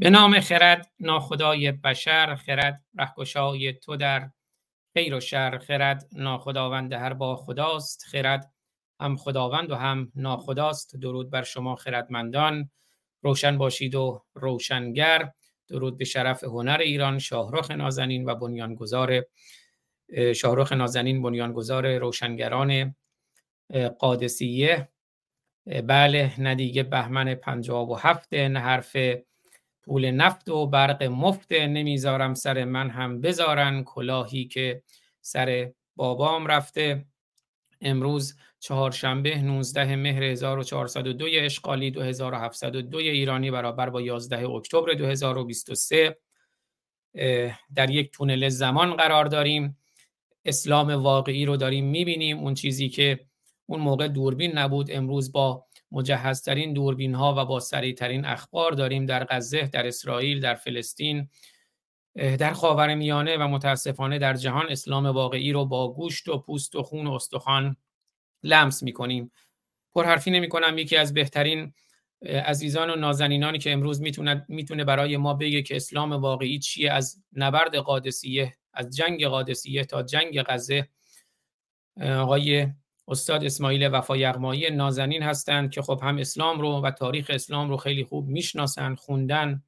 به نام خرد ناخدای بشر خرد رهگشای تو در خیر و شر خرد ناخداوند هر با خداست خرد هم خداوند و هم ناخداست. درود بر شما خردمندان روشن باشید و روشنگر. درود به شرف هنر ایران شاهرخ نازنین و بنیانگذار شاهرخ نازنین بنیانگذار روشنگران قادسیه. بله ندیگه بهمن پنجاب و هفته نه حرف پول نفت و برق مفت نمی‌ذارم سر من هم بذارن. کلاهی که سر بابام رفته. امروز چهارشنبه 19 مهر 1402 اشغالی 2702 ایرانی برابر با 11 اکتبر 2023 در یک تونل زمان قرار داریم. اسلام واقعی رو داریم می‌بینیم. اون چیزی که اون موقع دوربین نبود امروز با مجهزترین دوربین ها و با سریعترین اخبار داریم در غزه در اسرائیل در فلسطین در خاور میانه و متاسفانه در جهان اسلام واقعی رو با گوشت و پوست و خون و استخوان لمس می‌کنیم. پرحرفی نمی کنم یکی از بهترین عزیزان و نازنینانی که امروز می‌تونه می‌تونه برای ما بگه که اسلام واقعی چیه. از نبرد قادسیه از جنگ قادسیه تا جنگ غزه آقای استاد اسماعیل وفا یغمایی نازنین هستند که خب هم اسلام رو و تاریخ اسلام رو خیلی خوب می‌شناسن خوندن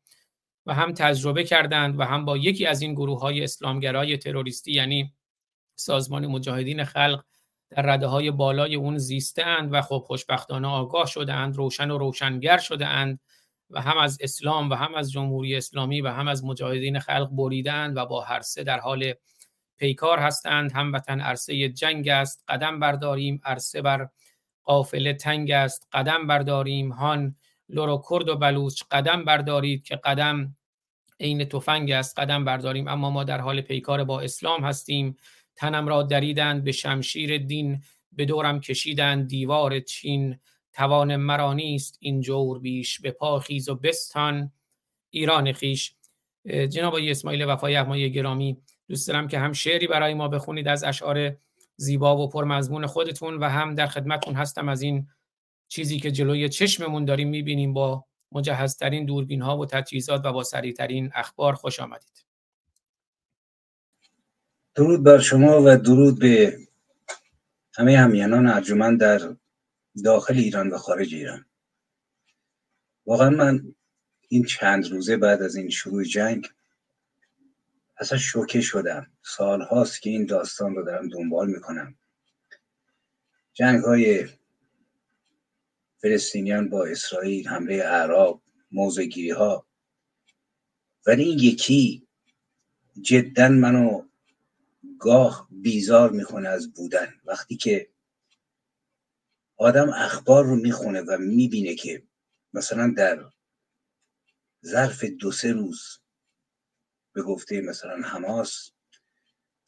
و هم تجربه کردند و هم با یکی از این گروه های اسلامگرای تروریستی یعنی سازمان مجاهدین خلق در رده های بالای اون زیسته اند و خب خوشبختانه آگاه شده اند روشن و روشنگر شده اند و هم از اسلام و هم از جمهوری اسلامی و هم از مجاهدین خلق بریدند و با هر سه در حال پیکار هستند هم وطن عرصه جنگ است قدم برداریم عرصه بر قافله تنگ است قدم برداریم. هان لورو کرد و بلوچ قدم بردارید که قدم عین تفنگ است قدم برداریم. اما ما در حال پیکار با اسلام هستیم. تنم را دریدند به شمشیر دین به دورم کشیدند. دیوار چین توان مرا نیست این جور بیش به پا خیز و بستان. ایران خیش. جناب اسماعیل وفای احمای گرامی دوست دارم که هم شعری برای ما بخونید از اشعار زیبا و پرمضمون خودتون و هم در خدمتون هستم از این چیزی که جلوی چشممون داریم می‌بینیم با مجهزترین دوربین ها و تجهیزات و با سریعترین اخبار خوش آمدید. درود بر شما و درود به همه همیانان ارجمند در داخل ایران و خارج ایران. واقعا من این چند روزه بعد از این شروع جنگ اصلا شوکه شدم. سال هاست که این داستان رو دارم دنبال می‌کنم. جنگ های فلسطینیان با اسرائیل حمله اعراب موزگیری ها ولی این یکی جدا منو گاه بیزار می‌کنه از بودن. وقتی که آدم اخبار رو می‌خونه و می‌بینه که مثلا در ظرف دو سه روز به گفته مثلا حماس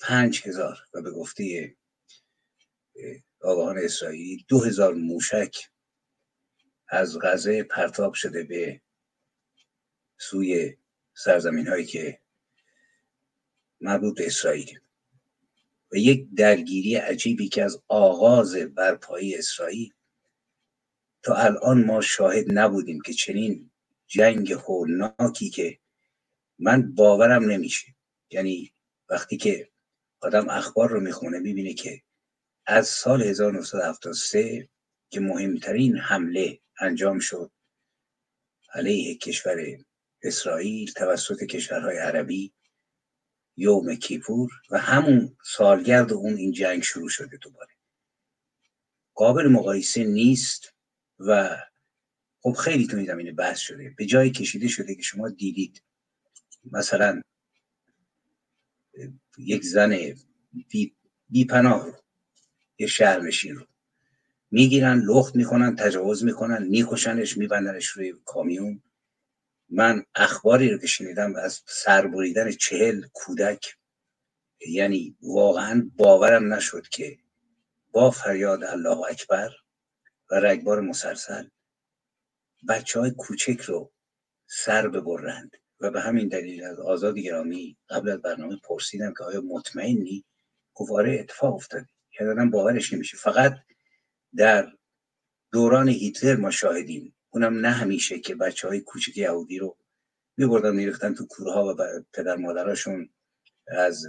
پنج هزار و به گفته آقاهان اسرائیلی دو هزار موشک از غزه پرتاب شده به سوی سرزمین هایی که مربوط به اسرائیل. و یک درگیری عجیبی که از آغاز برپایی اسرائیل تا الان ما شاهد نبودیم که چنین جنگ هولناکی که من باورم نمیشه. یعنی وقتی که آدم اخبار رو می‌خونه می‌بینه که از سال 1973 که مهمترین حمله انجام شد علیه کشور اسرائیل توسط کشورهای عربی یوم کیپور و همون سالگرد اون این جنگ شروع شده دوباره. قابل مقایسه نیست و خب خیلی تو این زمینه بحث شده. به جای کشیده شده که شما دیدید. مثلا یک زن بی, بی پناه رو یه شهرنشین رو می‌گیرن لخت می‌کنن تجاوز می‌کنن میکشنش میبندنش روی کامیون. من اخباری رو که شنیدم از سربریدن چهل کودک یعنی واقعا باورم نشد که با فریاد الله اکبر و رگبار مسلسل بچه های کوچک رو سر ببرند. و به همین دلیل از آزاد گرامی قبل از برنامه پرسیدم که آیا مطمئنی؟ گفت آره اتفاق افتاده. یعنی باورش نمیشه. فقط در دوران هیتلر ما شاهدیم. اونم نه همیشه که بچه های کوچک یهودی رو میبردن میریختن تو کورها و پدر مادراشون از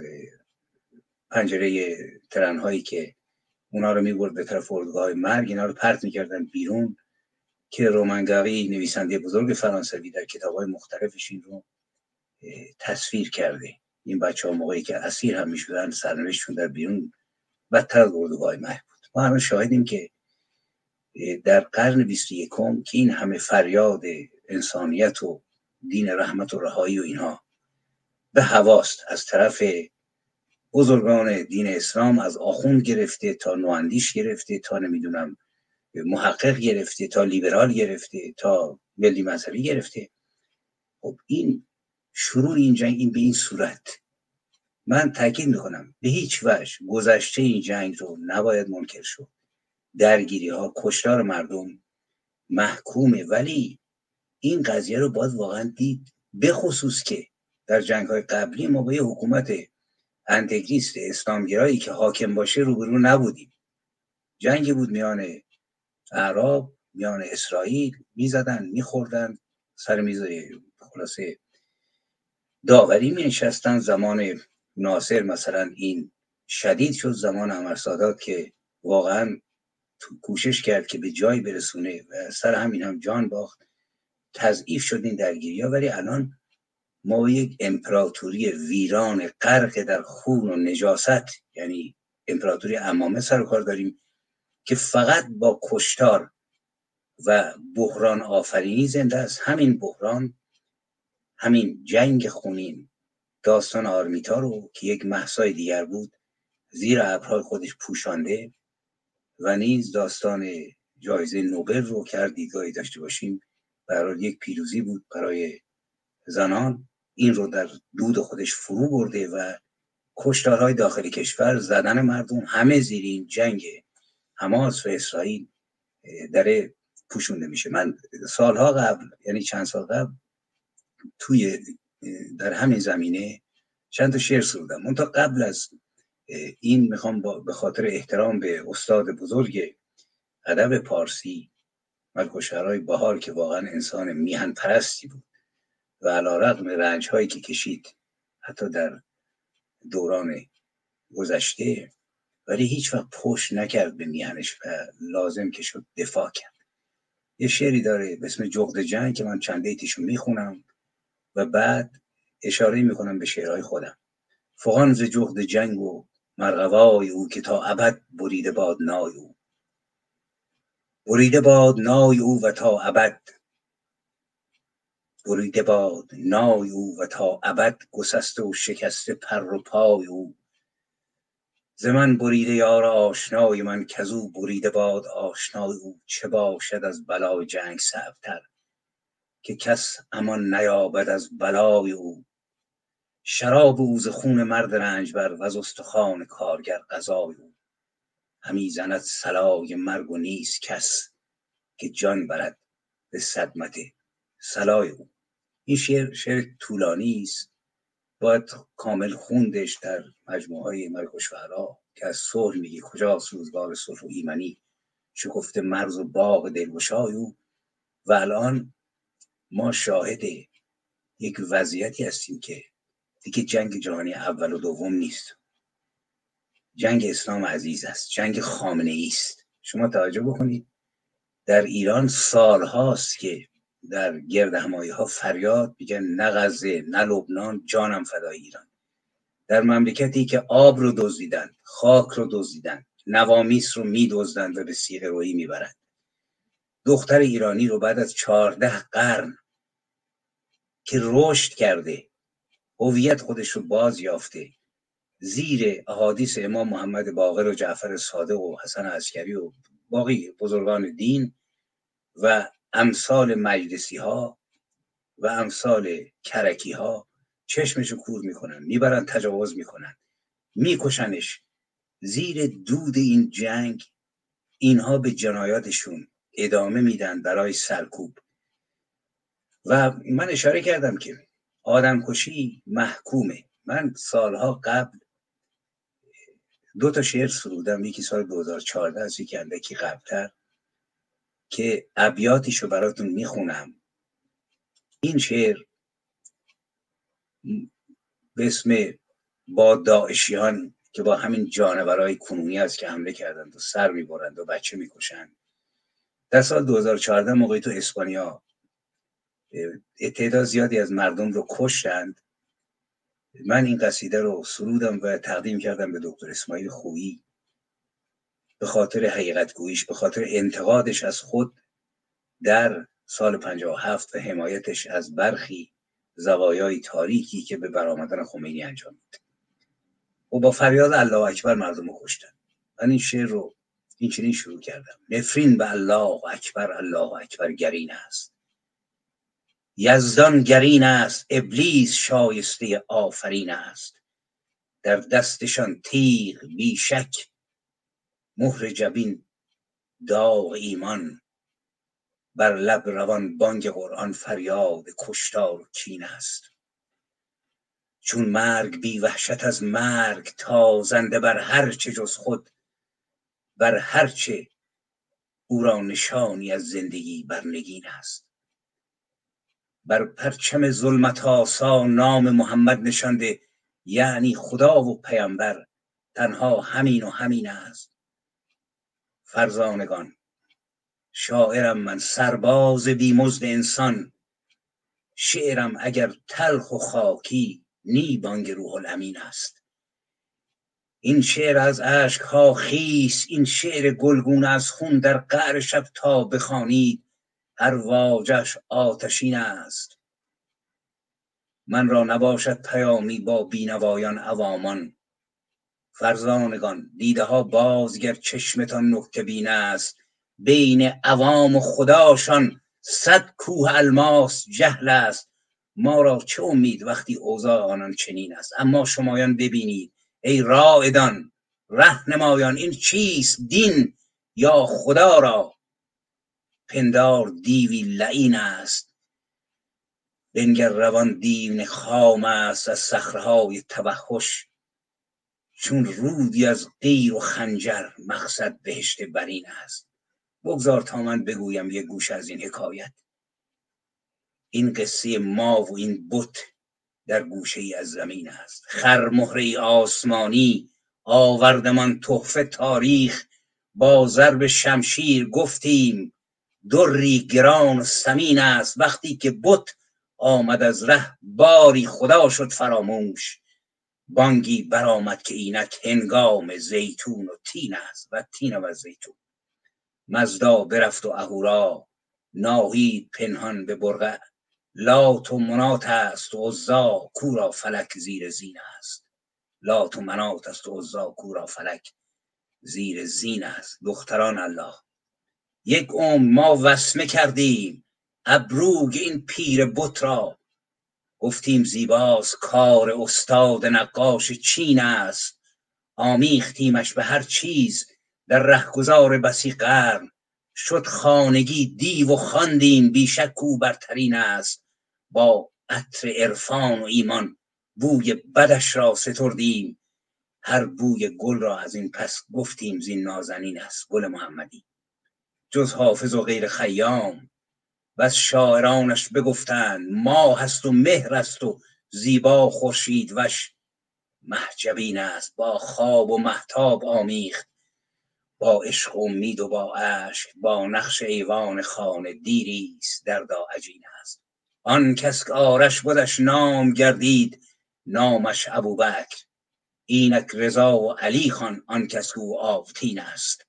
پنجره ترن هایی که اونا رو می‌برد به طرف اردوگاه مرگ اینا رو پرت می‌کردن بیرون. که رومنگاوی نویسنده بزرگ فرانسوی در کتاب های مختلفش این رو تصویر کرده. این بچه ها موقعی که اسیر هم می‌شدن سرنوشتشون در بیرون بدتر اردوگاه مرگ بود. ما همه شاهدیم که در قرن 21 که این همه فریاد انسانیت و دین رحمت و رهایی و اینها به هواست. از طرف بزرگان دین اسلام از آخوند گرفته تا نواندیش گرفته تا نمی‌دونم محقق گرفته تا لیبرال گرفته تا ملی مذهبی گرفته خب این شروع این جنگ این به این صورت. من تاکید می‌کنم به هیچ وجه گذشته این جنگ رو نباید منکر شد. درگیری ها کشتار مردم محکومه ولی این قضیه رو باید واقعا دید. به خصوص که در جنگ های قبلی ما با یه حکومت انتگریست اسلامگرایی که حاکم باشه روبرو نبودیم. جنگی بود میان اعراب میان اسرائیل می‌زدن میخوردن. سر میز خلاصه داوری می نشستن زمان ناصر مثلا این شدید شد. زمان عمر سادات که واقعا کوشش کرد که به جایی برسونه و سر همین هم جان باخت. تضعیف شد این درگیری ها. ولی الان ما یک امپراتوری ویران غرق در خون و نجاست. یعنی امپراتوری امامه سر کار داریم. که فقط با کشتار و بحران آفرینی زنده است. همین بحران همین جنگ خونین داستان آرمیتا رو که یک محسای دیگر بود زیر ابرهای خودش پوشانده و نیز داستان جایزه نوبل رو هر دیدگاهی داشته باشیم برای یک پیروزی بود برای زنان. این رو در دود خودش فرو برده و کشتارهای داخل کشور زدن مردم همه زیر این جنگ حماس و اسرائیل داره پوشونده میشه. من سالها قبل یعنی چند سال قبل توی در همین زمینه چند تا شعر سرودم تا قبل از این می‌خوام به خاطر احترام به استاد بزرگ ادب پارسی ملکوشهرهای بهار که واقعا انسان میهن پرستی بود و علا رقم رنج هایی که کشید حتی در دوران گذشته ولی هیچ وقت پشت نکرد به میهنش و لازم که شد دفاع کرد. یه شعری داره به اسم جغد جنگ که من چند بیتیشو می‌خونم و بعد اشاره می‌کنم به شعرهای خودم. فغان ز جغد جنگ و مرغوای او که تا ابد بریده باد نای او. بریده باد نای او و تا ابد. بریده باد نای او و تا ابد گسسته و شکسته پر و پای او. ز من بریده یار آشنای من کزو بریده باد آشنای او چه باشد از بلای جنگ صعبتر که کس امان نیابد از بلای او شراب او ز خون مرد رنجبر از استخوان کارگر غذای او همی زند سلای مرگ و نیست کس که جان برد به صدمت سلای او این شعر شعر طولانی است باید کامل خوندش در مجموعه های ملک که از صلح میگه کجا روزگار صلح و ایمنی؟ شکفته مرز و باغ دلگشای او. و الان ما شاهد یک وضعیتی هستیم که دیگه جنگ جهانی اول و دوم نیست. جنگ اسلام عزیز است. جنگ خامنه است. شما توجه بکنید در ایران سال هاست که در گرد همایی ها فریاد میگن نه غزه نه لبنان جانم فدای ایران. در مملکتی که آب رو دزدیدن خاک رو دزدیدن نوامیس رو میدزدند و به سیغ روی می‌برند. دختر ایرانی رو بعد از چهارده قرن که رشد کرده هویت خودش رو باز یافته زیر احادیث امام محمد باقر و جعفر صادق و حسن عسکری و باقی بزرگان دین و امثال مجلسی ها و امثال کرکی ها چشمشو کور می‌کنن می‌برن تجاوز می‌کنن میکشنش زیر دود این جنگ. اینها به جنایاتشون ادامه میدن برای سرکوب. و من اشاره کردم که آدمکشی محکومه. من سالها قبل دو تا شعر سرودم یکی سال 2014 از یکی اندکی قبلتر. که ابیاتیشو براتون می‌خونم. این شعر به اسم با داعشیان که با همین جانورای کنونی است که حمله کردند و سر می‌برند و بچه می‌کشند. در سال 2014 موقعی تو اسپانیا تعداد زیادی از مردم رو کشتند. من این قصیده رو سرودم و تقدیم کردم به دکتر اسماعیل خویی. به خاطر حقیقت گویش به خاطر انتقادش از خود در سال 57 و حمایتش از برخی زوایای تاریکی که به برآمدن خمینی انجام میده و با فریاد الله اکبر مردم رو کشتن. من این شعر رو این چنین شروع کردم. نفرین به الله اکبر الله اکبر گرین است. یزدان گرین است ابلیس شایسته آفرین است. در دستشان تیغ بیشک مهر جبین داغ ایمان. بر لب روان بانگ قرآن فریاد کشتار و کین است. چون مرگ بی وحشت از مرگ تازنده بر هر چه جز خود بر هر چه او را نشانی از زندگی برنگین است. بر پرچم ظلمت آسا نام محمد نشانده یعنی خدا و پیامبر تنها همین و همین است. فرزانگان. شاعرم من سرباز بیمزد انسان. شعرم اگر تلخ و خاکی نی بانگ روح الامین است. این شعر از اشک ها خیس این شعر گلگون از خون در قعر شب تا بخوانید هر واجش آتشین است. من را نباشد پیامی با بینوایان عوامان. فرزانگان دیده ها بازگر چشمتان نکته بین است. بین عوام و خداشان صد کوه الماس جهل است. ما را چه امید وقتی اوضاع آنان چنین است؟ اما شمایان ببینید ای رائدان رهنمایان این چیست دین؟ یا خدا را پندار دیوی لعین است. بنگر روان دیون خام است. از صخرهای توحش چون رودی از غیر و خنجر مقصد بهشت برین است. بگذار تا من بگویم یک گوش از این حکایت. این قصه ما و این بت در گوشه ای از زمین است. خر مهره آسمانی آوردمان تحفه تاریخ. با ضرب شمشیر گفتیم دری گران سمین است. وقتی که بت آمد از ره باری خدا شد فراموش. بانگی برآمد که اینک هنگام زیتون و تین است و تین و زیتون. مزدا برفت و اهورا ناهید پنهان به برقع. لات و منات است و عزا کورا فلک زیر زین است. لات و منات است و عزا کورا فلک زیر زین است. دختران الله یک عمر ما وسمه کردیم. ابروگ این پیر بت را. گفتیم زیباست کار استاد نقاش چین است. آمیختیمش به هر چیز در رهگذار بسی قرن. شد خانگی دیو و خواندیم بیشک او برترین است. با عطر عرفان و ایمان بوی بدش را ستردیم. هر بوی گل را از این پس گفتیم زین نازنین است گل محمدی. جز حافظ و غیر خیام. و از شاعرانش بگفتند ما هست و مهر است و زیبا خورشید وش. محجبین است با خواب و محتاب آمیخت. با عشق و امید و با عشق با نقش ایوان خانه دیری است دردا عجین است. آن کس که آرش بودش نام گردید نامش ابوبکر. اینک رضا و علی خان آن کس که او آفتین است.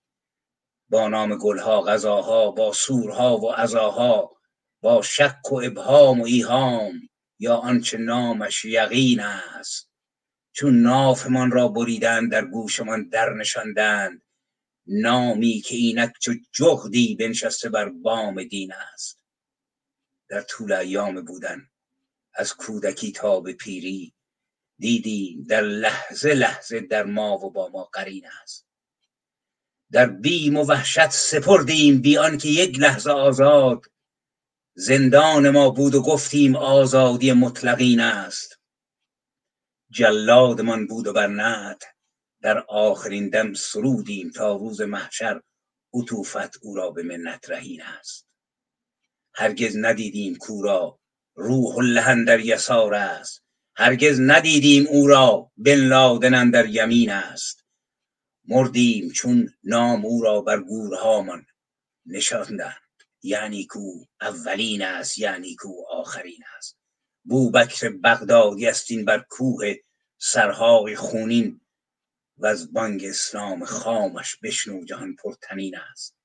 با نام گلها غذاها با سورها و عزاها با شک و ابهام و ایهام یا آنچه نامش یقین است. چون نافمان را بریدند در گوشمان در نشاندند نامی که اینک چو جغدی بنشسته بر بام دین است. در طول ایام بودن از کودکی تا به پیری دیدیم در لحظه لحظه در ما و با ما قرین است. در بیم و وحشت سپردیم بیان که یک لحظه آزاد زندان ما بود و گفتیم آزادی مطلقین است. جلادمان بود و برنت در آخرین دم سرودیم تا روز محشر عطوفت او را به منت رهین است. هرگز ندیدیم کورا روح الله در یسار است. هرگز ندیدیم او را بن لادن در یمین است. مردیم چون نام او را بر گورهامان نشاندند. یعنی کو اولین است یعنی کو آخرین است. بوبکر بغدادی است این بر کوه سرهای خونین و از بانگ اسلام خامش بشنو جهان پرتنین است.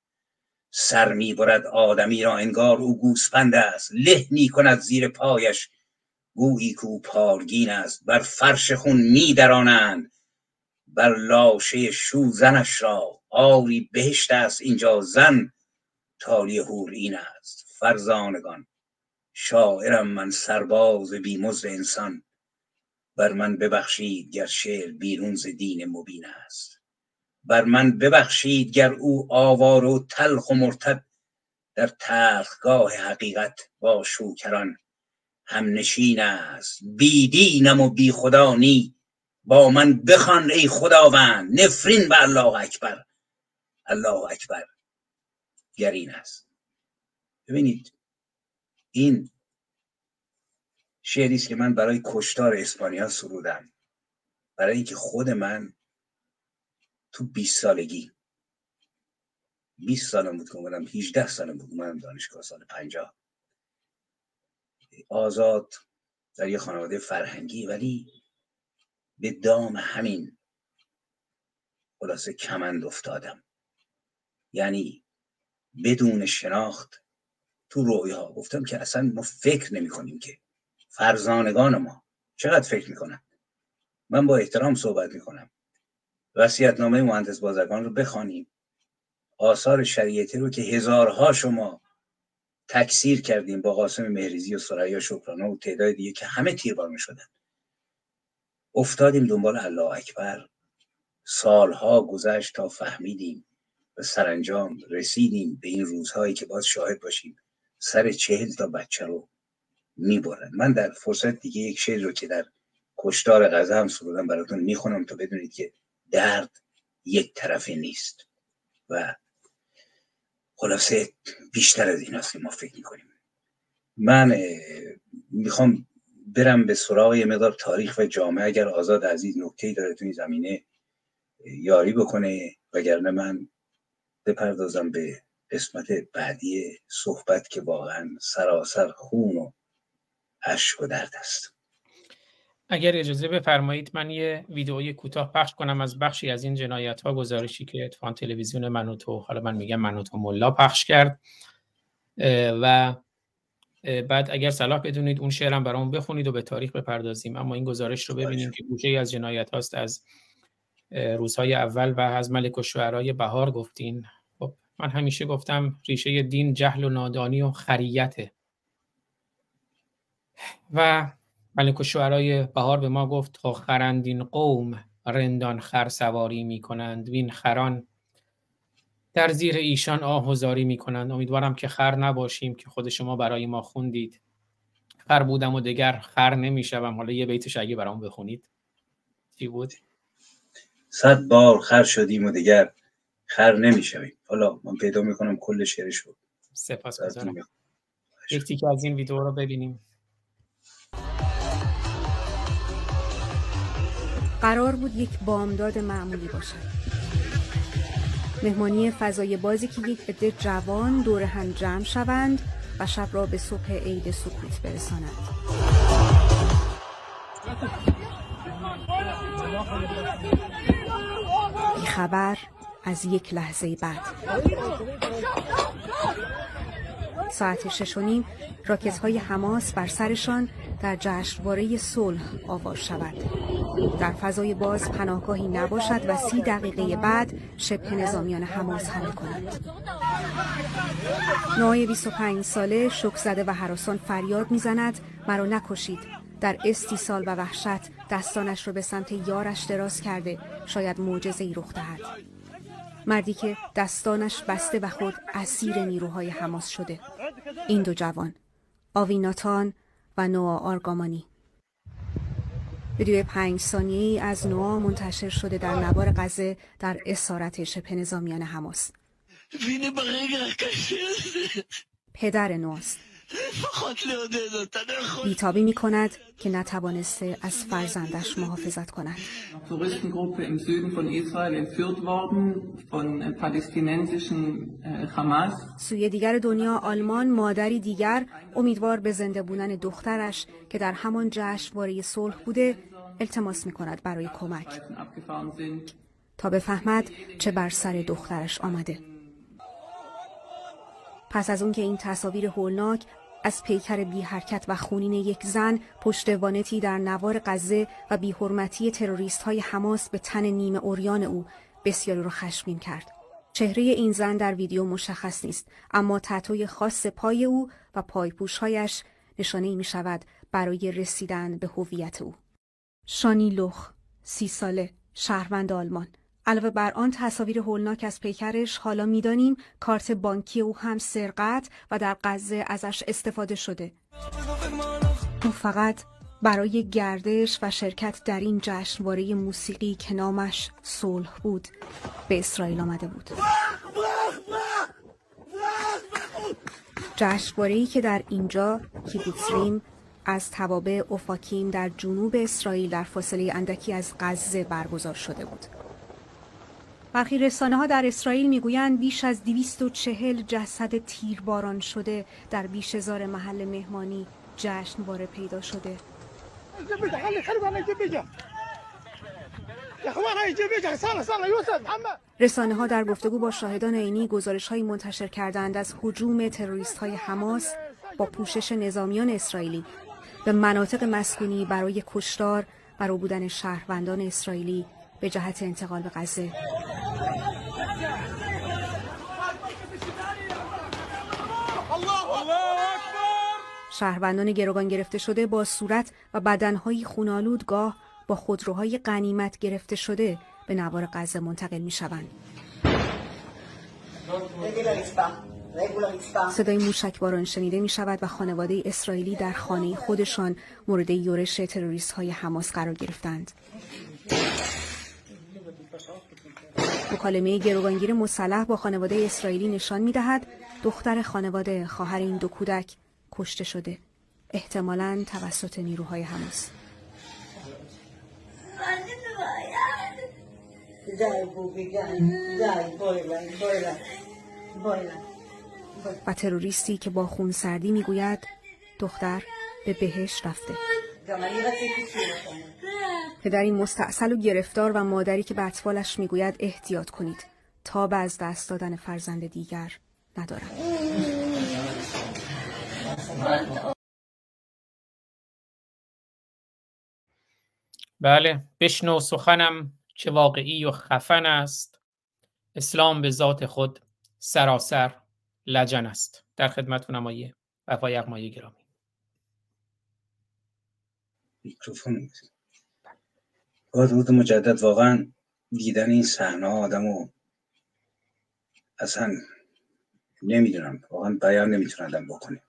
سر می‌برد آدمی را انگار او گوسپند است. له می کند زیر پایش. گویی کو پارگین است. بر فرش خون میدرانند بر لاشه شوزنش را آری بهشت است. اینجا زن تالی هور این است. فرزانگان شاعرم من سرباز بیمزد انسان. بر من ببخشید گر شعر بیرون ز دین مبین است. بر من ببخشید گر او آوار و تلخ و مرتد. در تلخگاه حقیقت با شوکران. هم نشین است. بی دینم و بی خدا نی. با من بخوان ای خداوند. نفرین به الله اکبر. الله اکبر. گرین است ببینید این شعری است که من برای کشتار اسپانیا سرودم. برای اینکه خود من تو 20 سالگی 20 سالم بود که اومدم 18 سالم بود اومدم دانشگاه سال 50 آزاد در یه خانواده فرهنگی ولی به دام همین خلاصه کمند افتادم. یعنی بدون شناخت تو رویا گفتم که اصلا ما فکر نمی کنیم که فرزانگان ما چقدر فکر می‌کنن. من با احترام صحبت می‌کنم. وسیعت نامه مهندس بازرگان رو بخوانیم. آثار شریعتی رو که هزارها شما تکثیر کردیم با قاسم مهریزی و سریا شکرانه و تعداد دیگه که همه تیربار شدن افتادیم دنبال الله اکبر. سالها گذشت تا فهمیدیم سرانجام رسیدیم به این روزهایی که باز شاهد باشیم. سر چهل تا بچه رو می‌برن. من در فرصت دیگه یک شعر رو که در کشتار غزه هم سرودم براتون می‌خونم تا بدونید که درد یک طرفه نیست. و خلاصه بیشتر از این هست که ما فکر می‌کنیم. من می‌خوام برم به سراغ یه مقدار تاریخ و جامعه اگر آزاد عزیز نکته داره تو این زمینه یاری بکنه وگرنه من بپردازم به قسمت بعدی صحبت که واقعا سراسر خون و اشک و درد است. اگر اجازه بفرمایید من یه ویدئوی کوتاه پخش کنم از بخشی از این جنایت ها گزارشی که اتفاقا تلویزیون منوتو حالا من میگم منوتو ملا پخش کرد. و بعد اگر صلاح بدونید اون شعرم برامون بخونید و به تاریخ بپردازیم. اما این گزارش رو ببینیم که گوشه ای از جنایت هاست از روزهای اول و از ملک و شعرهای بهار گفتین. من همیشه گفتم ریشه دین جهل و نادانی و خریته. و ملک و شعرهای بهار به ما گفت تا خرندین قوم رندان خر سواری می کنند وین خران در زیر ایشان آه و زاری می کنند امیدوارم که خر نباشیم که خود شما برای ما خوندید. خر بودم و دگر خر نمی‌شوم. حالا یه بیتش اگه برام بخونید. چی بود؟ صد بار خر شدیم و دیگر خر نمی‌شویم. حالا من پیدا می‌کنم کل شعرش رو. سپاس گذارم. یک تیکه از این ویدیو رو ببینیم. قرار بود یک بامداد معمولی باشد. مهمانی فضای بازی که یک عده جوان دور هم جمع شوند و شب را به صبح عید سکوت برسانند خبر از یک لحظه بعد. ساعت شش و نیم راکت های حماس بر سرشان در جشنواره صلح آواز شود. در فضای باز پناهگاهی نباشد و سی دقیقه بعد شبه نظامیان حماس حمله کنند. نوای 25 ساله شک زده و حراسان فریاد می‌زند مرا نکشید. در استیصال و وحشت دستانش را به سمت یارش دراز کرده شاید معجزه ای رخ دهد. مردی که دستانش بسته و خود اسیر نیروهای حماس شده. این دو جوان آویناتان و نوا آرگامانی. ویدیو پنج ثانیه‌ای از نوا منتشر شده در نوار غزه در اسارت شبه نظامیان حماس. پدر نواست بیتابی می کند که نتوانسته از فرزندش محافظت کند Touristengruppe im Süden von Israel entführt worden von äh, palästinensischen äh, Hamas. سوی دیگر دنیا آلمان مادری دیگر امیدوار به زنده بودن دخترش که در همان جشنواره صلح بوده التماس می کند برای کمک. تا بفهمد چه بر سر دخترش آمده پس از اون که این تصاویر هولناک از پیکر بی حرکت و خونین یک زن پشت وانتی در نوار غزه و بی حرمتی تروریست های حماس به تن نیمه اوریان او بسیاری را خشمگین کرد. چهره این زن در ویدیو مشخص نیست اما تتوی خاص پای او و پایپوشهایش نشانه می شود برای رسیدن به هویت او. شانی لخ، سی ساله، شهروند آلمان. علاوه بر آن تصاویر هولناک از پیکرش حالا می‌دانیم کارت بانکی او هم سرقت و در غزه ازش استفاده شده. او فقط برای گردش و شرکت در این جشنواره موسیقی که نامش صلح بود به اسرائیل آمده بود. جشنواره‌ای که در اینجا کیبوتسریم از توابع اوفاکیم در جنوب اسرائیل در فاصله اندکی از غزه برگزار شده بود. برخی رسانه ها در اسرائیل می‌گویند بیش از 240 جسد تیرباران شده در بیش هزار محل مهمانی جشنواره پیدا شده. رسانه ها در گفتگو با شاهدان عینی گزارش های منتشر کردند از هجوم تروریست های حماس با پوشش نظامیان اسرائیلی به مناطق مسکونی برای کشتار و بودن شهروندان اسرائیلی به جهت انتقال به غزه شهروندان گروگان گرفته شده با صورت و بدنهای خونالود گاه با خودروهای غنیمت گرفته شده به نوار غزه منتقل می شوند. صدای موشکباران شنیده می شود و خانواده اسرائیلی در خانه خودشان مورد یورش تروریست های حماس قرار گرفتند. مکالمه گروگانگیر مسلح با خانواده اسرائیلی نشان می دهد دختر خانواده خواهر این دو کودک کشته شده احتمالاً توسط نیروهای حماس. و تروریستی که با خونسردی می‌گوید دختر به بهش رفته چی بکنه؟ پدری مستاصل و گرفتار و مادری که به اطفالش می‌گوید احتیاط کنید. تا به از دست دادن فرزند دیگر ندارد بله بشنو سخنم چه واقعی و خفن است. اسلام به ذات خود سراسر لجن است. در خدمتتونم آیه وفای یغمایی گرامی. میکروفون با درود مجدد واقعا دیدن این صحنه آدمو اصلا نمی‌دونم. واقعا بیان نمی‌تونه آدم بکنه.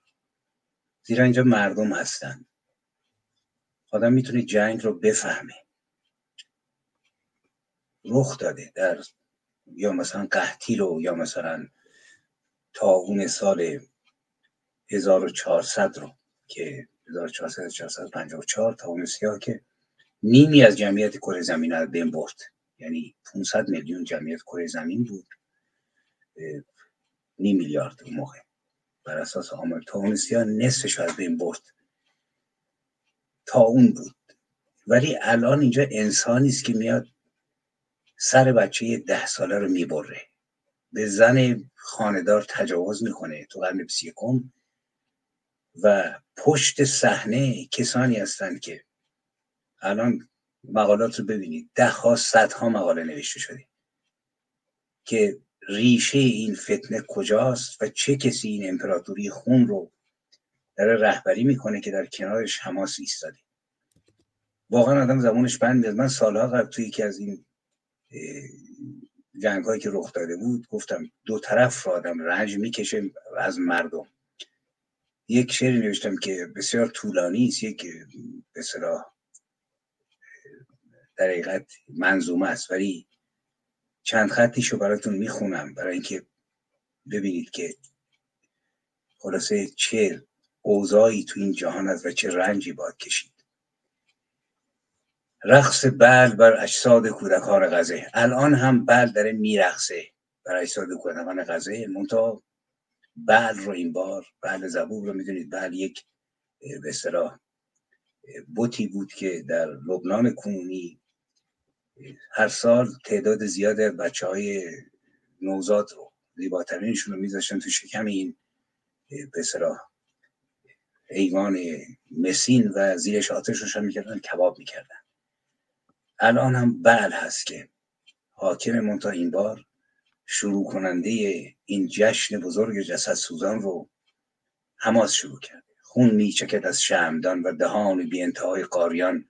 زیرا اینجا مردم هستن. آدم می‌تونه جنگ رو بفهمه. رخ داده در یا مثلا قحطی رو یا مثلا تاون سال 1400 رو که 1400 454 تاون سیاه که نیمی از جمعیت کره زمین رو بین برد. یعنی 500 میلیون جمعیت کره زمین بود. نیم میلیارد اون موقع. بر اساس آمار تاون سیاه نصفش از بین برد. تا اون بود. ولی الان اینجا انسانی است که میاد سر بچه ده ساله رو می‌بره. به زن خاندار تجاوز می‌کنه تو قرن بیست یکم. و پشت صحنه کسانی هستند که الان مقالات رو ببینید. ده ها صد ها مقاله نوشته شده که ریشه این فتنه کجاست و چه کسی این امپراتوری خون رو داره رهبری می‌کنه که در کنارش حماس ایستاده. واقعا آدم زمانش بند میاد من سالها قبل توی یکی از این جنگ هایی که رخ داده بود گفتم دو طرف رو آدم رنج می‌کشه از مردم. یک شعری نوشتم که بسیار طولانی است یک به در حقیقت منظومه است ولی چند خطیشو براتون می‌خونم برای اینکه ببینید که خلاصه چه اوضاعی تو این جهان است و چه رنجی باید کشید. رقص بل بر اجساد کودکان غزه. الان هم بل داره میرقصه بر اجساد کودکان غزه. منتها بل رو این بار بل زبور رو می‌دونید بل یک به اصطلاح بوتی بود که در لبنان کنونی هر سال تعداد زیاد بچه های نوزاد رو زیباترینشون رو میذاشتن تو شکم این به حیوان مسین و زیرش آتش روشن می‌کردن کباب می‌کردن. الان هم بل هست که حاکم منتا این بار شروع کننده این جشن بزرگ جسد سوزان رو حماس شروع کرده خون میچکد از شمدان و دهان بی انتهای قاریان.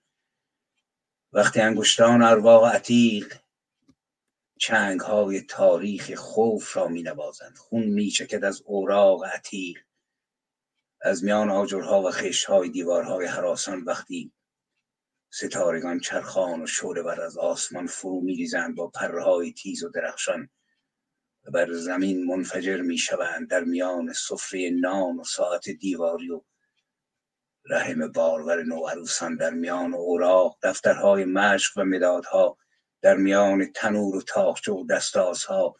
وقتی انگشتان ارواق عتیق چنگ های تاریخ خوف را می نوازند خون می چکد از اوراق عتیق. از میان آجرها و های دیوارهای حراسان وقتی ستارگان چرخان و شعله بر از آسمان فرو ریزند با پرهای تیز و درخشان و بر زمین منفجر می شوند در میان سفره نان و ساعت دیواری و رحم بارور نوعروسان در میان اوراق دفترهای مشق و مدادها در میان تنور و تاخچه و دستازها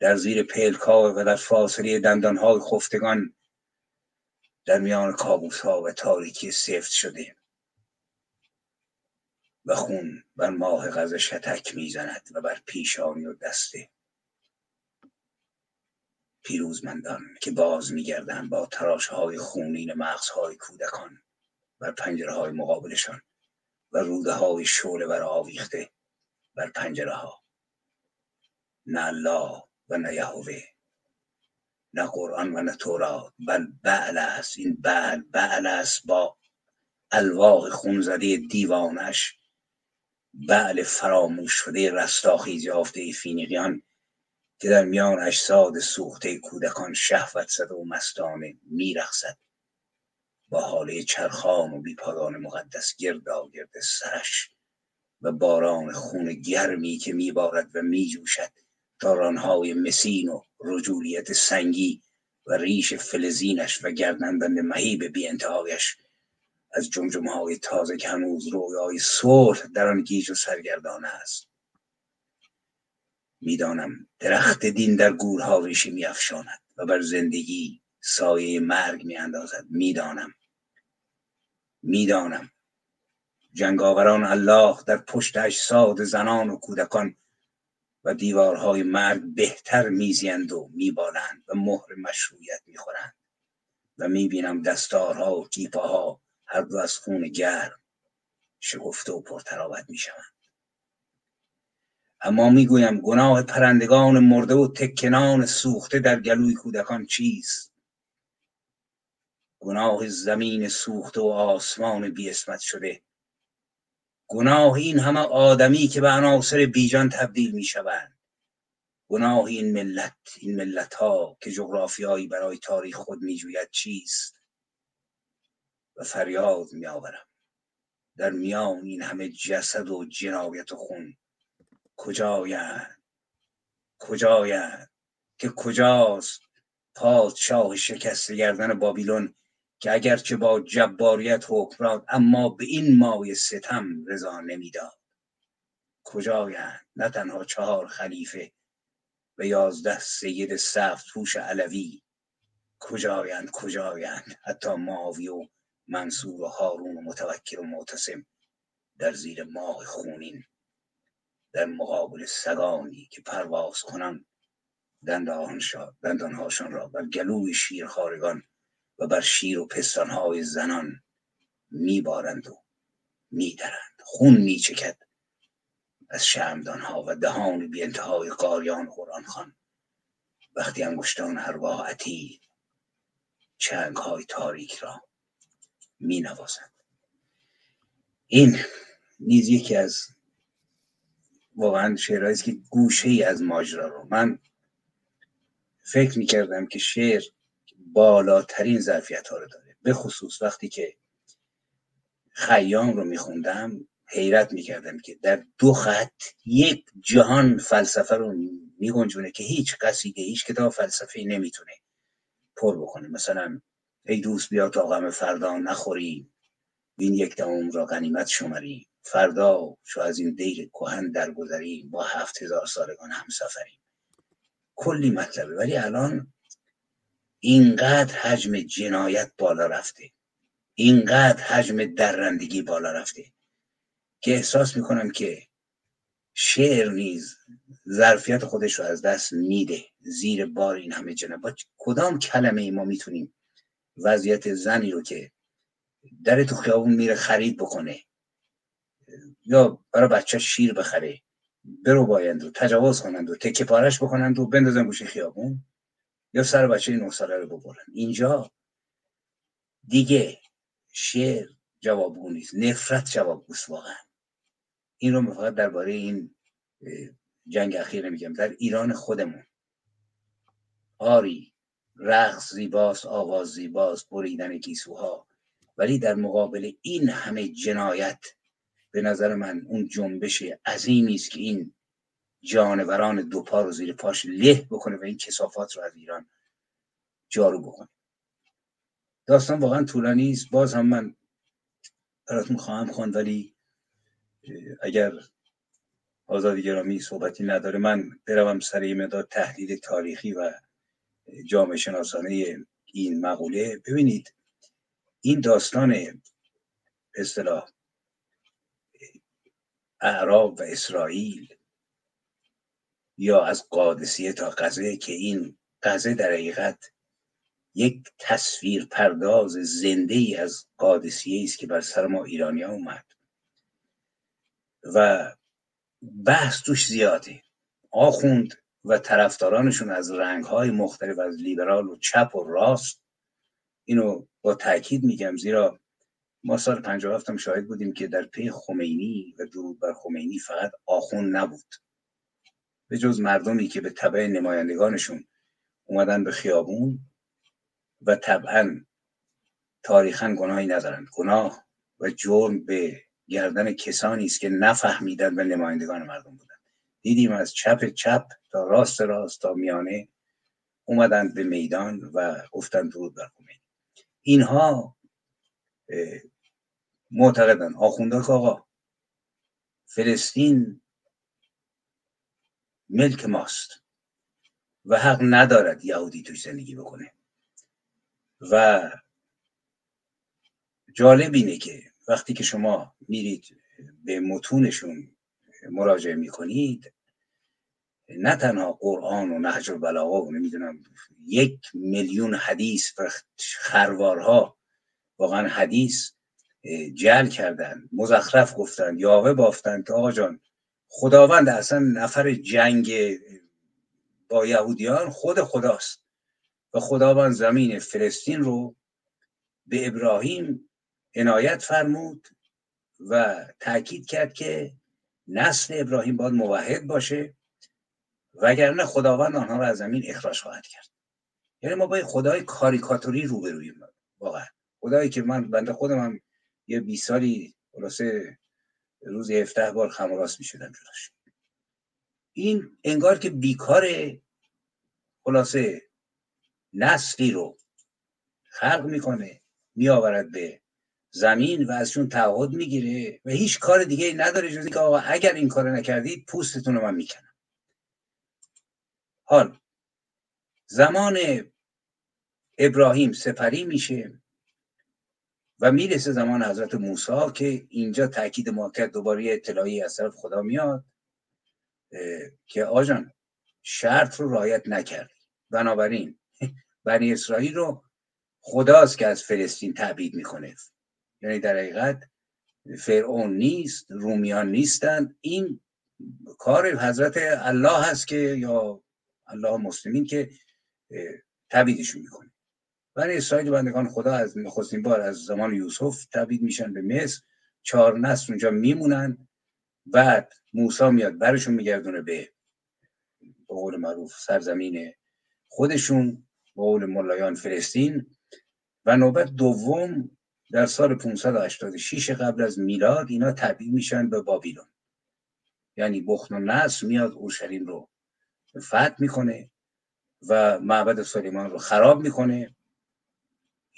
در زیر پلکا و در فاصله دندانهای خفتگان در میان کابوس ها و تاریکی سفت شده. و خون بر ماه غز شتک می‌زند و بر پیشانی و دسته پیروزمندان که باز میگردند با تراش های خونین مغزهای کودکان بر پنجره های مقابلشان و روده های شعله بر آویخته بر پنجره ها نه الله و نه یهوه نه قرآن و نه تورات بل بعل است. این بعل بعل است با الواق خونزده دیوانش بعل فراموش شده رستاخیز یافته فینیقیان. که در میان اجساد سوخته کودکان شهوت زده و مستانه میرخصد با حاله چرخان و بیپایان مقدس گردا گرد سرش و باران خون گرمی که میبارد و میجوشد تا رانهای مسین و رجولیت سنگی و ریش فلزینش و گردنبند مهیب بی انتهایش از جمجمه های تازه که هنوز رویای صلح در آن گیج و سرگردانه است. می‌دانم درخت دین در گورها ریشه میافشاند و بر زندگی سایه مرگ میاندازد. می‌دانم. می‌دانم. جنگاوران الله در پشت اجساد زنان و کودکان و دیوارهای مرگ بهتر میزیند و میبالند و مهر مشروعیت می‌خورند. و می‌بینم دستارها و کیپاها هر دو از خون گرم شگفته و پرتراوت می‌شوند. اما می‌گویم گناه پرندگان مرده و تکنان سوخته در گلوی کودکان چیست؟ گناه زمین سوخته و آسمان بیاسمت شده. گناه این همه آدمی که به عناصر بیجان تبدیل می شوند گناه این ملت این ملت ها که جغرافیایی برای تاریخ خود می جوید چیست؟ و فریاد می آورم در میان این همه جسد و جنایت و خون کجایند؟ کجایند؟ که کجاست پادشاه شکست گردن بابیلون که اگرچه با جباریت حکمران اما به این مای ستم رضا نمی‌داد. کجایند؟ نه تنها چهار خلیفه و یازده سید سفت پوش علوی. کجایند؟ کجایند؟ حتی ماوی و منصور و هارون و متوکل و معتصم در زیر ماه خونین. در مقابل سگانی که پرواز کنند دندانهاشان را بر گلوی شیرخوارگان و بر شیر و پستانهای زنان میبارند و میدرند. خون میچکد از شمدانها و دهان بی انتهای قاریان قرآن خان وقتی انگشتان ارواح عتید چنگ های تاریک را می نوازند این نیز یکی از واقعا شعرهایی که گوشه ای از ماجرا رو. من فکر می کردم که شعر بالاترین ظرفیت ها رو داره. به خصوص وقتی که خیام رو میخوندم حیرت می‌کردم که در دو خط یک جهان فلسفه رو میگنجونه که هیچ قصیده هیچ کتاب فلسفه نمی‌تونه پر بکنه. مثلا ای دوست بیا تا غم فردا نخوری. این یک دهم را غنیمت شمری فردا شو از این دیر کهن درگذریم با هفت هزار سالگان هم سفریم کلی مطلبه. ولی الان اینقدر حجم جنایت بالا رفته. اینقدر حجم درندگی بالا رفته که احساس می‌کنم که شعر نیز ظرفیت خودش رو از دست میده. زیر بار این همه جنایت. با کدام کلمه ای ما می‌تونیم وضعیت زنی رو که در تو خیابون میره خرید بکنه یا برای بچه شیر بخره برو بایند و تجاوز کنند و تکه پارش بکنند و بندازن گوشه خیابون یا سر بچه نه ساله رو ببرن. اینجا دیگه شعر جوابگو نیست نفرت جوابگوست واقعا. این رو فقط درباره این جنگ اخیر نمیگم در ایران خودمون. آری رقص زیباست آواز زیباست بریدن گیسوها. ولی در مقابل این همه جنایت به نظر من اون جنبش عظیمی است که این جانوران دو پا رو زیر پاش له بکنه و این کسافات رو از ایران جارو بکنه. داستان واقعا طولانی است. باز هم من براتون خواهم خواند ولی اگر آزادی گرامی صحبتی نداره من بروم سر یه مداد تحلیل تاریخی و جامعه شناسانه این مقوله. ببینید این داستان اصطلاح اعراب و اسرائیل یا از قادسیه تا غزه که این غزه در حقیقت یک تصویر پرداز زنده ای از قادسیه است که بر سر ما ایرانی اومد. و بحث توش زیاده. آخوند و طرفدارانشون از رنگ های مختلف از لیبرال و چپ و راست اینو با تاکید میگم زیرا ما سال 57 هم شاهد بودیم که در پی خمینی و درود بر خمینی فقط آخون نبود. به جز مردمی که به طبع نمایندگانشون اومدن به خیابون و طبعا تاریخا گناهی ندارن گناه و جرم به گردن کسانی است که نفهمیدن و نمایندگان مردم بودن دیدیم از چپ چپ تا راست راست تا میانه اومدن به میدان و گفتن درود بر خمینی. اینها معتقدن. آخونده که آقا فلسطین ملک ماست و حق ندارد یهودی توش زندگی بکنه. و جالب اینه که وقتی که شما میرید به متونشون مراجعه می‌کنید نه تنها قرآن و نهج البلاغه و نمی‌دونم یک میلیون حدیث و خروارها واقعا حدیث جل کردن مزخرف گفتن یاوه بافتن که آقا جان خداوند اصلا نفر جنگ با یهودیان خود خداست و خداوند زمین فلسطین رو به ابراهیم عنایت فرمود و تاکید کرد که نسل ابراهیم باید موحد باشه وگرنه خداوند آنها را از زمین اخراج خواهد کرد. یعنی ما با خدای کاریکاتوری روبرویم واقعا. خدایی که من بنده خودم هم یه 20 سالی خلاصه روز 17 بار خم و راست می‌شدم جلوش. این انگار که بیکار خلاصه نسلی رو خلق می‌کنه میآورد به زمین و ازشون تعهد می‌گیره و هیچ کار دیگه نداره جز اینکه آقا اگر این کار نکردید پوستتون رو من می‌کنم. حال زمان ابراهیم سپری میشه. و می‌رسه زمان حضرت موسی که اینجا تاکید کرد دوباره اطلاعی از طرف خدا میاد که آجان شرط رو رعایت نکردی بنابراین بنی اسرائیل رو خداست که از فلسطین تعبید می‌کنه. یعنی در حقیقت فرعون نیست رومیان نیستند این کار حضرت الله هست که یا الله مسلمین که تبیدشون می‌کنه. برای اسرائیل بندگان خدا از نخستین بار از زمان یوسف تبید میشن به مصر. چهار نسل اونجا میمونن بعد موسی میاد برشون میگردونه به قول معروف سرزمین خودشون به قول ملایان فلسطین. و نوبت دوم در سال 586 قبل از میلاد اینا تبدیل میشن به بابیلون. یعنی بخت و نصر میاد اورشلیم رو فتح می‌کنه و معبد سلیمان رو خراب می‌کنه.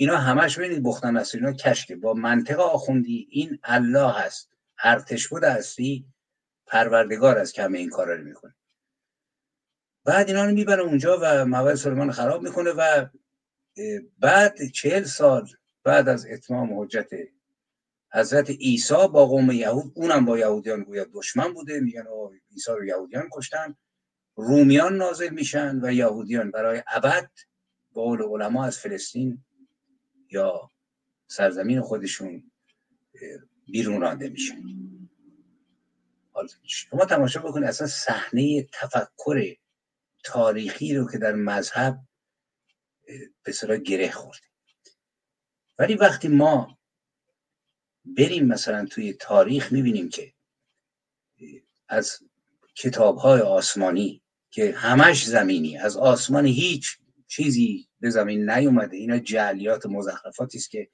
اینا همش ببینید بخت و نصر اینا کشکه با منطق آخوندی این الله هست. ارتش بود هستی پروردگار از کمه این کارا رو می‌کنه. بعد اینا رو می‌بره اونجا و معبد سلیمان خراب می‌کنه و بعد چهل سال بعد از اتمام حجت حضرت عیسی با قوم یهود اونم با یهودیان گویا دشمن بوده. میگن عیسی رو یهودیان کشتن. رومیان نازل میشن و یهودیان برای ابد با قول علما از فلسطین یا سرزمین خودشون بیرون رانده میشن. شما تماشا بکنید اصلا صحنه تفکر تاریخی رو که در مذهب به گره خورده. ولی وقتی ما بریم مثلا توی تاریخ می‌بینیم که از کتاب های آسمانی که همش زمینی از آسمان هیچ چیزی به زمین نیومده. اینا جعلیات مزخرفاتی است که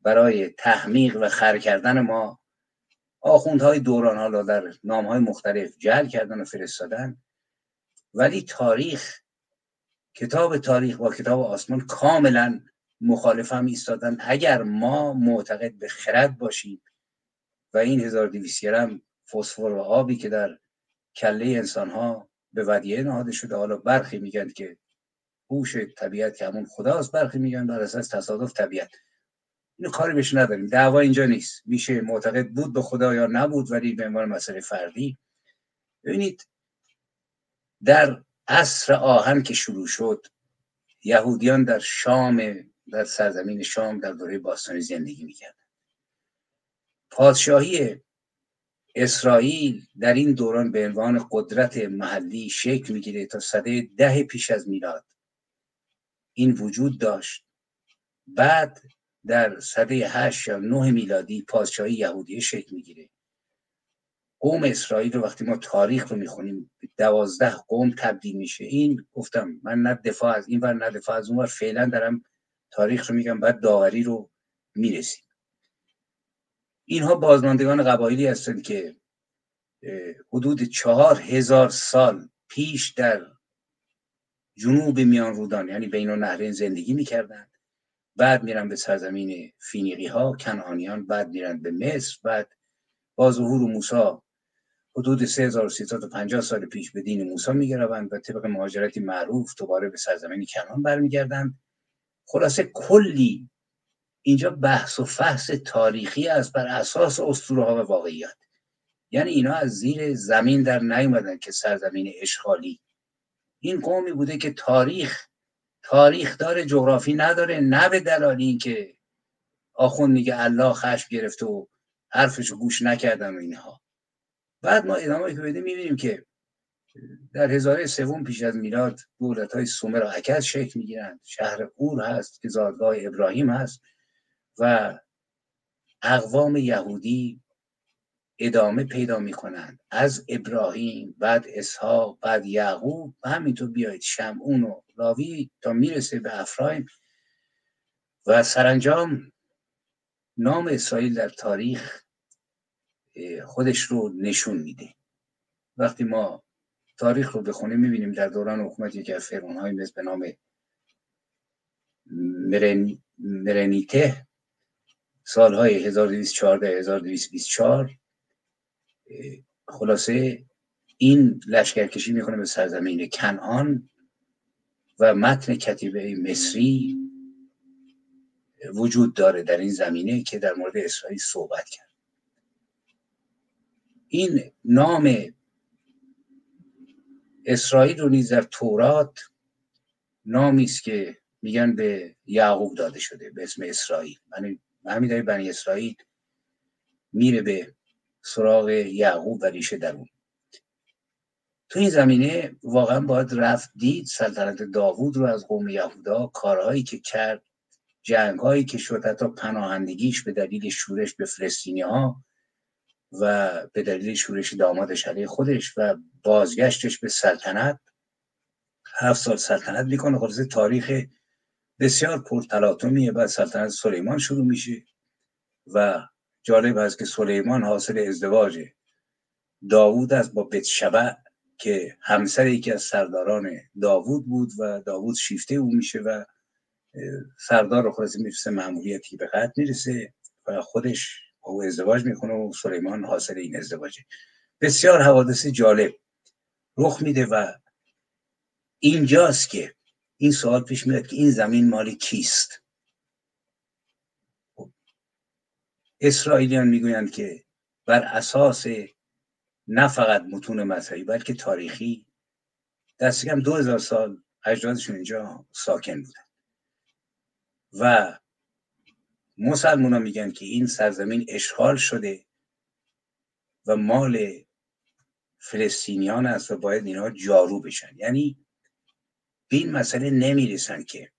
برای تحمیق و خر کردن ما آخوندهای دوران حالا در نام های مختلف جعل کردن و فرستادن. ولی تاریخ کتاب تاریخ با کتاب آسمان کاملا مخالف هم ایستادن. اگر ما معتقد به خرد باشیم و این 1200 گرم فسفر و آبی که در کله انسان ها به ودیه نهاده شده حالا برخی میگن که هوش طبیعت که همون خداست برخی میگن بر اساس تصادف طبیعت. اینو کاری بهش نداریم. دعوا اینجا نیست. میشه معتقد بود به خدا یا نبود ولی به عنوان مسئله فردی. ببینید در عصر آهن که شروع شد یهودیان در شام در سرزمین شام در دوره باستانی زندگی می‌کردن. پادشاهی اسرائیل در این دوران به عنوان قدرت محلی شکل می‌گیره تا صده ده پیش از میلاد. این وجود داشت. بعد در صده هشت یا نه میلادی پادشاهی یهودی شکل می‌گیره. قوم اسرائیل رو وقتی ما تاریخ رو می‌خونیم دوازده قوم تبدیل میشه. این گفتم من نه دفاع از این ور نه دفاع از اون ور فعلا دارم تاریخ رو میگم بعد داوری رو می‌رسیم. اینها بازماندگان قبایلی هستند که حدود چهار هزار سال پیش در جنوب میان رودان یعنی بین نهرین زندگی می‌کردند بعد میرن به سرزمین فینیقی ها کنعانیان بعد میرن به مصر بعد با ظهور موسی. حدود 3350 سال پیش به دین موسی میگروند و طبق مهاجرتی معروف دوباره به سرزمین کنعان برمیگردند. خلاصه کلی اینجا بحث و فحص تاریخی است بر اساس اسطوره ها و واقعیات. یعنی اینا از زیر زمین در نیومدن که سرزمین اشغالی این قومی بوده که تاریخ تاریخ داره جغرافی نداره نه به دلال اینکه آخون میگه الله خشم گرفته و حرفشو گوش نکردن و اینها. بعد ما ادامه که بدیم می‌بینیم که در هزاره سوم پیش از میلاد دولت های سومر و عکس شکل می‌گیرند. شهر اور هست که زادگاه ابراهیم هست و اقوام یهودی ادامه پیدا می‌کنند. از ابراهیم بعد اسحاق بعد یعقوب و همینطور بیایید. شمعون و لاوی تا می‌رسه به افرایم. و سرانجام نام اسرائیل در تاریخ خودش رو نشون میده. وقتی ما تاریخ رو بخونیم می‌بینیم در دوران حکومت یکی از فرعون های مثل به نام مرن... مرنیته سالهای 1214 1224 خلاصه این لشکرکشی می‌کنه به سرزمین کنعان و متن کتیبه مصری وجود داره در این زمینه که در مورد اسرائیل صحبت کرد. این نام اسرائیل رو نیز در تورات نامی است که میگن به یعقوب داده شده به اسم اسرائیل. یعنی همین داره بنی اسرائیل میره به سراغ یعقوب و ریشه در اون تو این زمینه واقعا باید رفت دید سلطنت داوود رو از قوم یهودا کارهایی که کرد جنگ هایی که شد حتی پناهندگیش به دلیل شورش به فلسطینی ها و به دلیل شورش دامادش علیه خودش و بازگشتش به سلطنت. هفت سال سلطنت می‌کنه. خلاصه تاریخ بسیار پرتلاطمیه. بعد سلطنت سلیمان شروع میشه و جالب است که سلیمان حاصل ازدواج داوود است با بتشبع که همسر یکی از سرداران داوود بود و داوود شیفته او میشه و سردار خلاصه می‌رسه معمولیتی به قد می‌رسه و خودش او ازدواج می‌کنه و سلیمان حاصل این ازدواجه بسیار حوادث جالب رخ میده و اینجاست که این سوال پیش میاد که این زمین مال کیست؟ اسرائیلیان می‌گویند که بر اساس نه فقط متون مذهبی بلکه تاریخی دست کم دو هزار سال اجدادشون اینجا ساکن بودن. و مسلمان ها میگن که این سرزمین اشغال شده و مال فلسطینیان است و باید اینها جارو بشن. یعنی به این مسئله نمی‌رسن که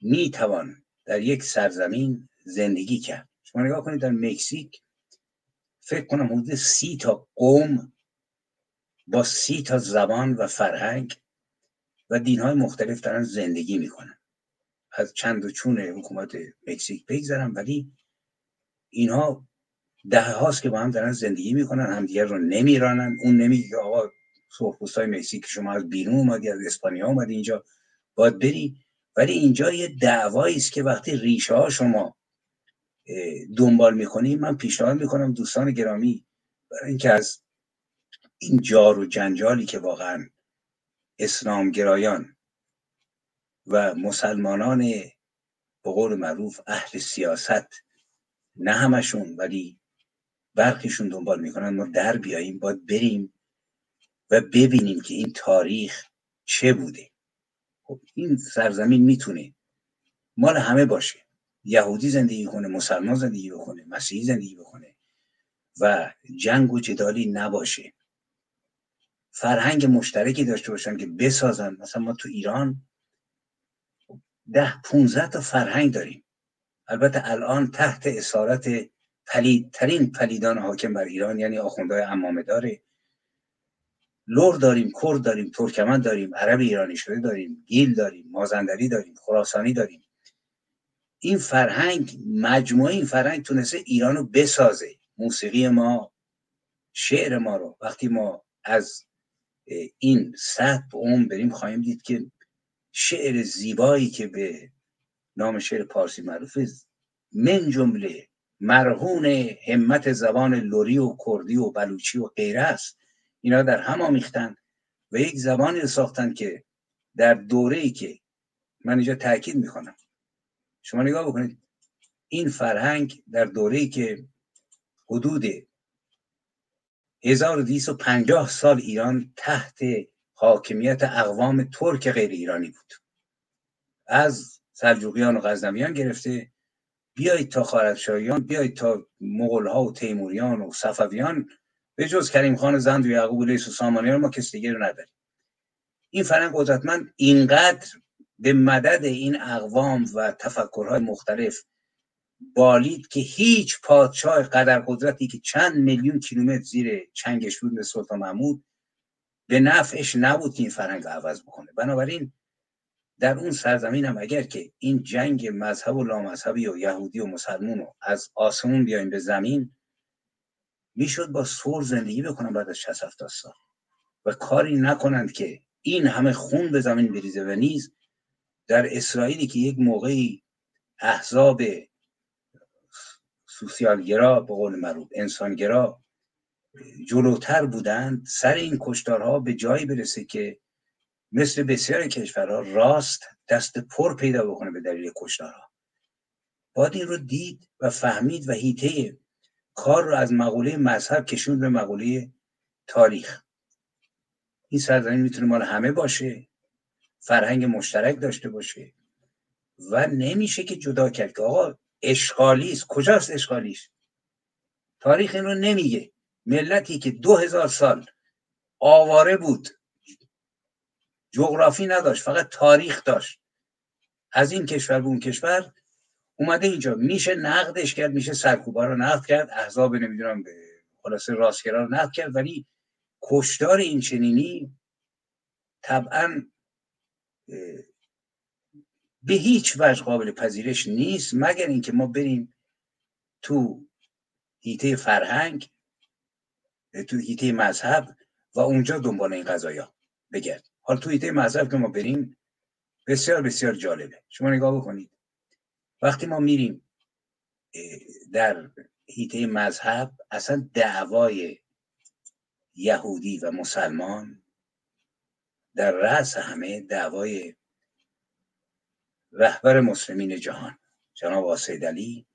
می‌توان در یک سرزمین زندگی کرد. شما نگاه کنید در مکزیک فکر کنم حدود سی تا قوم با سی تا زبان و فرهنگ و دینهای مختلف دارن زندگی می‌کنن. از چند و چون حکومت مکزیک بگذرم ولی اینها ده هاست که با هم دارن زندگی می‌کنن همدیگر رو نمیرانن. اون نمیگه که آقا سرخپوست های مکزیک شما از بیرون اومدی از اسپانیا اومدی اینجا باید بری. ولی اینجا یه دعوایی است که وقتی ریشه ها شما دنبال می‌کنیم من پیشنهاد می‌کنم دوستان گرامی برای اینکه از این جار و جنجالی که واقعا اسلام گرایان و مسلمانان به قول معروف اهل سیاست نه همشون ولی برخیشون دنبال می‌کنن ما در بیاییم باید بریم و ببینیم که این تاریخ چه بوده. خب این سرزمین می‌تونه مال همه باشه. یهودی زندگی کنه مسلمان زندگی بکنه مسیحی زندگی بکنه و جنگ و جدالی نباشه. فرهنگ مشترکی داشته باشن که بسازن. مثلا ما تو ایران ده پونزده تا فرهنگ داریم. البته الان تحت اسارت پلیدترین پلیدان حاکم بر ایران یعنی آخوندهای امامه داره. لور داریم کرد داریم ترکمن داریم عرب ایرانی شده داریم گیل داریم مازندری داریم خراسانی داریم. این فرهنگ مجموعه این فرهنگ تونسته ایرانو بسازه. موسیقی ما شعر ما رو. وقتی ما از این سطح اون بریم خواهیم دید که شعر زیبایی که به نام شعر پارسی معروفه من جمله مرهون همت زبان لوری و کردی و بلوچی و غیره است. اینا در هم آمیختن و یک زبانی ساختن که در دوره ای که من اینجا تاکید می‌کنم. شما نگاه بکنید. این فرهنگ در دوره ای که حدود 1250 سال ایران تحت حاکمیت اقوام ترک غیر ایرانی بود. از سلجوقیان و غزنویان گرفته بیایید تا خارزشاهیان بیایید تا مغول ها و تیموریان و صفویان به جز کریم خان زند و یعقوب لیس و سامانیان ما کسی دیگه رو نداریم. این فرهنگ قدرتمند اینقدر به مدد این اقوام و تفکرهای مختلف بالید که هیچ پادشاه قدر قدرتی که چند میلیون کیلومتر زیر چنگش بود مثل سلطان محمود به نفعش نبود که این فرهنگ عوض بکنه. بنابراین در اون سرزمین هم اگر که این جنگ مذهب و لامذهبی و یهودی و مسلمون رو از آسمون بیایم به زمین می‌شد با سور زندگی بکنن بعد از 60 70 سال. و کاری نکنند که این همه خون به زمین بریزه و نیز در اسرائیلی که یک موقعی احزاب سوسیالگرا به قول معروف انسانگرا جلوتر بودند سر این کشتارها به جایی برسه که مثل بسیار کشورها راست دست پر پیدا بکنه به دلیل کشتارها. باید این رو دید و فهمید و هیته کار رو از مقوله مذهب کشوند به مقوله تاریخ. این سرزمین می‌تونه مال همه باشه. فرهنگ مشترک داشته باشه. و نمیشه که جدا کرد که آقا اشغالی است. کجاست اشغالیش؟ تاریخ این رو نمیگه. ملتی که دو هزار سال آواره بود. جغرافی نداشت فقط تاریخ داشت. از این کشور به اون کشور اومده اینجا. میشه نقدش کرد میشه سرکوبا رو نقد کرد. احزاب نمی‌دونم خلاصه راستگرا رو نقد کرد. ولی کشتار این چنینی طبعا به هیچ وجه قابل پذیرش نیست مگر اینکه ما بریم تو هیته فرهنگ تو هیته مذهب و اونجا دنبال این قضایا بگرد حالا تو هیته مذهب که ما بریم بسیار بسیار جالبه. شما نگاه بکنید. وقتی ما میریم در هیته مذهب اصلا دعوای یهودی و مسلمان در رأس همه دعوای رهبر مسلمین جهان جناب آسید علی.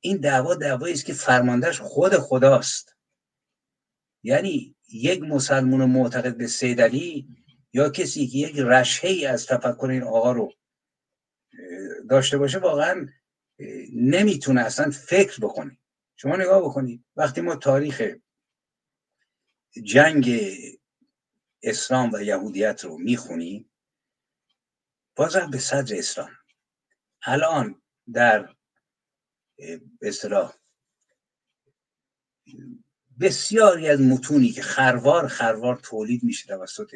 این دعوا دعوایی است که فرماندهش خود خداست. یعنی یک مسلمان معتقد به سید علی یا کسی که یک رشهه ای از تفکر این آقا رو داشته باشه واقعا نمی‌تونه اصلا فکر بکنه. شما نگاه بکنید وقتی ما تاریخ جنگ اسلام و یهودیت رو می‌خونیم بازم به صدر اسلام. الان در اصطلاح بسیاری از متونی که خروار خروار تولید میشه توسط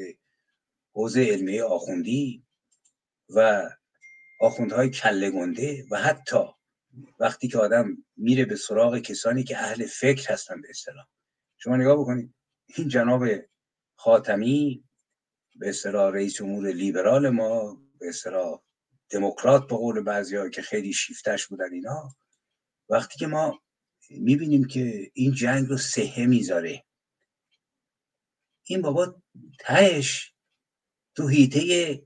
حوزه علمیه آخوندی و آخوندهای کله گنده و حتی وقتی که آدم میره به سراغ کسانی که اهل فکر هستن به اصطلاح. شما نگاه بکنید این جناب خاتمی به اصطلاح رئیس جمهور لیبرال ما به اصطلاح دموکرات به قول بعضی که خیلی شیفتش بودن اینا. وقتی که ما می‌بینیم که این جنگ رو سهه می‌ذاره. این بابا تهش تو هیته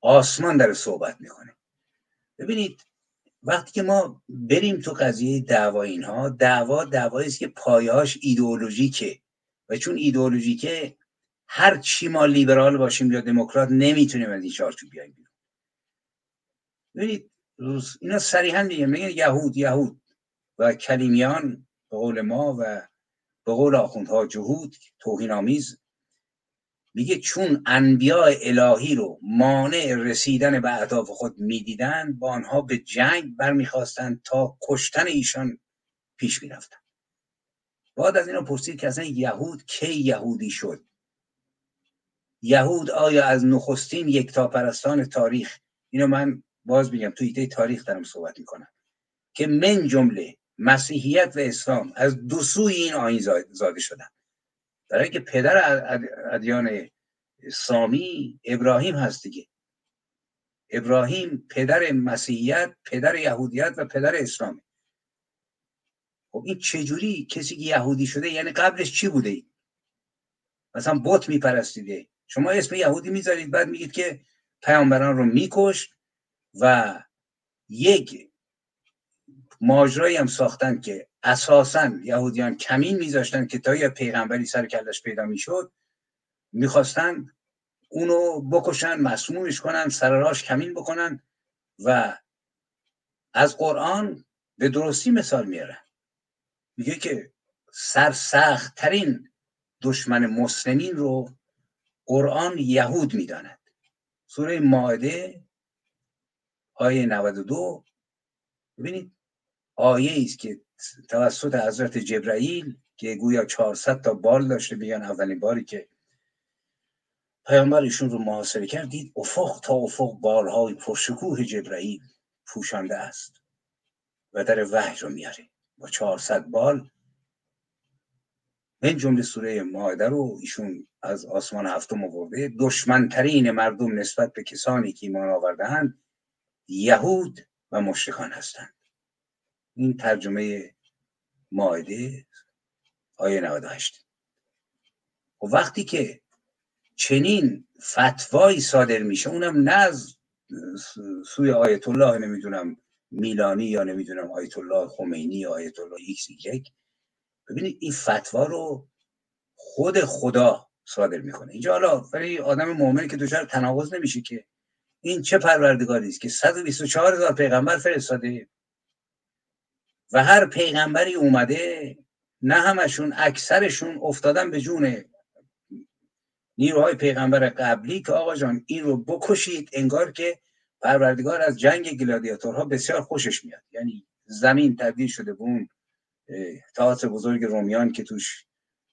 آسمان در صحبت می‌کنه. ببینید وقتی که ما بریم تو قضیه دعوا اینها دعوا دعوایی است که پایهاش ایدئولوژیکه. و چون ایدئولوژیکه هر چی ما لیبرال باشیم یا دموکرات نمی‌تونیم از این چارچوب بیایم بیرون. ببینید اینا صریحا میگن میگن یهود یهود و کلیمیان به قول ما و به قول آخوندها جهود توهین آمیز میگه چون انبیاء الهی رو مانع رسیدن به اهداف خود می‌دیدند با آنها به جنگ برمیخواستند تا کشتن ایشان پیش می‌رفتن. باید از اینا پرسید که اصلا یهود کی یهودی شد؟ یهود آیا از نخستین یکتا پرستان تاریخ اینو من باز میگم توی ایده تاریخ دارم صحبت می‌کنم که من جمله مسیحیت و اسلام از دو سوی این آین زاده شدن. برای که پدر ادیان سامی ابراهیم هست دیگه. ابراهیم پدر مسیحیت پدر یهودیت و پدر اسلام. خب این چجوری کسی که یهودی شده یعنی قبلش چی بوده؟ ای؟ مثلا بت میپرستیده. شما اسم یهودی می‌ذارید بعد میگید که پیامبران رو میکشت و یک ماجرایی هم ساختن که اساسا یهودیان کمین میذاشتن که تا یه پیغمبری سر کلش پیدا می‌شد می‌خواستن اونو بکشن مسمومش کنن سر راش کمین بکنن و از قرآن به درستی مثال میارن میگه که سرسخت ترین دشمن مسلمین رو قرآن یهود می‌داند. سوره ماعده آیه 92 ببینید آیه است که توسط حضرت جبرائیل که گویا 400 تا بال داشته بیان اولین باری که پیامبر ایشون رو محاصره کرد دید افق تا افق بالهای پرشکوه جبرئیل پوشانده است و در وحی رو میاره. با 400 بال این جمله سوره ماعده رو ایشون از آسمان هفتم آورده. دشمنترین مردم نسبت به کسانی که ایمان آوردهاند یهود و مشرکان هستند. این ترجمه ماعده آیه 98 و وقتی که چنین فتوایی صادر میشه اونم نه از سوی آیت الله نمی‌دونم میلانی یا نمی‌دونم آیت الله خمینی یا آیت الله X یک ببینید این فتوا رو خود خدا صادر می‌کنه. اینجا حالا برای آدم مؤمن که دچار تناقض نمیشه که این چه پروردگاری است که 124 هزار پیغمبر فرستاده و هر پیغمبری اومده نه همشون اکثرشون افتادن به جون نیروهای پیغمبر قبلی که آقا جان این رو بکشید انگار که پروردگار از جنگ گلادیاتورها بسیار خوشش میاد. یعنی زمین تبدیل شده به اون تئاتر بزرگ رومیان که توش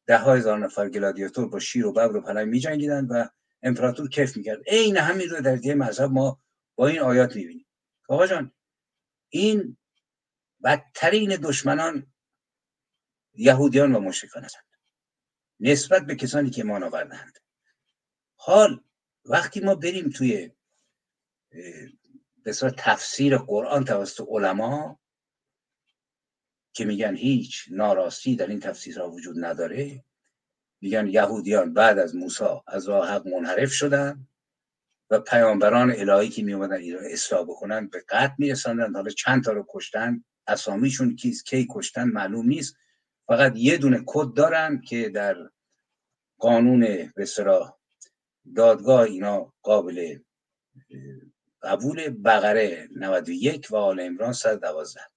ده های هزار نفر گلادیاتور با شیر و ببر و پلنگ می جنگیدن و امپراتور کف می‌کرد. عین همین رو در دیگه مذهب ما با این آیات می‌بینیم. آقا جان این بدترین دشمنان یهودیان و مشرکان هستند. نسبت به کسانی که ایمان آوردند حال وقتی ما بریم توی به تفسیر قرآن توسط علما که میگن هیچ ناراستی در این تفسیرها وجود نداره. میگن یهودیان بعد از موسی از راه حق منحرف شدن و پیامبران الهی که میومدن ایران اصلاح بکنن به قتل میرساندن. حالا چند تا رو کشتن؟ اسامیشون کیست؟ کی کشتن؟ معلوم نیست. فقط یه دونه کد دارن که در قانون به دادگاه اینا قابل قبول بقره 91 و آل امران 112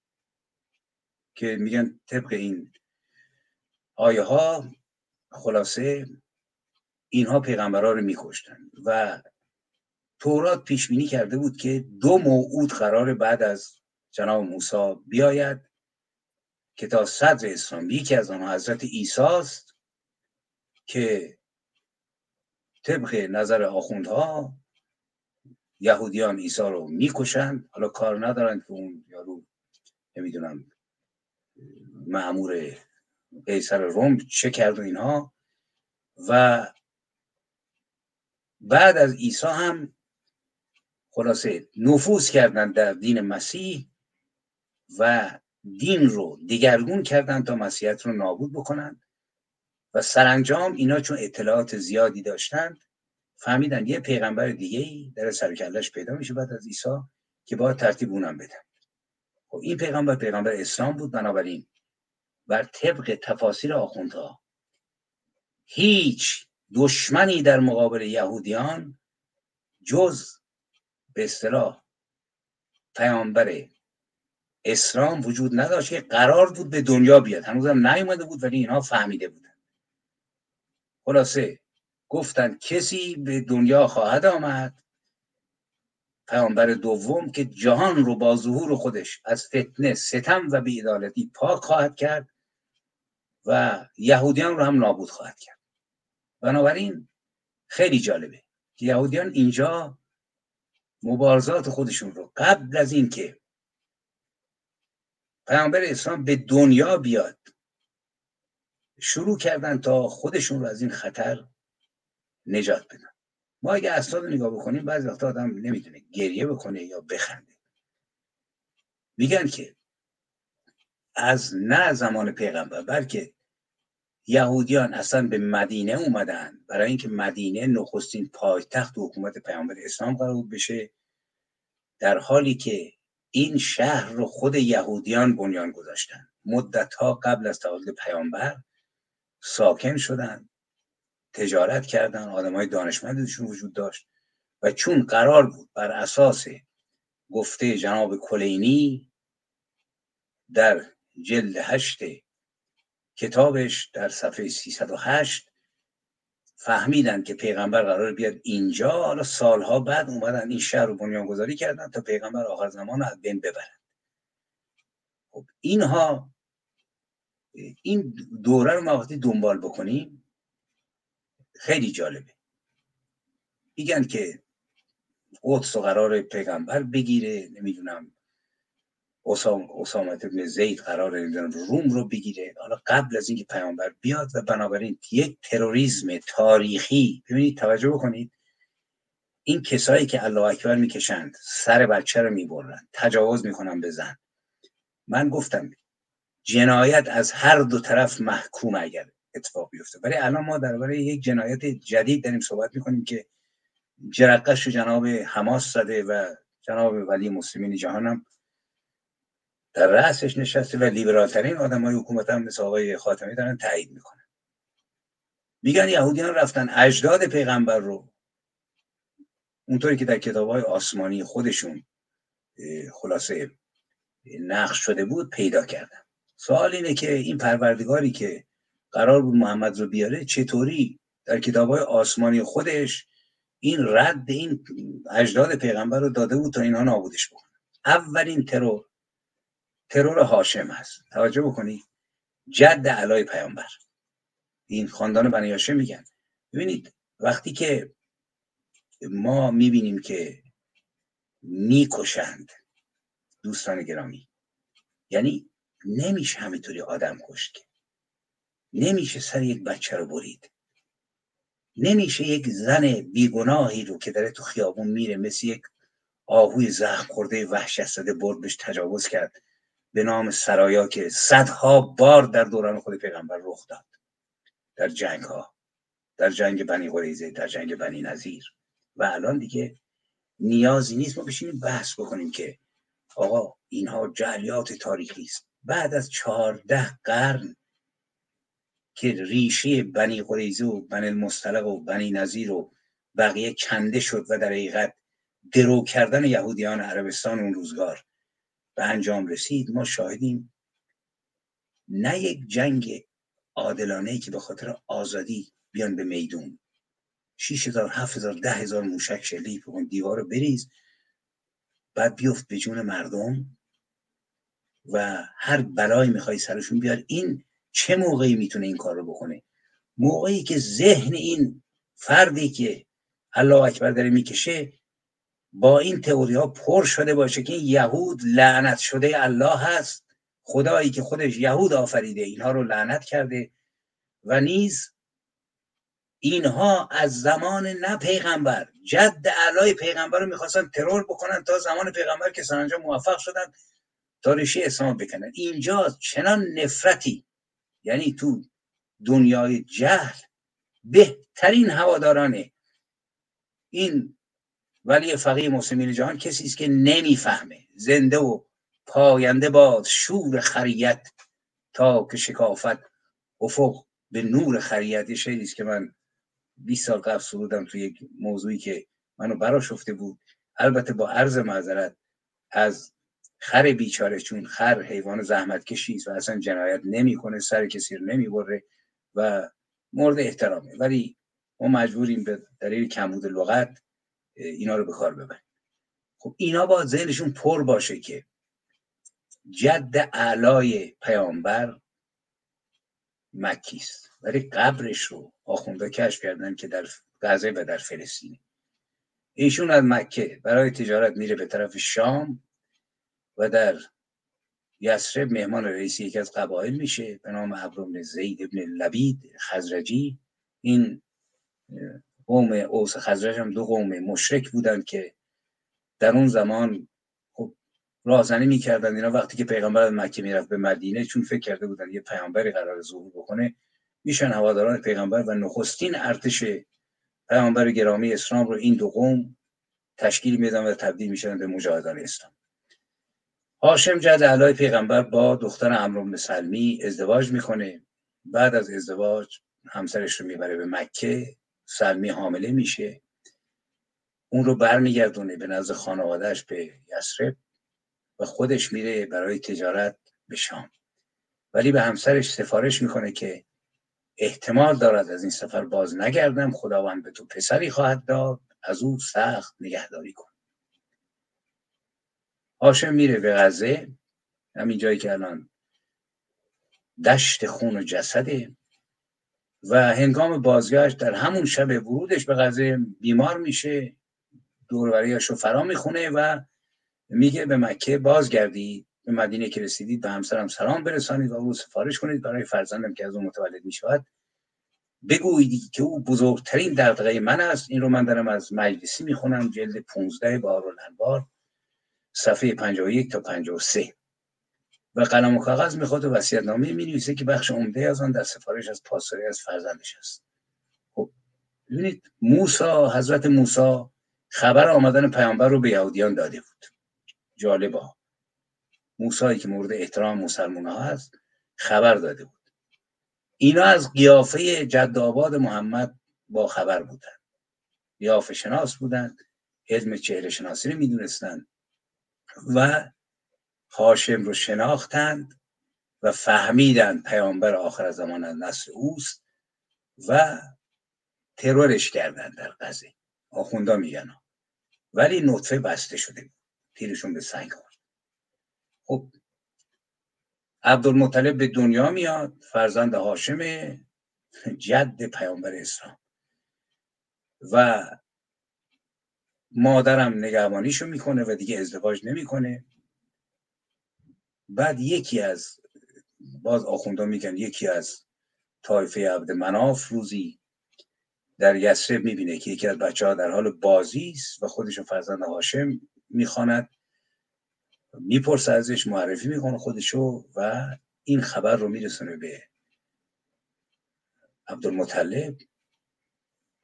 که میگن طبق این آیه ها خلاصه اینها پیغمبرها رو میکشتن و تورات پیش بینی کرده بود که دو موعود قرار بعد از جناب موسی بیاید که تا صدر اسلام یکی از آنها حضرت عیسی است که طبق نظر آخوندها یهودیان عیسی رو می‌کشند. حالا کار ندارن که اون یارو نمی‌دونم معمور قیصر روم چه کرد و اینها. و بعد از عیسی هم خلاصه نفوذ کردن در دین مسیح و دین رو دیگرگون کردن تا مسیحیت رو نابود بکنن و سرانجام اینا چون اطلاعات زیادی داشتند فهمیدن یه پیغمبر دیگه ای در سرکلش پیدا میشه بعد از عیسی که باید ترتیب اونم بدن. خب این پیغمبر پیغمبر اسلام بود بنابراین. بر طبق تفاسیر آخوندها. هیچ دشمنی در مقابل یهودیان جز به اصطلاح پیامبر اسلام وجود نداشت که قرار بود به دنیا بیاد. هنوزم نیومده بود ولی اینها فهمیده بودن خلاصه گفتند کسی به دنیا خواهد آمد پیامبر دوم که جهان رو با ظهور خودش از فتنه ستم و بیعدالتی پاک خواهد کرد و یهودیان رو هم نابود خواهد کرد. بنابراین خیلی جالبه که یهودیان اینجا مبارزات خودشون رو قبل از اینکه پیامبر اسلام به دنیا بیاد شروع کردن تا خودشون رو از این خطر نجات بدن. ما اگه اسناد نگاه بکنیم بعضی وقتا آدم نمی‌دونه گریه بکنه یا بخنده. میگن که از نه زمان پیغمبر بلکه یهودیان اصلا به مدینه اومدن. برای اینکه مدینه نخستین پایتخت حکومت پیامبر اسلام قرار بشه در حالی که این شهر رو خود یهودیان بنیان گذاشتن. مدت ها قبل از تولد پیامبر ساکن شدن. تجارت کردن آدم های دانشمندشون وجود داشت. و چون قرار بود بر اساس گفته جناب کلینی در جلد هشت کتابش در صفحه 308 فهمیدن که پیغمبر قرار بیاد اینجا حالا سالها بعد اومدن این شهر رو بنیان گذاری کردن تا پیغمبر آخر زمان رو از بین ببرن. خب اینها این دوره رو ما وقتی دنبال بکنیم خیلی جالبه. میگن که قدس و قرار پیغمبر بگیره نمی‌دونم اسام اسامت ابن زید قرار روم رو بگیره. حالا قبل از اینکه پیامبر بیاد و بنابراین یک تروریسم تاریخی ببینید توجه بکنید. این کسایی که الله اکبر می‌کشند سر بچه رو می‌برن تجاوز می‌کنن به زن. من گفتم جنایت از هر دو طرف محکوم اگر اتفاق بیفته. ولی الان ما درباره یک جنایت جدید داریم صحبت می‌کنیم که جرقش رو جناب حماس زده و جناب ولی مسلمین جهان هم در رأسش نشسته و لیبرال ترین آدم های حکومت هم مثل آقای خاتمی دارن تایید می‌کنن. میگن یهودیان رفتن اجداد پیغمبر رو. اونطوری که در کتاب های آسمانی خودشون خلاصه نقش شده بود پیدا کردن. سوال اینه که این پروردگاری که قرار بود محمد رو بیاره. چطوری؟ در کتاب های آسمانی خودش این رد این اجداد پیغمبر رو داده بود تا اینها نابودش بکنن اولین ترور ترور هاشم هست. توجه بکنید جد علای پیامبر. این خاندان بنی هاشم میگن. ببینید وقتی که ما می‌بینیم که می‌کشند دوستان گرامی یعنی نمیشه همینطوری آدم کشت نمیشه سر یک بچه رو برید. نمیشه یک زن بیگناهی رو که داره تو خیابون میره مثل یک آهوی زخم خورده وحشت زده برد بهش تجاوز کرد. به نام سرایا که صدها بار در دوران خود پیغمبر رخ داد. در جنگ ها در جنگ بنی قریزه در جنگ بنی نظیر و الان دیگه نیازی نیست ما بشینیم بحث بکنیم که آقا اینها جلیات تاریخی است. بعد از چهارده قرن که ریشه بنی قریزه و بنی المستلق و بنی نظیر و بقیه کنده شد و در حقیقت درو کردن یهودیان عربستان اون روزگار به انجام رسید ما شاهدیم. نه یک جنگ عادلانه که به خاطر آزادی بیان به میدون. هزار ده هزار موشک شلیک بکن دیوار رو بریز بعد بیفت به جون مردم و هر بلایی می‌خوای سرشون بیار. این چه موقعی می‌تونه این کار رو بکنه؟ موقعی که ذهن این فردی که الله اکبر داره می‌کشه با این تئوری ها پر شده باشه که یهود لعنت شده الله هست. خدایی که خودش یهود آفریده اینها رو لعنت کرده و نیز اینها از زمان نه پیغمبر جد علای پیغمبر رو می‌خواستن ترور بکنن تا زمان پیغمبر که سرانجام موفق شدن تا ریشه اسلام بکنن. اینجا چنان نفرتی یعنی تو دنیای جهل بهترین هواداران این ولی فقیه مسلمین جهان کسی است که نمی‌فهمه. زنده و پاینده باد شور خریت تا که شکافت افق به نور خریت. یه است که من 20 سال قبل سرودم تو یک موضوعی که منو برا شفته بود. البته با عرض معذرت از خر بیچاره چون خر حیوان زحمت کشی و اصلا جنایت نمی‌کنه سر کسی رو نمی‌بره و مورد احترامه. ولی ما مجبوریم به دلیل کمبود لغت اینا رو به کار ببریم. خب اینا با ذهنشون پر باشه که جد علای پیامبر مکیست ولی قبرش رو آخونده کشف کردن که در غزه و در فلسطین. ایشون از مکه برای تجارت میره به طرف شام. و در یسرب مهمان رئیسی یکی از قبایل میشه به نام عبر زید ابن لبید خزرجی. این قوم اوس خزرج هم دو قوم مشرک بودند که در اون زمان خب راهزنی می‌کردن اینا وقتی که پیغمبر از مکه می‌رفت به مدینه چون فکر کرده بودن یه پیامبری قرار ظهور بکنه میشن هواداران پیغمبر و نخستین ارتش پیامبر گرامی اسلام رو این دو قوم تشکیل میدن و تبدیل میشن به مجاهدان اسلام. هاشم جد علای پیغمبر با دختر عمرو سلمی ازدواج می‌کنه. بعد از ازدواج همسرش رو می‌بره به مکه. سلمی حامله میشه. اون رو برمیگردونه به نزد خانوادهش به یسرب و خودش میره برای تجارت به شام. ولی به همسرش سفارش می‌کنه که احتمال دارد از این سفر باز نگردم. خداوند به تو پسری خواهد داد. از او سخت نگهداری کن. هاشم میره به غزه همین جایی که الان دشت خون و جسده. و هنگام بازگشت در همون شب ورودش به غزه بیمار میشه دوروریاش رو فرا می‌خونه و میگه به مکه بازگردید به مدینه که رسیدید به همسرم سلام برسانید و او سفارش کنید. برای فرزندم که از اون متولد می‌شود بگویید که او بزرگترین دغدغه من است. این رو من دارم از مجلسی می‌خونم جلد 15 بار الانوار صفحه 51 تا 53 و قلم و کاغذ می‌خواد و وصیت نامه می نویسه که بخش عمده از آن در سفارش از پاسداری از فرزندش است. خب ببینید موسا حضرت موسا خبر آمدن پیامبر رو به یهودیان داده بود. جالبه. موسایی که مورد احترام مسلمان ها هست خبر داده بود. اینا از قیافه جد آباد محمد با خبر بودن. قیافه شناس بودن. علم چهره شناسی رو می‌دونستند و هاشم رو شناختند و فهمیدند پیامبر آخر زمان از نسل اوست و ترورش کردند در غزه آخوندا میگن. ولی نطفه بسته شده تیرشون به سنگ آورد. خب عبدالمطلب به دنیا میاد فرزند هاشم جد پیامبر اسلام. و مادرم نگهبانیشو می‌کنه و دیگه ازدواج نمی‌کنه. بعد یکی از باز آخوندا میگن یکی از طایفه عبد مناف روزی در یسرب می‌بینه که یکی از بچه ها در حال بازی است و خودشون فرزند هاشم می‌خواند. می‌پرسه ازش معرفی می‌کنه خودشو و این خبر رو میرسونه به عبدالمطلب.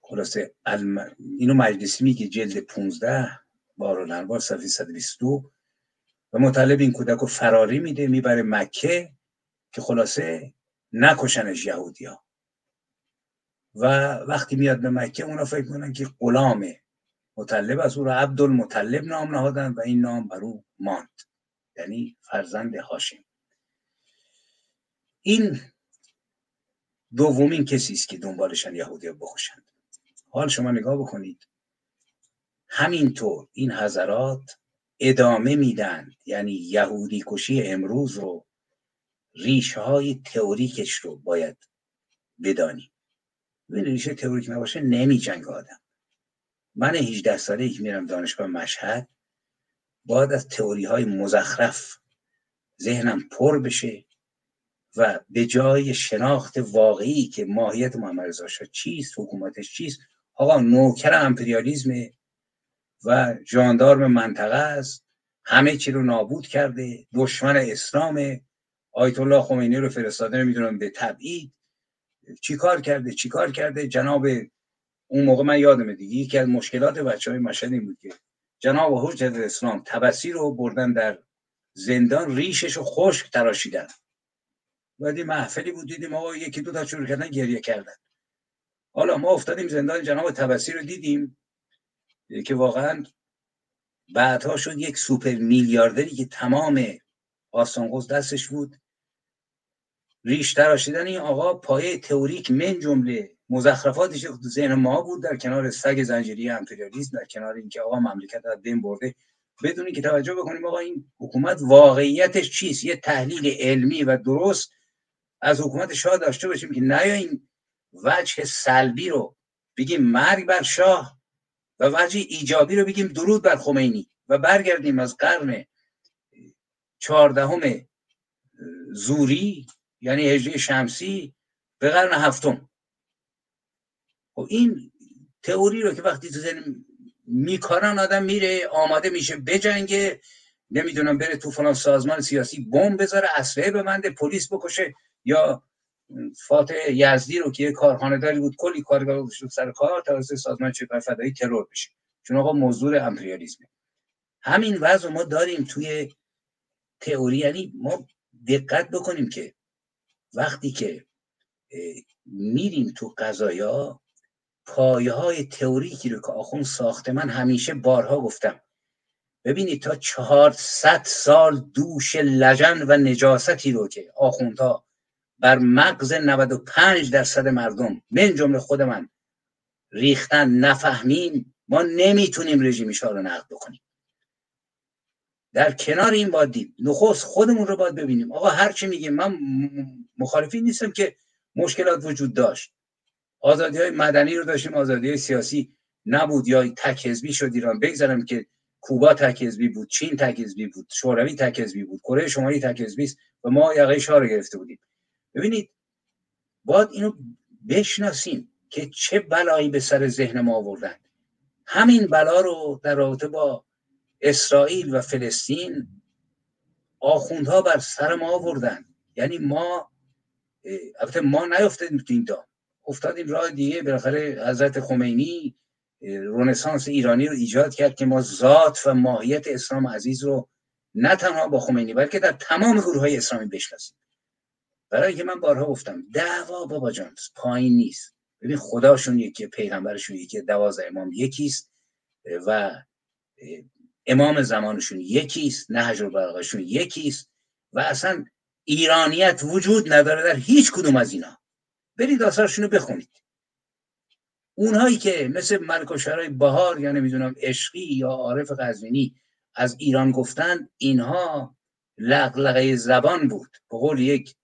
خلاصه الم... اینو مجلسی میگه جلد 15 بار الانوار صفحه 122 و مطلب این کودک رو فراری میده می‌بره مکه که خلاصه نکشنش یهودی و وقتی میاد به مکه اونا فکر کنن که غلامه مطلب از او را عبدالمطلب نام نهادن و این نام بر او ماند. یعنی فرزند هاشم. این دومین کسی است که دنبالشن یهودی بخوشند حال شما نگاه بکنید. همینطور این حضرات ادامه میدن یعنی یهودی کشی امروز رو ریشه های تئوریکش رو باید بدانیم. ببینید ریشه تئوریک نباشه نمی جنگ آدم. من 18 ساله که میرم دانشگاه مشهد باید از تئوری های مزخرف ذهنم پر بشه و به جای شناخت واقعی که ماهیت محمد رضا چیست حکومتش چیست آقا نوکر امپریالیزم و جاندارم منطقه است. همه چی رو نابود کرده دشمن اسلام آیت الله خمینی رو فرستاده نمی‌دونم به تبعید. چی کار کرده؟ چی کار کرده؟ جناب اون موقع من یادمه دیگه یکی از مشکلات بچه های مشهد این بود که جناب حجت اسلام تبسی رو بردن در زندان ریشش رو خشک تراشیدن. بعدی محفلی بود دیدیم آقا یکی دو تا شروع کردن گریه کردن. حالا ما افتادیم زندان جناب تبسی رو دیدیم که واقعا بعدها شد یک سوپر میلیاردری که تمام آسانقوز دستش بود. ریش تراشیدن این آقا پایه تئوریک من جمله مزخرفاتش تو ذهن ما بود در کنار سگ زنجیری امپریالیسم در کنار اینکه آقا مملکت از بین برده. بدونی که توجه بکنیم آقا این حکومت واقعیتش چیست؟ یه تحلیل علمی و درست از حکومت شاه داشته باشیم که نه این وجه سلبی رو بگیم مرگ بر شاه و وجه ایجابی رو بگیم درود بر خمینی و برگردیم از قرن چهاردهم زوری یعنی هجری شمسی به قرن هفتم. خب این تئوری رو که وقتی تو زن میکارن آدم میره آماده میشه بجنگه نمی‌دونم بره تو فلان سازمان سیاسی بمب بذاره اسلحه ببنده پلیس بکشه یا فاتح یزدی رو که یه کارخانه داری بود کلی کارگاه شد سر کار توسط سازمان چپر فدایی ترور بشه چون آقا موضوع امپریالیسمه. همین وضع ما داریم توی تئوری یعنی ما دقت بکنیم که وقتی که میریم تو قضایا پایه های تئوریکی رو که آخون ساخته من همیشه بارها گفتم ببینید تا چهارصد سال دوش لجن و نجاستی رو که آخوندها بر مغز 95 درصد مردم من جمله خود من ریختن نفهمیم ما نمی‌تونیم رژیم شاه رو نقد بکنیم. در کنار این باید دید نخست خودمون رو باید ببینیم. آقا هر چی میگیم من مخالفی نیستم که مشکلات وجود داشت. آزادی های مدنی رو داشتیم آزادی های سیاسی نبود. یا تک حزبی شد ایران. بگذارم که کوبا تک حزبی بود چین تک حزبی بود شوروی تک حزبی بود کره شمالی تک حزبی است و ما یقه شاه رو گرفته بودیم. ببینید باید اینو بشناسیم که چه بلایی به سر ذهن ما آوردن. همین بلا رو در رابطه با اسرائیل و فلسطین آخوندها بر سر ما آوردن. یعنی ما البته ما نیفتادیم تو این دام. افتادیم راه دیگه بالاخره حضرت خمینی رونسانس ایرانی رو ایجاد کرد که ما ذات و ماهیت اسلام عزیز رو نه تنها با خمینی بلکه در تمام گروه های اسلامی بشناسیم. برای که من بارها گفتم دعوا بابا جان پایین نیست. ببین خداشون یکی پیغمبرشون یکی دوازده امام یکیست و امام زمانشون یکیست نهج البلاغهشون یکیست و اصلا ایرانیت وجود نداره در هیچ کدوم از اینا. برید آثارشون رو بخونید. اونهایی که مثل ملک و بهار یا نمی‌دونم عشقی یا عارف قزوینی از ایران گفتند اینها لغلقه زبان بود. به قول یک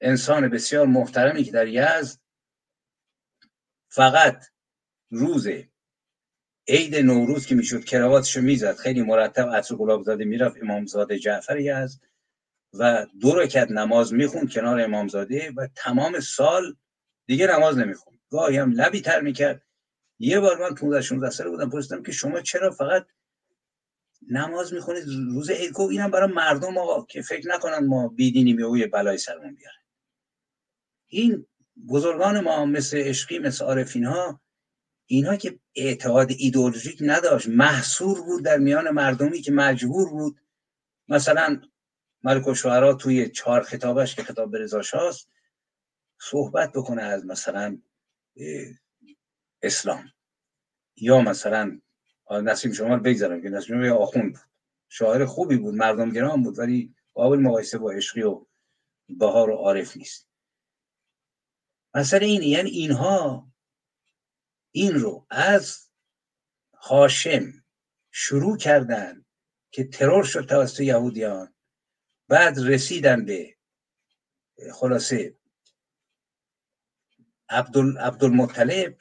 انسان بسیار محترمی که در یزد فقط روز عید نوروز که می‌شد کراواتشو می‌زد خیلی مرتب عطر گلاب زاده می‌رفت امامزاده جعفر یزد و دو رکت نماز می‌خوند کنار امامزاده و تمام سال دیگه نماز نمی‌خوند. گاهی هم لبی تر می‌کرد. یه بار من 15 16 ساله بودم پرسیدم که شما چرا فقط نماز می‌خونید؟ روز عید؟ گفت اینم برای مردم آقا که فکر نکنن ما بیدینیم یا یه بلای سرمون بیاره. این بزرگان ما مثل عشقی مثل عارفین ها اینها که اعتقاد ایدئولوژیک نداشت محصور بود در میان مردمی که مجبور بود. مثلا ملک و توی چهار خطابش که خطاب به هاست صحبت بکنه از مثلا اسلام. یا مثلا نسیم شما رو بگذارم که نسیم شما آخوند بود. شاعر خوبی بود مردم گرام بود ولی قابل مقایسه با عشقی و بهار و عارف نیست. مثلا این یعنی اینها این رو از هاشم شروع کردن که ترور شد توسط یهودیان بعد رسیدن به خلاصه عبدال عبدالمطلب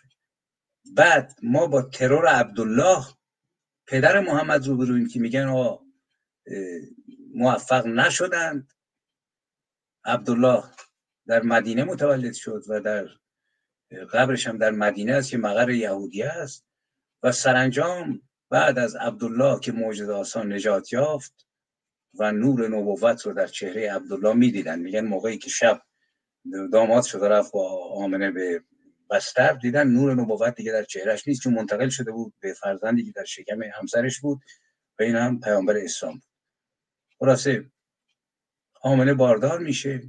بعد ما با ترور عبدالله پدر محمد رو برویم که میگن آقا موفق نشدند. عبدالله در مدینه متولد شد و در قبرش هم در مدینه است که مقر یهودی است. و سرانجام بعد از عبدالله که موجد آسان نجات یافت و نور نبوت رو در چهره عبدالله می‌دیدن. میگن موقعی که شب داماد شده رفت با آمنه به بستر دیدن نور نبوت دیگه در چهرهش نیست چون منتقل شده بود به فرزندی که در شکم همسرش بود و این هم پیامبر اسلام بود. خلاصه آمنه باردار میشه.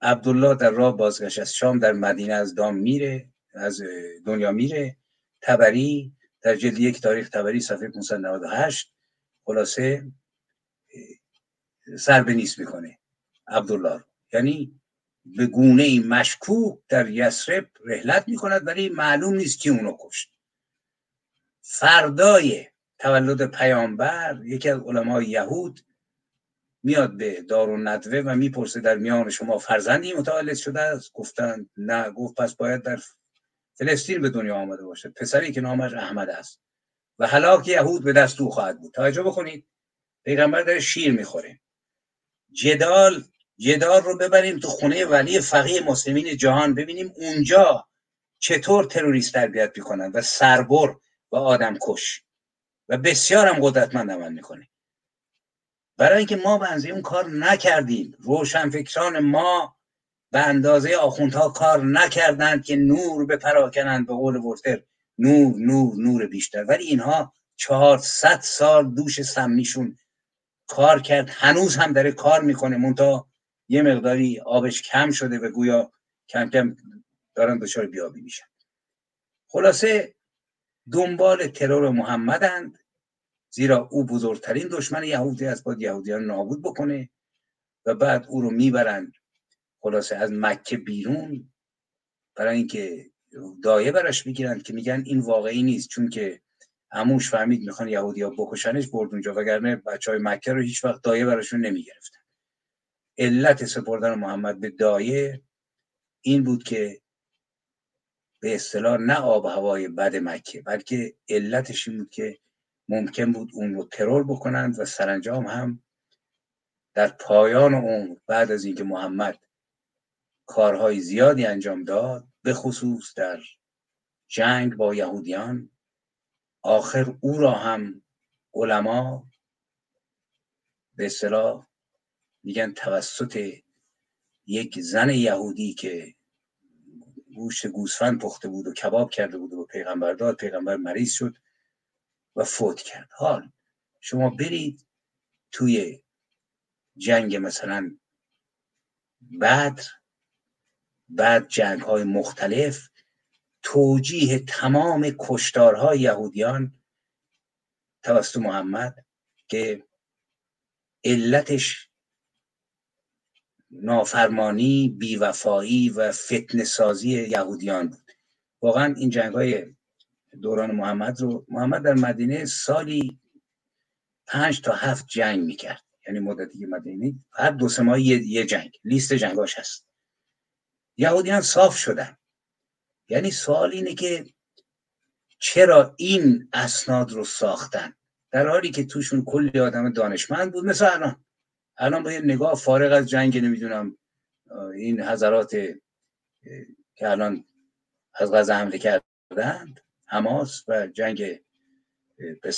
عبدالله در راه بازگشت از شام در مدینه از دام میره از دنیا میره. تبری در جلد یک تاریخ تبری صفحه 598 خلاصه سر به نیست می‌کنه عبدالله یعنی به گونه مشکوک در یسرب رحلت می‌کند ولی معلوم نیست کی اونو کشت. فردای تولد پیامبر یکی از علمای یهود میاد به دار و ندوه و می‌پرسه در میان شما فرزندی متولد شده است؟ گفتن نه. گفت پس باید در فلسطین به دنیا آمده باشد پسری که نامش احمد است. و هلاک یهود به دست او خواهد بود. توجه بکنید. پیغمبر در شیر می‌خوره. جدال جدال رو ببریم تو خونه ولی فقیه مسلمین جهان. ببینیم اونجا چطور تروریست تربیت می‌کنن و سربر و آدم کش. و بسیار هم قدرتمند عمل می‌کنه. برای اینکه ما به اون کار نکردیم. روشنفکران ما به اندازه آخوندها کار نکردند که نور به پراکنند به قول ورتر. نور نور نور بیشتر. ولی اینها چهارصد سال دوش سمیشون کار کرد. هنوز هم داره کار می‌کنه. منتها یه مقداری آبش کم شده و گویا کم کم دارن دچار بیابی میشن. خلاصه دنبال ترور محمدند. زیرا او بزرگترین دشمن یهودی است باید یهودیان نابود بکنه و بعد او رو می‌برند خلاصه از مکه بیرون برای اینکه دایه براش می‌گیرند که میگن این واقعی نیست چون که هموش فهمید می‌خوان یهودی ها بکشنش برد اونجا وگرنه بچه های مکه رو هیچ وقت دایه براشون نمی‌گرفتن. علت سپردن محمد به دایه این بود که به اصطلاح نه آب هوای بد مکه بلکه علتش این بود که ممکن بود اون رو ترور بکنند و سرانجام هم در پایان عمر بعد از اینکه محمد کارهای زیادی انجام داد به خصوص در جنگ با یهودیان آخر او را هم علما به اصطلاح میگن توسط یک زن یهودی که گوشت گوسفند پخته بود و کباب کرده بود و پیغمبر داد پیغمبر مریض شد. و فوت کرد. حال شما برید توی جنگ مثلا بعد بعد جنگ های مختلف توجیه تمام کشتارهای یهودیان توسط محمد که علتش نافرمانی بیوفایی و فتن سازی یهودیان بود. واقعا این جنگ های دوران محمد رو محمد در مدینه سالی پنج تا هفت جنگ می‌کرد. یعنی مدتی که مدینه هر دو سه ماه یه جنگ. لیست جنگاش هست. یهودیان صاف شدن. یعنی سوال اینه که چرا این اسناد رو ساختن؟ در حالی که توشون کلی آدم دانشمند بود مثل الان. الان با یه نگاه فارغ از جنگ نمی‌دونم این حضرات که الان از غزه حمله کردند حماس و جنگ به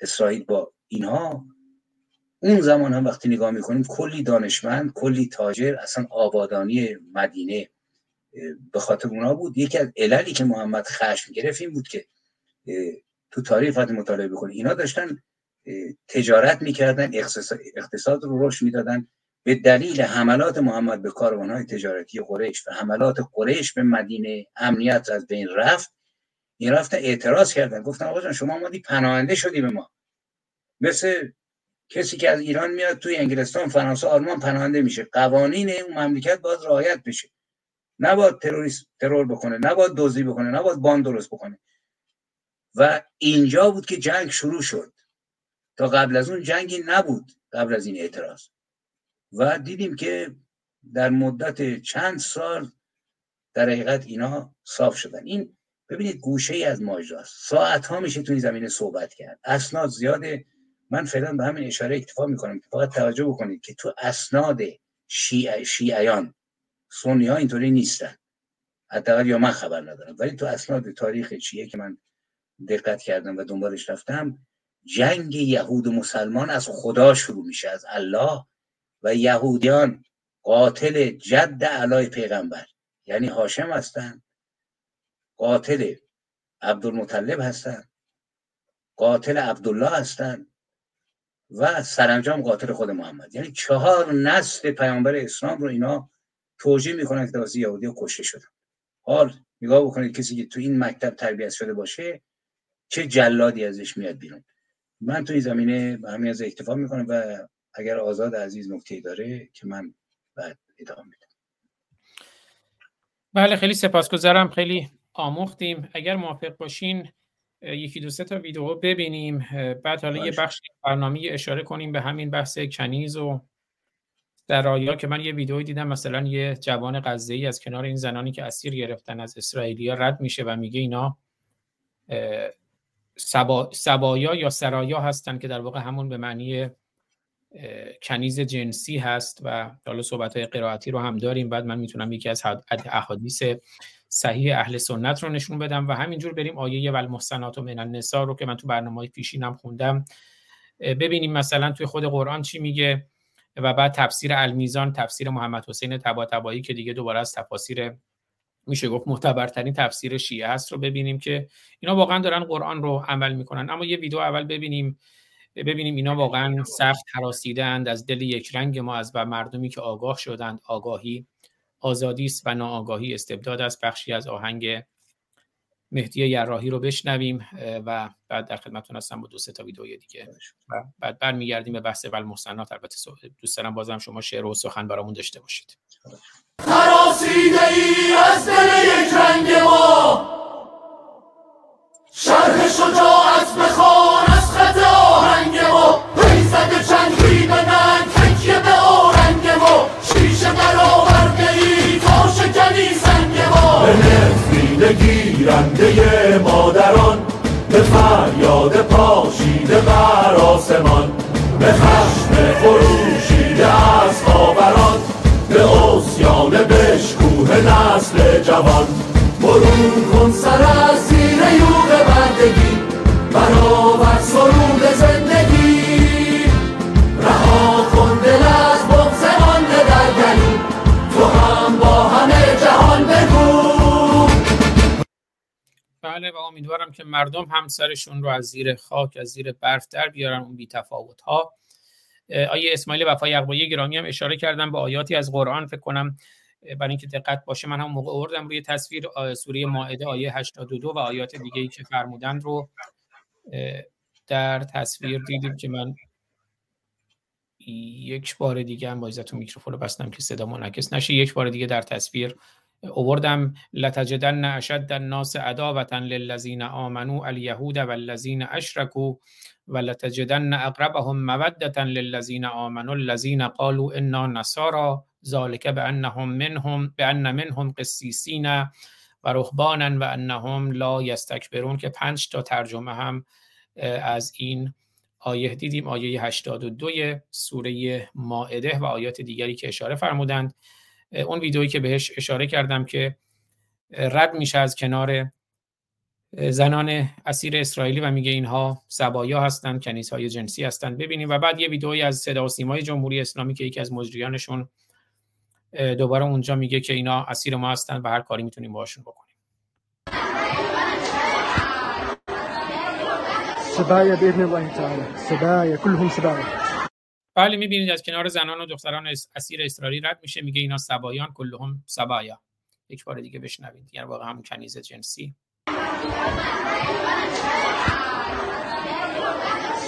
اسرائیل با اینها اون زمان هم وقتی نگاه می‌کنیم کلی دانشمند کلی تاجر اصلا آبادانی مدینه به خاطر اونا بود. یکی از عللی که محمد خشم گرفت این بود که تو تاریخ وقتی مطالعه بکنید اینا داشتن تجارت می‌کردن اقتصاد رو رشد می‌دادن. به دلیل حملات محمد به کاروانهای تجارتی قریش و حملات قریش به مدینه امنیت از بین رفت. این رفتن اعتراض کردن. گفتن آقا شما مادی پناهنده شدی به ما. مثل کسی که از ایران میاد توی انگلستان فرانسه آلمان پناهنده میشه. قوانین اون مملکت باید رعایت بشه. نباید تروریست ترور بکنه نباید دزدی بکنه نباید باند درست بکنه. و اینجا بود که جنگ شروع شد. تا قبل از اون جنگی نبود قبل از این اعتراض. و دیدیم که در مدت چند سال در حقیقت اینا صاف شدن. این ببینید گوشه ای از ماجراست ساعت ها میشه توی زمینه صحبت کرد. اسناد زیاده. من فعلا به همین اشاره اکتفا می‌کنم فقط توجه بکنید که تو اسناد شیع شیعیان سنی ها اینطوری نیستن. حداقل یا من خبر ندارم. ولی تو اسناد تاریخ شیعه که من دقت کردم و دنبالش رفتم جنگ یهود و مسلمان از خدا شروع میشه از الله و یهودیان قاتل جد علای پیغمبر. یعنی هاشم هستن قاتل عبدالمطلب هستن. قاتل عبدالله هستن. و سرانجام قاتل خود محمد. یعنی چهار نسل پیامبر اسلام رو اینا توجیه می‌کنن که توسط یهودی کشته شدن. حال نگاه بکنید کسی که تو این مکتب تربیت شده باشه چه جلادی ازش میاد بیرون. من تو این زمینه به همین از اکتفا می‌کنم و اگر آزاد عزیز نکته داره که من بعد ادامه میدم. بله خیلی سپاسگزارم. خیلی آموختیم. اگر موافق باشین یکی دو سه تا ویدیو ببینیم. بعد حالا یه بخش برنامه اشاره کنیم به همین بحث کنیز و در آیا که من یه ویدیو دیدم مثلا یه جوان غزه ای از کنار این زنانی که اسیر گرفتن از اسرائیلیا رد میشه و میگه اینا سبا، سبایا یا سرایا هستن که در واقع همون به معنی کنیز جنسی هست و حالا صحبت های قرائتی رو هم داریم. بعد من می‌تونم یکی از احادیث صحیح اهل سنت رو نشون بدم و همینجور بریم آیه و المحسنات و من النساء رو که من تو برنامه پیشینم خوندم. ببینیم مثلا توی خود قرآن چی میگه و بعد تفسیر المیزان تفسیر محمد حسین تبایی که دیگه دوباره از تفاسیر میشه گفت معتبرترین تفسیر شیعه هست رو ببینیم که اینا واقعا دارن قرآن رو عمل می‌کنن. اما یه ویدیو اول ببینیم. ببینیم اینا واقعا سخت حراسیدند از دل یک رنگ ما از و مردمی که آگاه شدند آگاهی. آزادی است و ناآگاهی استبداد است. بخشی از آهنگ مهدی یراحی رو بشنویم و بعد در خدمتتون هستم با دو سه تا ویدیو دیگه. و بعد برمیگردیم به بحث ول محسنات البته دوست دارم بازم شما شعر و سخن برامون داشته باشید. تراسیده ای از دل یک رنگ ما. شرح شجاعت بخوان خنده مادران به فریاد پاشیده بر آسمان به خشم خروشیده از خاوران به اسیان بشکوه نسل جوان. برون کن سر از زیر یوغ بردگی برآور بله و امیدوارم که مردم هم سرشون رو از زیر خاک از زیر برف در بیارن اون بی تفاوت ها آیه اسماعیل وفای اقبایی گرامی هم اشاره کردم به آیاتی از قرآن فکر کنم برای اینکه دقت باشه من هم موقع آوردم روی تصویر سوره مائده آیه 82 و آیات دیگه ای که فرمودن رو در تصویر دیدیم که من یک بار دیگه هم با میکروفون رو بستم که صدا منعکس نشه. یک بار دیگه در تصویر اووردم لتجدن اشد الناس عداوة للذین آمنوا الیهود والذین اشرکوا ولتجدن اقربهم مودة للذین آمنوا الذین قالوا انا نصارى ذلك بانهم منهم بان منهم قسیسین و رهبانا و انهم لا یستکبرون که پنج تا ترجمه هم از این آیه دیدیم. آیه 82 سوره مائده و آیات دیگری که اشاره فرمودند. اون ویدئویی که بهش اشاره کردم که رد میشه از کنار زنان اسیر اسرائیلی و میگه اینها سبایا هستند کنیسهای جنسی هستند. ببینیم. و بعد یه ویدئویی از صدا و سیمای جمهوری اسلامی که یکی از مجریانشون دوباره اونجا میگه که اینا اسیر ما هستند و هر کاری می‌تونیم باشون بکنیم. سبايا باذن الله تعالى سبايا كلهم سبايا بله می‌بینید از کنار زنان و دختران اس- اسیر اسرائیلی رد میشه. میگه اینا سبایان کلهم سبایا. یک بار دیگه بشنوید. یعنی واقعا همون کنیز جنسی.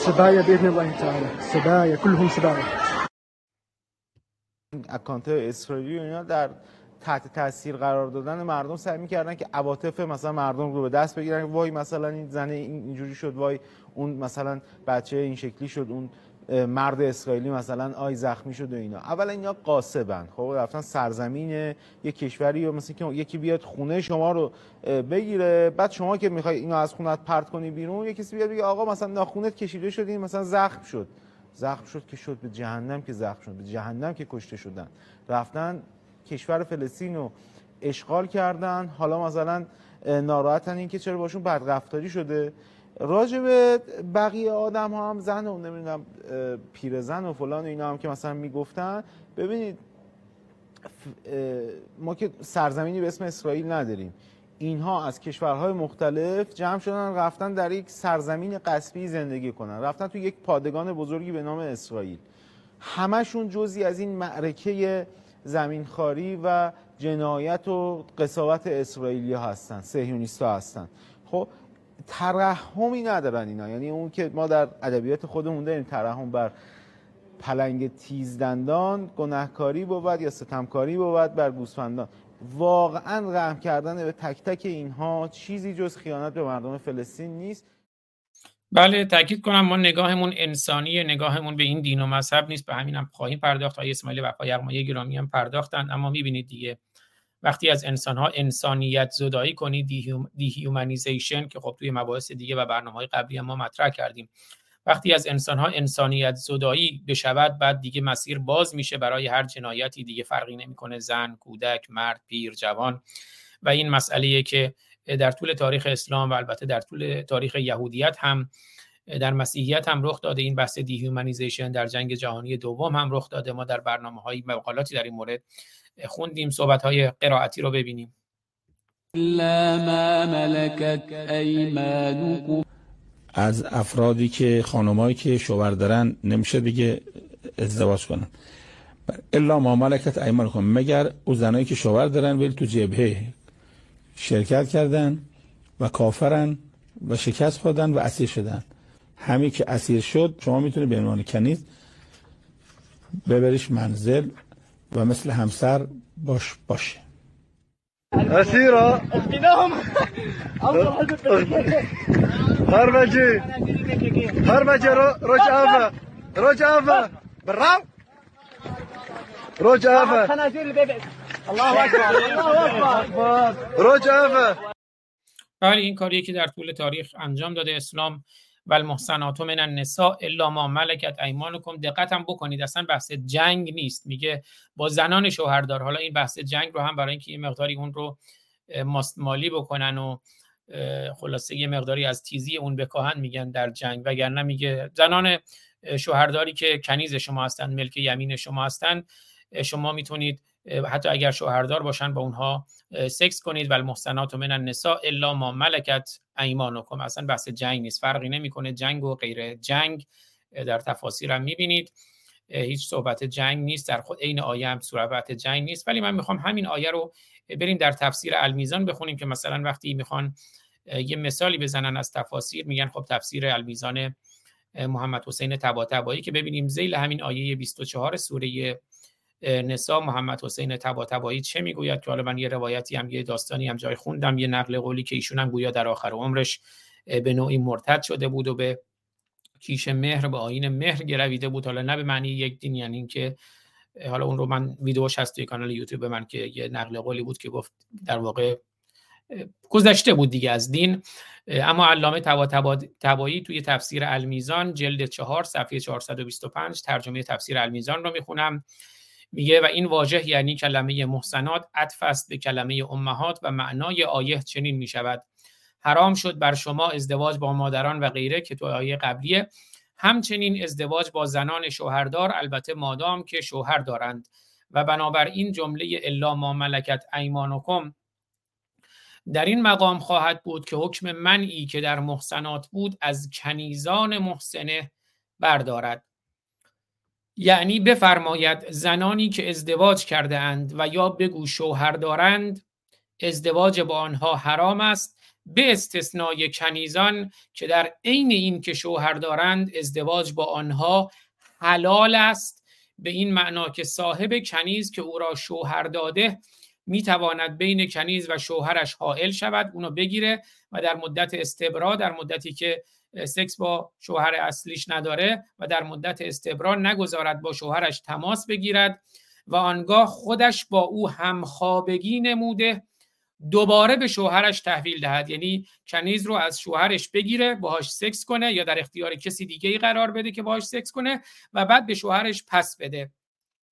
سبايا باذن الله تعالى سبايا كلهم سبايا اکانت اسرائیلی و اینا در تحت تاثیر قرار دادن مردم سعی می‌کردن که عواطف مثلا مردم رو به دست بگیرن. وای مثلا این زن این- اینجوری شد. وای اون مثلا بچه این شکلی شد. اون مرد اسرائیلی مثلا آی زخمی شد و اینا. اولا اینا قاسبن. خب رفتن سرزمین یک کشوری و مثل که یکی بیاد خونه شما رو بگیره. بعد شما که می‌خوای اینو از خونت پرت کنی بیرون یکی کسی بیاد بگه آقا مثلا ناخونت کشیده شد این مثلا زخم شد. زخم شد که شد به جهنم که زخم شد به جهنم که کشته شدن. رفتن کشور فلسطین رو اشغال کردن. حالا مثلا ناراحتن این که چرا باشون بدرفتاری شده. راجع بقیه آدم ها هم زن و نمی‌دونم پیرزن و فلان و اینا هم که مثلا می‌گفتن ببینید ما که سرزمینی به اسم اسرائیل نداریم. اینها از کشورهای مختلف جمع شدن رفتن در یک سرزمین قصبی زندگی کنن. رفتن تو یک پادگان بزرگی به نام اسرائیل. همشون جزی از این معرکه زمینخواری و جنایت و قصاوت اسرائیلی هستن سهیونیست هستن. خب ترحمی ندارن اینا. یعنی اون که ما در ادبیات خودمون داریم ترحم بر پلنگ تیزدندان گناهکاری بود یا ستمکاری بود بر گوسفندان. واقعا رحم کردن به تک تک اینها چیزی جز خیانت به مردم فلسطین نیست. بله تاکید کنم ما نگاهمون انسانی نگاهمون به این دین و مذهب نیست. به همین هم خواهیم پرداخت. آیه اسماعیل وفای یغمایی گرامی هم پرداختند اما می‌بینید دیگه وقتی از انسانها انسانیت زدایی کنی dehumanization که خب توی مباحث دیگه و برنامه های قبلی هم ما مطرح کردیم. وقتی از انسانها انسانیت زدایی بشود بعد دیگه مسیر باز میشه برای هر جنایتی دیگه. فرقی نمی‌کنه. زن کودک مرد پیر جوان. و این مسئله که در طول تاریخ اسلام و البته در طول تاریخ یهودیت هم در مسیحیت هم رخ داده. این بحث dehumanization در جنگ جهانی دوم هم رخ داده. ما در برنامه های مقالاتی در این مورد خوندیم صحبت های قرائتی رو ببینیم. از افرادی که خانمایی که شوهر دارن نمیشه دیگه ازدواج کنن. الا ما ملکت ایمانکم مگر او زنایی که شوهر دارن ولی تو جبهه شرکت کردن و کافرن و شکست خوردن و اسیر شدن. همین که اسیر شد شما می‌تونید به عنوان کنیز ببریش منزل و مثل همسر باش باشه. أسيرة أخذناهم هرمجي هرمجي رجافة رجافة بالراو رجافة خنازير البيبي الله اكبر الله اكبر رجافة بله این کاریه که در طول تاریخ انجام داده. اسلام و المحسنات من النساء الا ما ملکت ایمانکم. دقت هم بکنید اصلا بحث جنگ نیست. میگه با زنان شوهردار حالا این بحث جنگ رو هم برای اینکه یه مقداری اون رو مالی بکنن و خلاصه یه مقداری از تیزی اون بکاهن میگن در جنگ. وگرنه میگه زنان شوهرداری که کنیز شما هستن ملک یمین شما هستن شما می‌تونید حتی اگر شوهردار باشن با اونها سکس کنید و المحسنات من النساء الا ما ملکت ایمانکم. اصلا بحث جنگ نیست فرقی نمی‌کنه. جنگ و غیر جنگ در تفاسیر هم می‌بینید. هیچ صحبت جنگ نیست. در خود عین آیه هم صحبت جنگ نیست. ولی من می‌خوام همین آیه رو بریم در تفسیر المیزان بخونیم که مثلا وقتی می‌خوان یه مثالی بزنن از تفاسیر میگن خب تفسیر المیزان محمد حسین طباطبایی که ببینیم زیل همین آیه 24 سوره نسا محمد حسین طباطبایی چه می‌گوید؟ که حالا من یه روایتی هم یه داستانی هم جای خوندم یه نقل قولی که ایشون هم گویا در آخر عمرش به نوعی مرتد شده بود و به کیش مهر به آین مهر گرویده بود. حالا نه به معنی یک دین یعنی اینکه حالا اون رو من ویدیوش هست توی کانال یوتیوب من که یه نقل قولی بود که گفت در واقع گذشته بود دیگه از دین. اما علامه تبایی توی تفسیر المیزان جلد چهار صفحه 425 ترجمه تفسیر المیزان رو می‌خونم. میگه و این واژه یعنی کلمه محسنات عطف است به کلمه امهات و معنای آیه چنین می‌شود. حرام شد بر شما ازدواج با مادران و غیره که تو آیه قبلیه. همچنین ازدواج با زنان شوهردار البته مادام که شوهر دارند. و بنابراین جمله الا ما ملکت ایمانکم در این مقام خواهد بود که حکم منعی که در محسنات بود از کنیزان محسنه بردارد. یعنی بفرماید زنانی که ازدواج کرده اند و یا بگو شوهر دارند ازدواج با آنها حرام است به استثنای کنیزان که در عین این که شوهر دارند ازدواج با آنها حلال است. به این معنا که صاحب کنیز که او را شوهر داده می‌تواند بین کنیز و شوهرش حائل شود اونو بگیره و در مدت استبرا در مدتی که سکس با شوهر اصلیش نداره و در مدت استبرا نگذارد با شوهرش تماس بگیرد و آنگاه خودش با او همخوابگی نموده دوباره به شوهرش تحویل دهد. یعنی کنیز رو از شوهرش بگیره باهاش سکس کنه یا در اختیار کسی دیگه ای قرار بده که باهاش سکس کنه و بعد به شوهرش پس بده.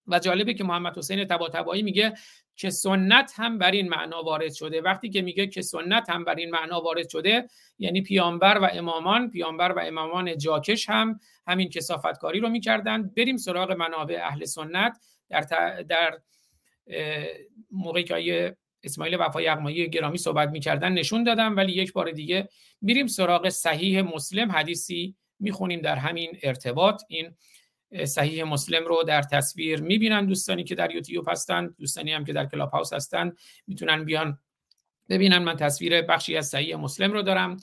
و جالبه که محمد حسین طباطبایی میگه که سنت هم بر این معنا وارد شده. وقتی که میگه که سنت هم بر این معنا وارد شده یعنی پیامبر و امامان پیامبر و امامان جاکش هم همین کسافتکاری رو می‌کردن. بریم سراغ منابع اهل سنت. در, در موقعی که اسماعیل وفای یغمایی گرامی صحبت می‌کردن نشون دادم. ولی یک بار دیگه میریم سراغ صحیح مسلم حدیثی می‌خونیم در همین ارتباط. این صحیح مسلم رو در تصویر می‌بینن دوستانی که در یوتیوب هستن دوستانی هم که در کلاب هاوس هستن می‌تونن بیان ببینن. من تصویر بخشی از صحیح مسلم رو دارم.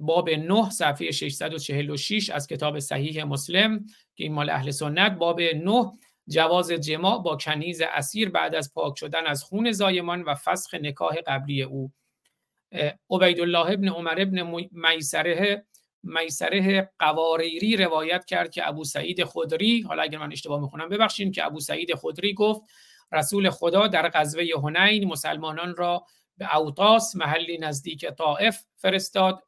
باب 9 صفحه 646 از کتاب صحیح مسلم که این مال اهل سنت. باب 9 جواز جماع با کنیز اسیر بعد از پاک شدن از خون زایمان و فسخ نکاح قبلی او. عبیدالله ابن عمر ابن میسره میسره قواریری روایت کرد که ابو سعید خدری حالا اگر من اشتباه می‌خونم ببخشید که ابو سعید خدری گفت رسول خدا در غزوه هنین مسلمانان را به اوطاس محلی نزدیک طائف فرستاد.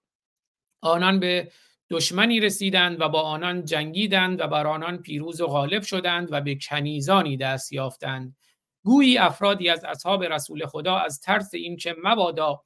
آنان به دشمنی رسیدند و با آنان جنگیدند و بر آنان پیروز و غالب شدند و به کنیزانی دست یافتند. گویی افرادی از اصحاب رسول خدا از ترس اینکه مبادا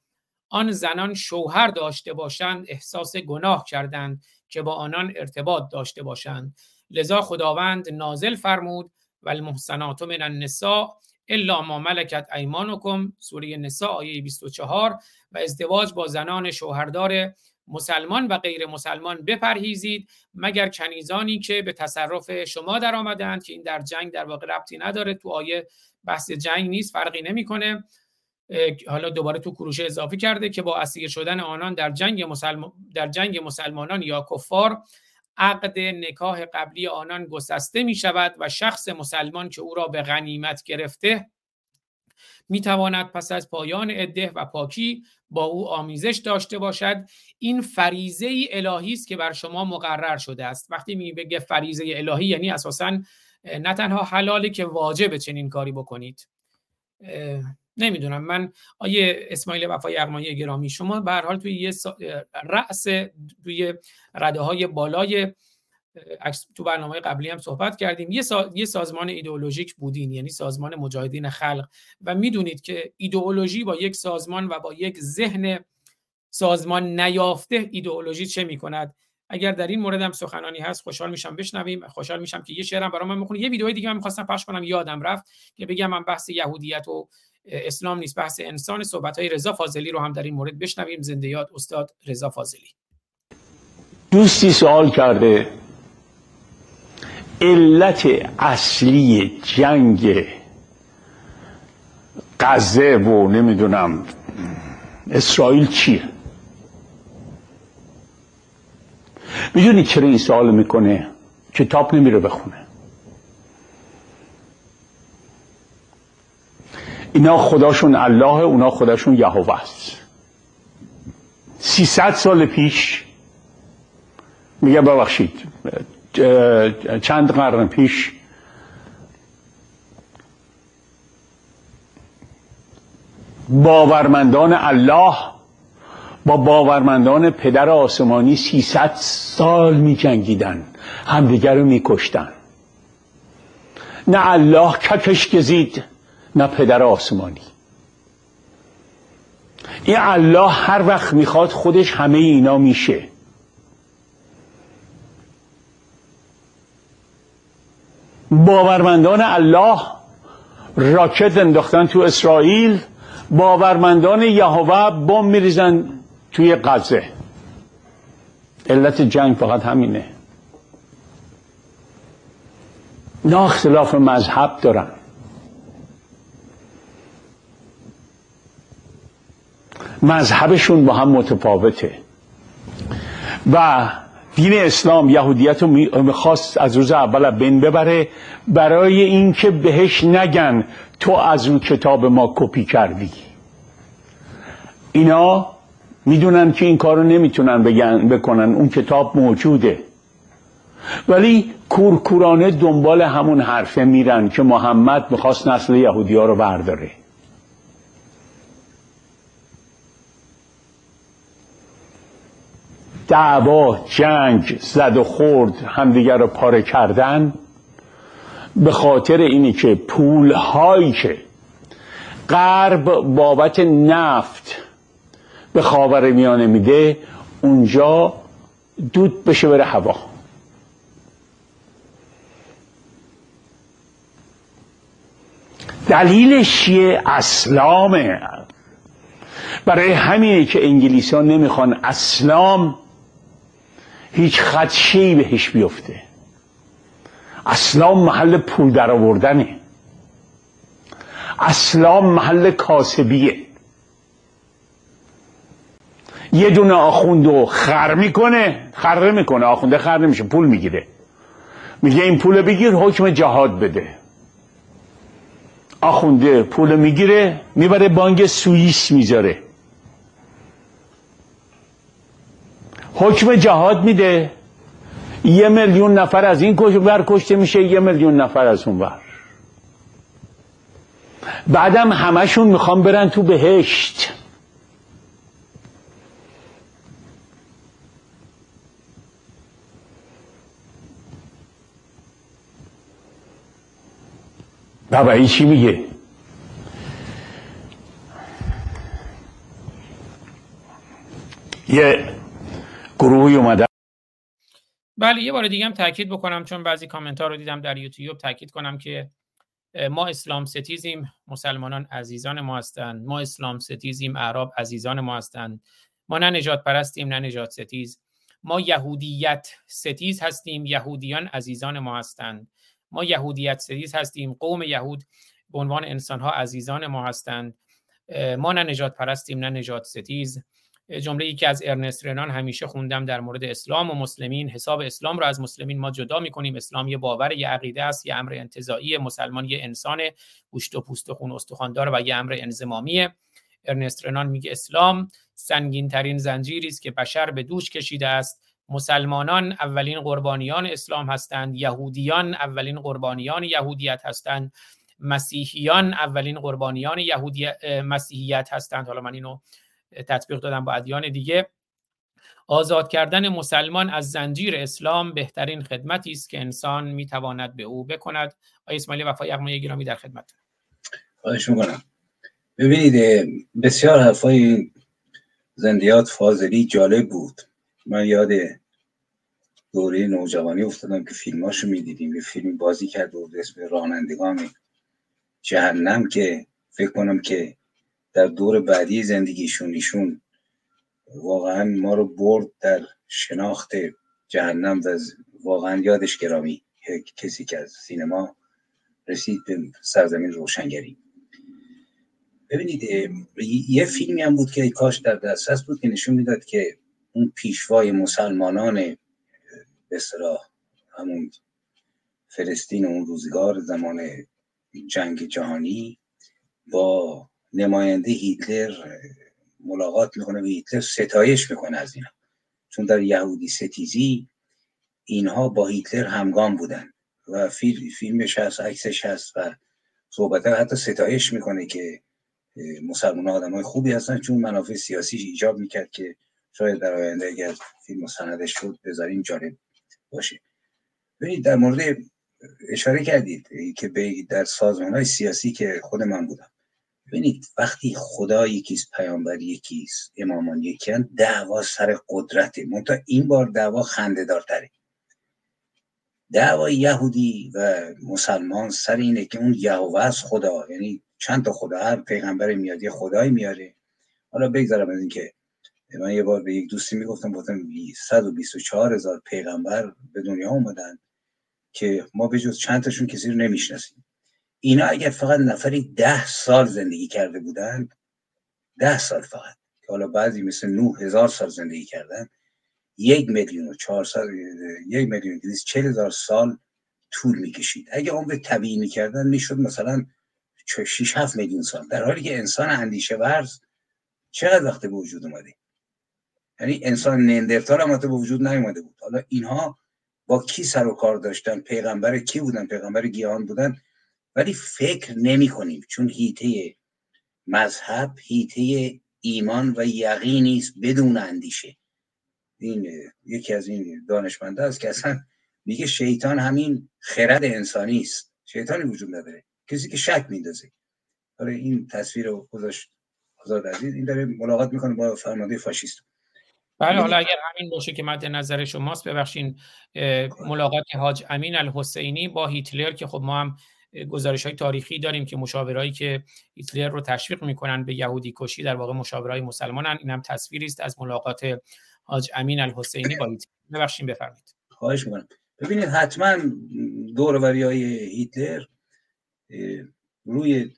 آن زنان شوهر داشته باشند احساس گناه کردند که با آنان ارتباط داشته باشند. لذا خداوند نازل فرمود و المحسنات من النساء الا ما ملکت ایمانکم سوره نساء آیه 24 و ازدواج با زنان شوهردار مسلمان و غیر مسلمان بپرهیزید مگر کنیزانی که به تصرف شما در آمدند که این در جنگ در واقع ربطی نداره. تو آیه بحث جنگ نیست فرقی نمی‌کنه. حالا دوباره تو کروشه اضافه کرده که با اسیر شدن آنان در جنگ, مسلمان در جنگ مسلمانان یا کفار عقد نکاح قبلی آنان گسسته می شود و شخص مسلمان که او را به غنیمت گرفته می تواند پس از پایان عده و پاکی با او آمیزش داشته باشد. این فریزه ای الهی است که بر شما مقرر شده است. وقتی می بگه فریزه الهی یعنی اساسا نه تنها حلاله که واجب چنین کاری بکنید. نمی‌دونم. من آیه اسماعیل وفای اقمایی گرامی. شما به حال توی یه رأس توی رده های بالای تو برنامه قبلی هم صحبت کردیم. یه, یه سازمان ایدئولوژیک بودین یعنی سازمان مجاهدین خلق. و می‌دونید که ایدئولوژی با یک سازمان و با یک ذهن سازمان نیافته ایدئولوژی چه می‌کند؟ اگر در این مورد هم سخنانی هست خوشحال میشم بشنویم. خوشحال میشم که یه شعرم برای من بخونید. یه ویدیوی دیگه من می‌خواستم پخش کنم یادم رفت که بگم من بحث یهودیت و اسلام نیست. بحث انسان صحبت های رضا فاضلی رو هم در این مورد بشنویم. زنده یاد استاد رضا فاضلی. دوستی سوال کرده. علت اصلی جنگ غزه و نمی‌دونم اسرائیل چیه؟ می‌دونی چرا این سوال می‌کنه؟ کتاب نمیره بخونه. اینا خداشون الله اونا خداشون یهوه است. سیصد سال پیش میگه ببخشید چند قرن پیش باورمندان الله با باورمندان پدر آسمانی 300 سال می جنگیدن همدیگر رو می کشتن نه الله ککش گزید نه پدر آسمانی. این الله هر وقت می‌خواد خودش همه اینا میشه. باورمندان الله راکت انداختن تو اسرائیل باورمندان یهوه بم میریزن توی غزه. علت جنگ فقط همینه. نه اختلاف مذهب دارن. مذهبشون با هم متفاوته. و دین اسلام یهودیت رو می‌خواست از روز اول بین ببره. برای اینکه بهش نگن تو از اون کتاب ما کپی کردی. اینا می‌دونن که این کار رو نمی‌تونن بگن بکنن. اون کتاب موجوده. ولی کورکورانه دنبال همون حرفه میرن که محمد می‌خواست نسل یهودی ها رو برداره. دعوا جنگ زد و خورد همدیگر رو پاره کردن به خاطر اینی که پول هایی که غرب بابت نفت به خاور میانه میده اونجا دود بشه بره هوا. دلیلش چیه اسلامه. برای همینه که انگلیسی ها نمی‌خوان اسلام هیچ خدشهی بهش بیفته. اسلام محل پول در آوردنه اسلام محل کاسبیه. یه دونه آخوندو خر می‌کنه خر می‌کنه. آخونده خر نمیشه پول می‌گیره. میگه این پول بگیر حکم جهاد بده. آخونده پول می‌گیره می‌بره بانک سوئیس می‌ذاره. حکم جهاد میده. یه میلیون نفر از این ور کشته میشه یه میلیون نفر از اون ور. بعدم همشون می‌خوام برن تو بهشت. بابایی چی میگه؟ یه گروهی اومده. بله یه بار دیگه هم تاکید بکنم چون بعضی کامنت ها رو دیدم در یوتیوب. تاکید کنم که ما اسلام ستیزیم مسلمانان عزیزان ما هستند ما اسلام ستیزیم اعراب عزیزان ما هستند ما نه نژادپرستیم نه نژادستیز. ما یهودیت ستیز هستیم یهودیان عزیزان ما هستند ما یهودیت ستیز هستیم قوم یهود به عنوان انسان ها عزیزان ما هستند. ما نه نژادپرستیم نه نژادستیز. جمله ای که از ارنست رنان همیشه خوندم در مورد اسلام و مسلمین حساب اسلام رو از مسلمین ما جدا می‌کنیم. اسلام یه باور یه عقیده است یه امر انتزاعی. مسلمان یه انسان گوشت و پوست و خون استخوان و یه امر انضمامیه ارنست رنان میگه اسلام سنگین ترین زنجیری است که بشر به دوش کشیده است. مسلمانان اولین قربانیان اسلام هستند. یهودیان اولین قربانیان یهودیت هستند. مسیحیان اولین قربانیان یهودی مسیحیت هستند. حالا من اینو تطبیق دادم با ادیان دیگه. آزاد کردن مسلمان از زنجیر اسلام بهترین خدمتی است که انسان می‌تواند به او بکند. آقای اسماعیل وفای یغمای گرامی در خدمت خواهش می‌کنم. ببینید بسیار حرفای زندیات فاضلی جالب بود. من یاد دوره نوجوانی افتادم که فیلماشو می‌دیدیم. یه فیلم بازی کرد بود اسم رانندگان جهنم که فکر کنم که در دور بعدی زندگیشون ایشون. واقعا ما رو برد در شناخت جهنم و واقعا یادش گرامی. کسی که از سینما رسید به سرزمین روشنگری. ببینید یه فیلمی هم بود که کاش در دسترس بود که نشون می‌داد که اون پیشوای مسلمانان به همون فلسطین اون روزگار زمان جنگ جهانی با نماینده هیتلر ملاقات می‌کنه و هیتلر ستایش می‌کنه از اینا. چون در یهودی ستیزی اینها با هیتلر همگام بودن و فیلمش هست عکسش هست و صحبت حتی ستایش می‌کنه که مسلمان آدم های خوبی هستن. چون منافع سیاسی ایجاب می‌کرد که شاید در آینده اگر فیلم مستندش شد بذاریم جالب باشه. ببینید در مورد اشاره کردید که در سازمان های سیاسی که خود من بودم. ببینید وقتی خدا یکیست پیامبر یکیست امامان یکیان دعوا سر قدرته. منتها این بار دعوا خنده دارتره دعوای یهودی و مسلمان سر اینه که اون یهوه از خدا یعنی چند تا خدا هر پیغمبر میاد یه خدایی میاره. حالا بگذارم از اینکه من یه بار به یک دوستی می‌گفتم گفتم 124 هزار پیغمبر به دنیا اومدن که ما به جز چند تاشون کسی رو نمی‌شناسیم. اینا اگر فقط نفری ده سال زندگی کرده بودن ده سال فقط. که حالا بعضی مثل نو هزار سال زندگی کردن یک میلیون و چهار سال یک میلیون دویست چل هزار سال طول می‌کشید. اگه عمر طبیعی می‌کردن می‌شد مثلا 6 7 میلیون سال. در حالی که انسان اندیشه ورز چقدر وقت به وجود اومده؟ یعنی انسان نندرتال هم به وجود نیومده بود. حالا اینها با کی سر و کار داشتن؟ پیغمبر کی بودن؟ پیغمبر گیان بودن؟ ولی فکر نمی کنیم چون هیته مذهب هیته ایمان و یقینی است بدون اندیشه. این یکی از این دانشمنده است که اصلا میگه شیطان همین خرد انسانی است. شیطانی وجود نداره. کسی که شک میندازه حالا این تصویر رو گذاشت آزاد عزیز. این داره ملاقات می‌کنه با فرمانده فاشیست. بله حالا اگر همین باشه که مد نظر شماست ببخشین ملاقات حاج امین الحسینی با هیتلر که خب ما هم گزارش های تاریخی داریم که مشاورایی که هیتلر رو تشویق می‌کنن به یهودی کشی در واقع مشاورای مسلمانن. این هم تصویری است از ملاقات حاج امین الحسینی با هیتلر. ببخشید بفرمایید. خواهش می‌کنم. ببینید حتما دوروری های هیتلر روی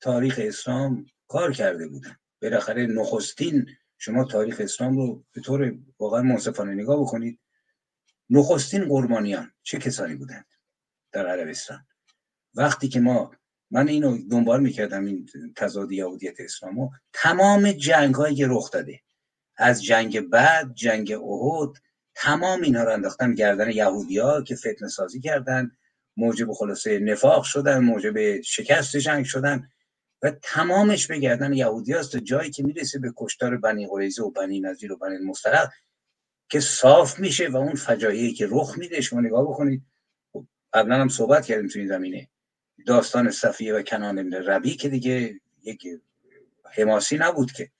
تاریخ اسلام کار کرده بودن بالاخره نخستین شما تاریخ اسلام رو به طور واقعا منصفانه نگاه بکنید. نخستین قربانیان چه کسانی بودند در عربستان؟ وقتی که ما من اینو دنبال می‌کردم این تضاد یهودیت اسلامو تمام جنگ هایی که رخ داده. از جنگ بعد جنگ احد تمام اینا رو انداختن گردن یهودی ها که فتنه سازی کردن. موجب خلاصه نفاق شدن موجب شکست جنگ شدن. و تمامش به گردن یهودی هست جایی که می‌رسه به کشتار بنی قریزه و بنی نظیر و بنی مسترق که صاف میشه و اون فجایعی که رخ میده شما نگاه بکنید. قبلا هم صحبت کردیم تو این زمینه. داستان صفیه و کنان ابن ربی که دیگه یک حماسی نبود که.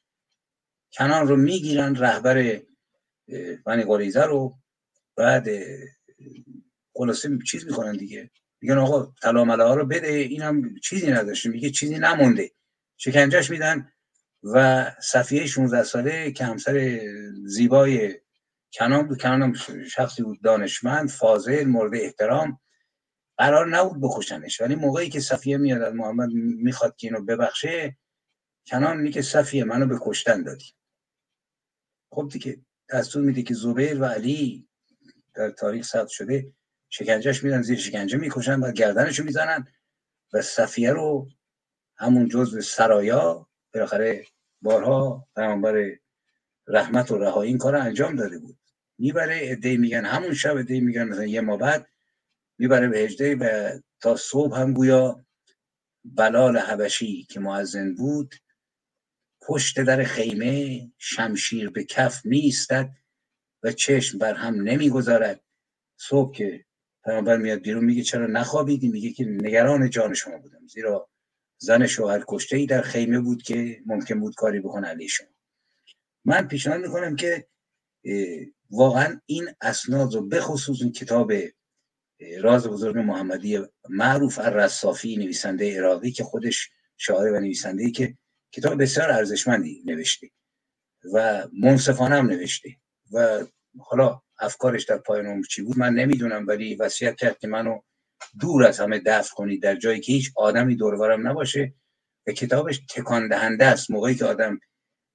کنان رو می‌گیرن رهبر بنی قریزه رو بعد خلاصه چیز می‌کنن دیگه. میگن آقا طلا ها رو بده اینم چیزی نداشته میگه چیزی نمونده. شکنجهش میدن و صفیه 16 ساله که همسر زیبای کنان بود کنان شخصی بود دانشمند فاضل مورد احترام. قرار نبود بکشنش. ولی موقعی که صفیه میاد از محمد می‌خواد که اینو ببخشه کنان میگه صفیه منو به کشتن دادی. خب دیگه دستور میده که زبیر و علی در تاریخ ثبت شده شکنجهش میدن زیر شکنجه می‌کشن و گردنشو می‌زنن و صفیه رو همون جزء سرایا بالاخره بارها پیامبر رحمت و رهایی این کار انجام داده بود. می‌بره ادهی میگن همون شب ادهی میگن مثلا یه ما بعد می‌بره به و تا صبح هم گویا بلال حبشی که معزن بود پشت در خیمه شمشیر به کف میستد و چشم بر هم نمی‌گذارد. صبح که پیامبر میاد بیرون میگه چرا نخوابیدی؟ میگه که نگران جان شما بودم. زیرا زن شوهر کشته ای در خیمه بود که ممکن بود کاری بکنه علیه من پیشنهاد می‌کنم که واقعا این اسناد رو بخصوص این کتاب راز بزرگ محمدی معروف الرصافی نویسنده عراقی که خودش شاعر و نویسنده که کتاب بسیار ارزشمندی نوشته و منصفانه هم نوشته و حالا افکارش در پایان عمر چی بود؟ من نمی‌دونم ولی وصیت کرد که منو دور از همه دفع کنید در جایی که هیچ آدمی دورورم نباشه و کتابش تکان دهنده است. موقعی که آدم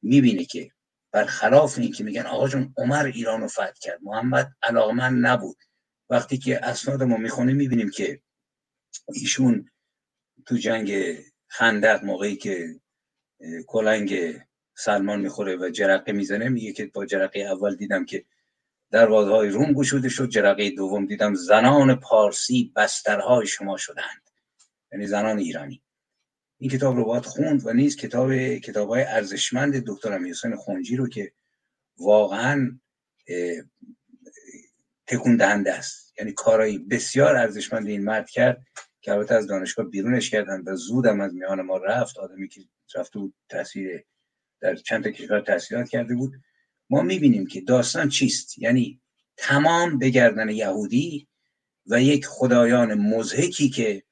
می‌بینه که برخلاف این که میگن آقا جون عمر ایران رو فتح کرد محمد علاقمند نبود. وقتی که اسناد ما می‌خونیم می‌بینیم که ایشون تو جنگ خندق موقعی که کلنگ سلمان می‌خوره و جرقه می‌زنه میگه که با جرقه اول دیدم که دروازه های روم گشوده شد جرقه دوم دیدم زنان پارسی بسترهای شما شدند. یعنی زنان ایرانی. این کتاب رو باید خوند و نیز کتاب کتاب های ارزشمند دکتر امیر حسین خونجی رو که واقعا تکون دهنده است. یعنی کارایی بسیار ارزشمند این مرد کرد که البته از دانشگاه بیرونش کردن و زودم از میان ما رفت. آدمی که رفته بود تاثیر در چند تا کشور تحصیلات کرده بود. ما می‌بینیم که داستان چیست؟ یعنی تمام بگردن یهودی و یک خدایان مزهکی که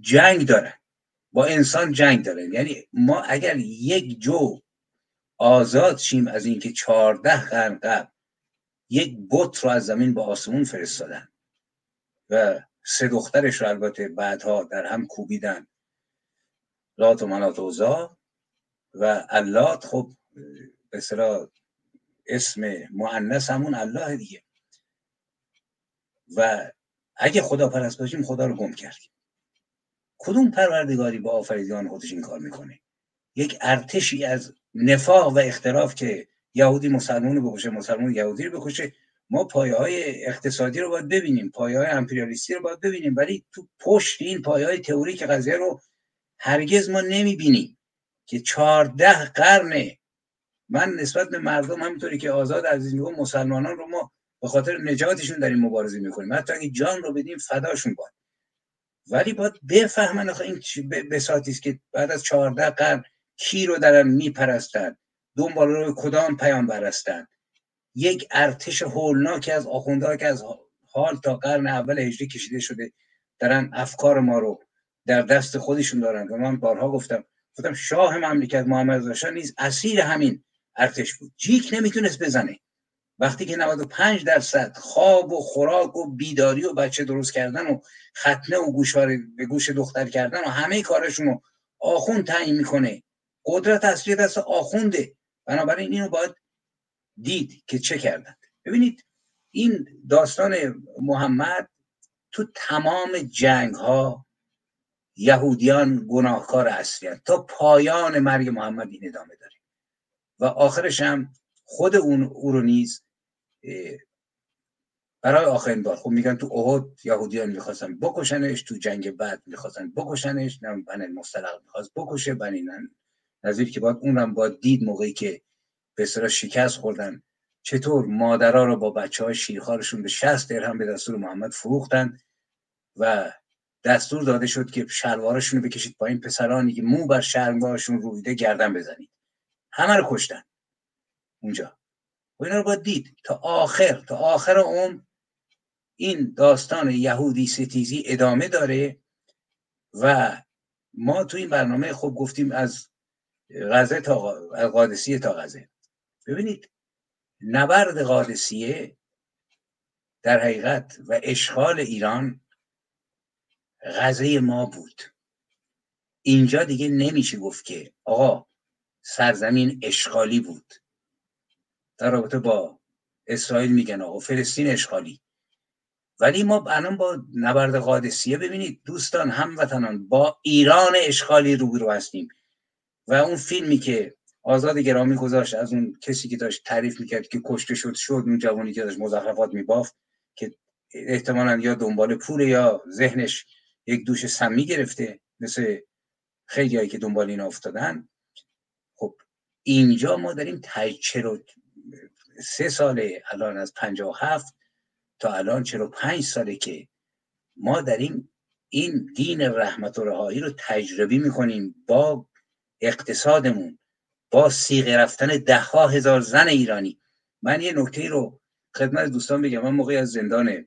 جنگ دارن. با انسان جنگ دارن. یعنی ما اگر یک جو آزاد شیم از اینکه چهارده قرن قبل یک بت رو از زمین به آسمون فرستادن و سه دخترش رو البته بعدها در هم کوبیدن. لات و منات اوزا و اللات خب به اسم معنس همون الله دیگه. و اگه خدا پرست باشیم خدا رو گم کردیم کدوم پروردگاری با آفریدگان خودش این کار می‌کنه؟ یک ارتشی از نفاق و اختراف که یهودی مسلمان رو بکشه مسلمان یهودی رو بکشه. ما پایه های اقتصادی رو باید ببینیم پایه های امپریالیستی رو باید ببینیم ولی تو پشت این پایه های تئوریک قضیه رو هرگز ما نمی‌بینیم که چهارده قرن من نسبت به مردم همینطوری که آزاد عزیز میگم مسلمانان رو ما به خاطر نجاتشون در این مبارزه می‌کنیم. حتی اگه جان رو بدیم فداشون باید. ولی باید بفهمن آخه این بساتی است که بعد از چهارده قرن کی رو دارن میپرستن؟ دنبال رو کدام پیامبر هستن یک ارتش هولناک از آخونده که از حال تا قرن اول هجری کشیده شده. دارن افکار ما رو در دست خودشون دارن. و من بارها گفتم گفتم شاه مملکت محمد رضا نیز اسیر همین ارتش بود. جیک نمی‌تونست بزنه. وقتی که 95 درصد خواب و خوراک و بیداری و بچه درست کردن و ختنه و گوشواره به گوش دختر کردن و همه کارشون رو آخوند تعیین می‌کنه. قدرت اصلی دست آخونده. بنابراین اینو باید دید که چه کردن. ببینید این داستان محمد تو تمام جنگ ها یهودیان گناهکار اصلی تا پایان مرگ محمد این ادامه داره. و آخرش هم خود اون او رو نیز برای آخرین بار. خب میگن تو احد یهودیان می‌خواستن بکشنش تو جنگ بعد می‌خواستن بکشنش نه بن مستلق می‌خواست بکشه بنی نظیر که باید اون باید دید موقعی که به اصطلاح شکست خوردن چطور مادرها رو با بچه های شیرخوارشون به 60 درهم به دستور محمد فروختن و دستور داده شد که شلوارشون رو بکشید پایین پسرانی که مو بر شلوارشون رویده گردن بزنید. همه رو کشتن. اونجا. و اینا رو باید دید. تا آخر. تا آخر اون این داستان یهودی ستیزی ادامه داره و ما تو این برنامه خوب گفتیم از غزه تا قادسیه تا غزه. ببینید نبرد قادسیه در حقیقت و اشغال ایران غزه ما بود. اینجا دیگه نمیشه گفت که آقا سرزمین اشغالی بود. در رابطه با اسرائیل میگن آقا فلسطین اشغالی. ولی ما الان با نبرد قادسیه ببینید دوستان هموطنان با ایران اشغالی روبرو هستیم. و اون فیلمی که آزاد گرامی گذاشت از اون کسی که داشت تعریف می‌کرد که کشته شد شد اون جوانی که داشت مزخرفات میبافت که احتمالا یا دنبال پول یا ذهنش یک دوش سمی گرفته مثل خیلی هایی که دنبال این افتادن. خب اینجا ما داریم چرا سه ساله الان از پنجاه هفت تا الان چرا پنج ساله که ما داریم این دین رحمت و رهایی رو تجربی می‌کنیم با اقتصادمون با سیغه رفتن ده ها هزار زن ایرانی. من یه نکته رو خدمت دوستان بگم. من موقعی از زندان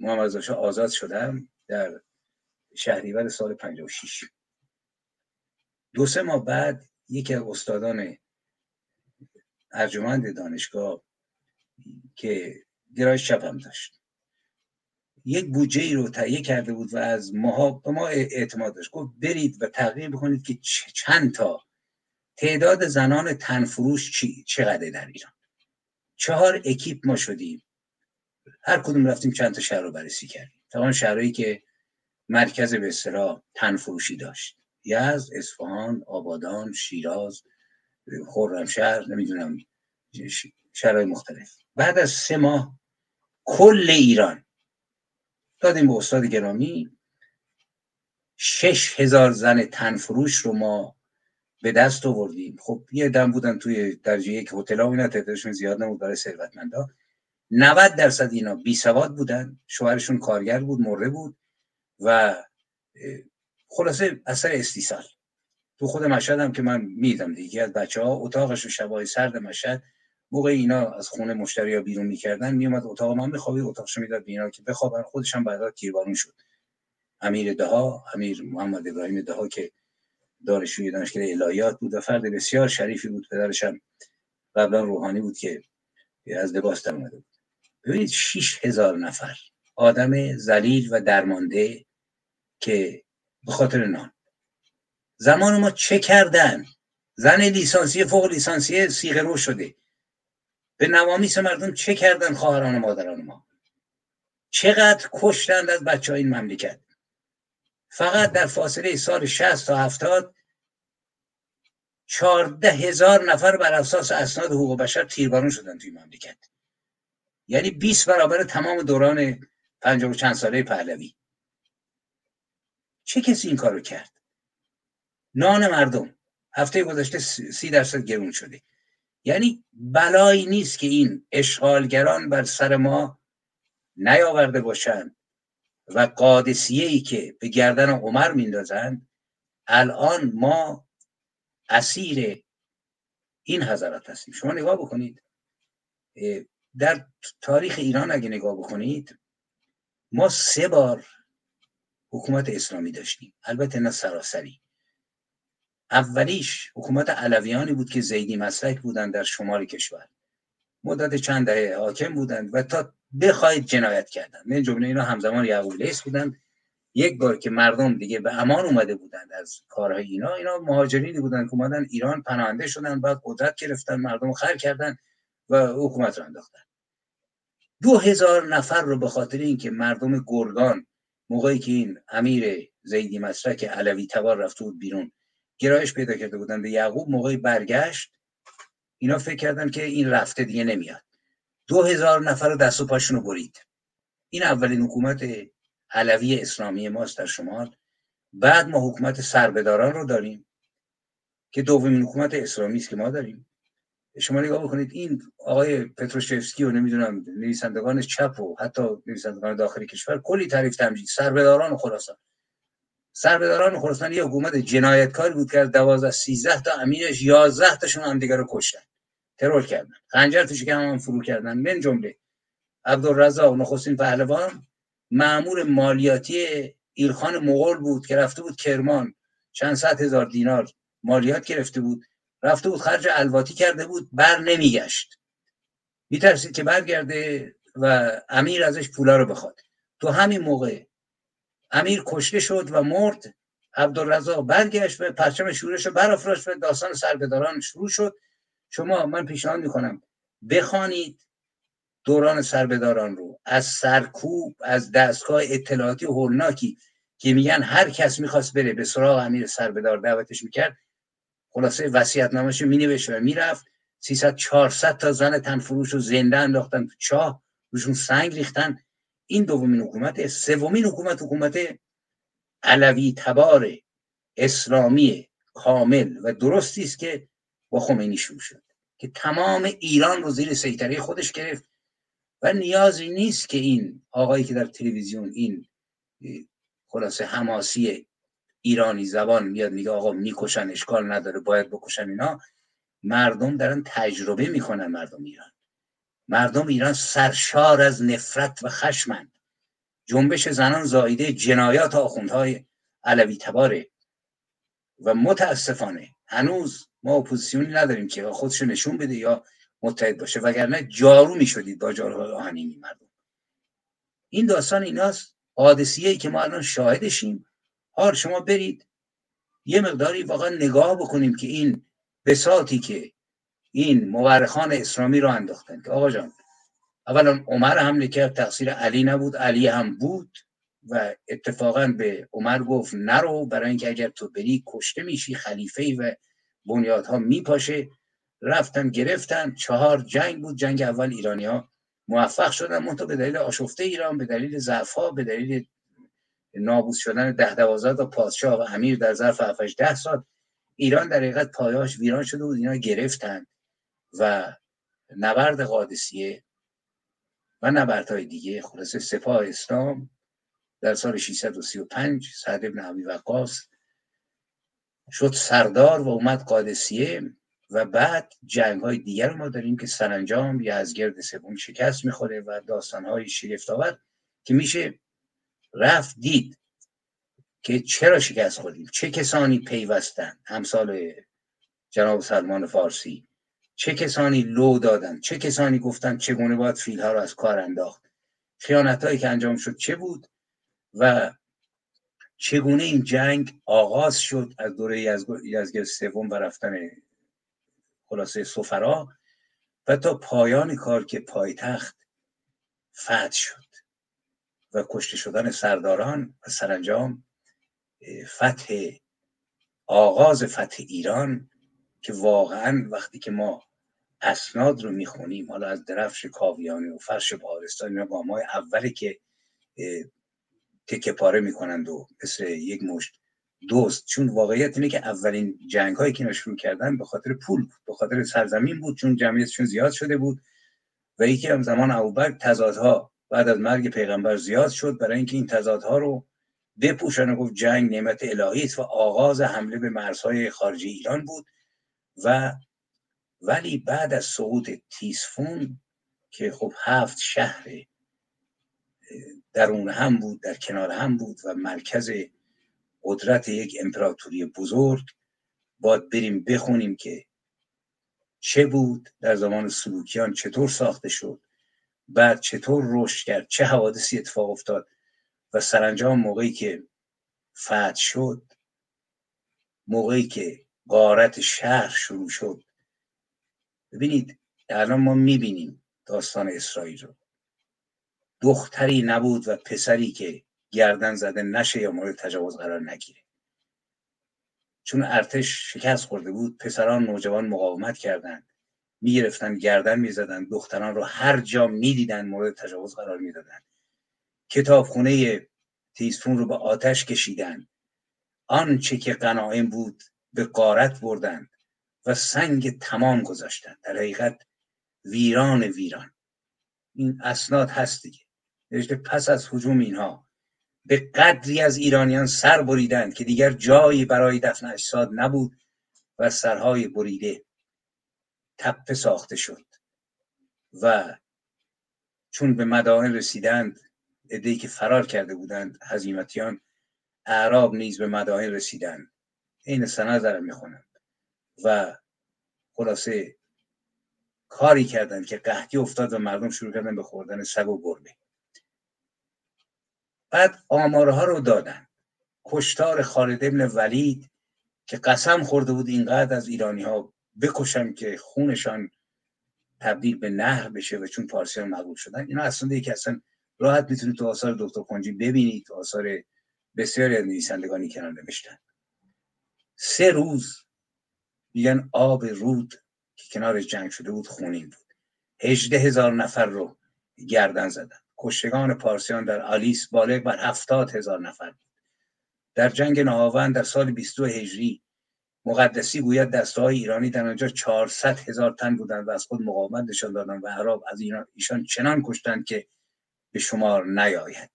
محمد آزاد شدم در شهریور سال 56 دو سه ماه بعد یکی از استادان ارجمند دانشگاه که گرایش چپم داشت. یک بودجه ای رو تهیه کرده بود و از ماها به ما اعتماد داشت. گفت برید و تغییر بکنید که چند تا تعداد زنان تنفروش چقدر در ایران. چهار اکیپ ما شدیم. هر کدوم رفتیم چند تا شهر رو بررسی کردیم. تمام شهرهایی که مرکز به اصطلاح تنفروشی داشت. یزد اصفهان آبادان شیراز خرمشهر نمی‌دونم شهرهای مختلف. بعد از سه ماه کل ایران دادیم به استاد گرامی. شش هزار زن تنفروش رو ما به دست آوردیم. خب یه دم بودن توی درجه یک هتل اینا تعدادشون زیاد نبود برای ثروتمندا. 90 درصد اینا بی سواد بودن. شوهرشون کارگر بود مرده بود و خلاصه اثر استیصال. تو خود مشهد هم که من میدم دیگه. از بچه ها اتاقش و شبای سرد مشهد موقع اینا از خونه مشتری ها بیرون می‌کردن میومد اتاق من میخوابید اتاقش می‌داد به اینا که بخوابن. خودش هم بعدا تیربارون شد. امیر دها امیر محمد ابراهیم دها که دانشجوی دانشگاه الهیات بود و فرد بسیار شریفی بود پدرش هم قبلا روحانی بود که از لباس در اومده بود. ببینید 6 هزار نفر آدم زلیل و درمانده که به خاطر نان. زمان ما چه کردن؟ زن لیسانسی فوق لیسانسی سیغه رو شده. به نوامیس مردم چه کردن خواهران و مادران ما؟ چقدر کشتند از بچه این مملکت؟ فقط در فاصله سال 60 تا 70 چارده هزار نفر بر اساس اسناد حقوق بشر تیربارون شدن توی مملکت. یعنی 20 برابر تمام دوران پنجاه و چند ساله پهلوی. چه کسی این کارو کرد؟ نان مردم. هفته گذشته سی درصد گرون شده. یعنی بلایی نیست که این اشغالگران بر سر ما نیاورده باشند و قادسیه ای که به گردن عمر میندازند. الان ما اسیر این حضرات هستیم. شما نگاه بکنید در تاریخ ایران اگه نگاه بکنید ما سه بار حکومت اسلامی داشتیم. البته نه سراسری. اولیش حکومت علویانی بود که زیدی مسلک بودند در شمال کشور. مدت چند دهه حاکم بودند و تا بخواید جنایت کردند. من جمله اینا همزمان یعقوب لیس بودند. یک بار که مردم دیگه به امان اومده بودند از کارهای اینا اینا مهاجرینی بودند که اومدن ایران پناهنده شدن بعد قدرت گرفتن مردم خر کردن و حکومت رو انداختن. دو هزار نفر رو به خاطر اینکه مردم گرگان موقعی که این امیر زیدی مسرک علوی تبار رفته بود بیرون گرایش پیدا کرده بودن به یعقوب موقعی برگشت. اینا فکر کردن که این رفته دیگه نمیاد. دو هزار نفر دست و پاشون رو برید. این اولین حکومت علوی اسلامی ماست در شمال. بعد ما حکومت سربداران رو داریم که دومین حکومت اسلامی است که ما داریم. شما نگاه بکنید این آقای پتروشفسکی و نمی‌دونم نویسندگان چپ و حتی نویسندگان داخلی کشور کلی تعریف تمجید. سربداران خراسان. سربداران خراسان یه حکومت جنایتکاری بود که از 12 13 تا امیرش 11 تاشون هم دیگه رو کشتن. ترور کردن. خنجر تو شکم هم فرو کردن. من جمله عبدالرزاق نخستین پهلوان معمور مالیاتی ایرخان مغول بود که رفته بود کرمان. چند صد هزار دینار مالیات گرفته بود. رفته بود خرج الواتی کرده بود بر نمیگشت. میترسید که برگرده و امیر ازش پولا رو بخواد. تو همین موقع امیر کشته شد و مرد عبدالرزاق برگشت و پرچم شورش رو برافراشت و داستان سربداران شروع شد. شما من پیشنهاد می‌کنم بخوانید دوران سربداران رو. از سرکوب از دستگاه اطلاعاتی هولناکی که میگن هر کس می‌خواست بره به سراغ امیر سربدار دعوتش می‌کرد خلاصه وصیت نامش می نوشت و می‌رفت. 300 400 تا زن تنفروش رو زنده انداختن تو چاه روشون سنگ ریختن. این دومین حکومت سومین حکومت حکومت علوی تبار اسلامی کامل و درستی است که با خمینی شروع شد که تمام ایران رو زیر سیطره خودش گرفت و نیازی نیست که این آقایی که در تلویزیون این خلاصه حماسی ایرانی زبان میاد میگه آقا می‌کشن اشکال نداره باید بکشن اینا مردم دارن تجربه می‌کنن مردم ایران. مردم ایران سرشار از نفرت و خشمند. جنبش زنان زایده جنایات آخوندهای علوی تباره. و متاسفانه هنوز ما اپوزیسیونی نداریم که خودشو نشون بده یا متحد باشه. وگرنه جارو می‌شدید با جاروهای آهنینی مردم. این داستان ایناست. حادثیه ای که ما الان شاهدشیم. حال شما برید. یه مقداری واقعا نگاه بکنیم که این بساتی که این مورخان اسلامی رو انداختن که آقا جان اولا عمر حمله کرد تقصیر علی نبود علی هم بود و اتفاقا به عمر گفت نرو برای اینکه اگر تو بری کشته میشی خلیفه و بنیادها میپاشه. رفتن گرفتن چهار جنگ بود. جنگ اول ایرانی ها موفق شدن منتها به دلیل آشفته ایران به دلیل ضعف به دلیل نابود شدن ده دوازده تا پادشاه و امیر در ظرف 7 ده سال. ایران در حقیقت پایاش ویران شده بود اینا گرفتن. و نبرد قادسیه و نبردهای دیگه خلاصه سپاه اسلام در سال 635 سعد ابن عبی وقاص شد سردار و اومد قادسیه و بعد جنگ های دیگر ما داریم که سرانجام گرد سوم شکست می‌خوره و داستان های شگفت آور که میشه رفت دید که چرا شکست خوردیم چه کسانی پیوستن همسال جناب سلمان فارسی. چه کسانی لو دادن چه کسانی گفتن چگونه باید فیل ها رو از کار انداخت خیانت هایی که انجام شد چه بود و چگونه این جنگ آغاز شد از دوره یزگرد سوم و رفتن خلاصه سفرا و تا پایان کار که پایتخت فتح شد و کشته شدن سرداران و سرانجام فتح آغاز فتح ایران که واقعا وقتی که ما اسناد رو می‌خونیم. حالا از درفش کاویانی و فرش بهارستان اینا گام اولی که تکه پاره می‌کنند و مثل یک مشت دوست چون واقعیت اینه که اولین جنگ هایی که شروع کردن به خاطر پول بود به خاطر سرزمین بود چون جمعیتشون زیاد شده بود و یکی هم زمان ابوبکر تضادها بعد از مرگ پیغمبر زیاد شد. برای اینکه این تضادها رو بپوشن و گفت جنگ نعمت الهی است و آغاز حمله به مرزهای خارجی ایران بود و ولی بعد از سقوط تیسفون که خب هفت شهر درون هم بود در کنار هم بود و مرکز قدرت یک امپراتوری بزرگ باید بریم بخونیم که چه بود در زمان سلوکیان چطور ساخته شد بعد چطور رشد کرد چه حوادثی اتفاق افتاد و سرانجام موقعی که فتح شد موقعی که غارت شهر شروع شد ببینید الان ما می‌بینیم داستان اسرائیل رو. دختری نبود و پسری که گردن زده نشه یا مورد تجاوز قرار نگیره. چون ارتش شکست خورده بود پسران نوجوان مقاومت کردند. می‌گرفتن گردن می‌زدن دختران رو هر جا می‌دیدن مورد تجاوز قرار می‌دادن. کتابخونه تیزفون رو به آتش کشیدن. آنچه که قناعم بود به قارت بردند. و سنگ تمام گذاشتن. در حقیقت ویران ویران. این اسناد هست دیگه. پس از حجوم اینها به قدری از ایرانیان سر بریدند که دیگر جایی برای دفن اجساد نبود و سرهای بریده تپه ساخته شد و چون به مدائن رسیدند ادهی که فرار کرده بودند هزیمتیان اعراب نیز به مدائن رسیدند. این سند دارم می‌خونند و خلاصه کاری کردند که قحطی افتاد و مردم شروع کردن به خوردن سگ و گربه. بعد آمارها رو دادن. کشتار خالد ابن ولید که قسم خورده بود اینقدر از ایرانی ها بکشم که خونشان تبدیل به نهر بشه و چون پارسیان مقبول شدن. اینا اصلا که اصلا راحت می‌تونید تو آثار دکتر کنجی ببینید. تو آثار بسیاری از نویسندگانی کنار نوشتن. سه روز میگن آب رود که کنار جنگ شده بود خونین بود. هجده هزار نفر رو گردن زدن. کشتگان پارسیان در آلیس بالغ بر هفتاد هزار نفر بود. در جنگ نهاوند در سال 22 هجری مقدسی گوید دسته های ایرانی در آنجا 400 هزار تن بودند و از خود مقاومت نشان دادند و عرب از ایشان چنان کشتند که به شمار نیاید.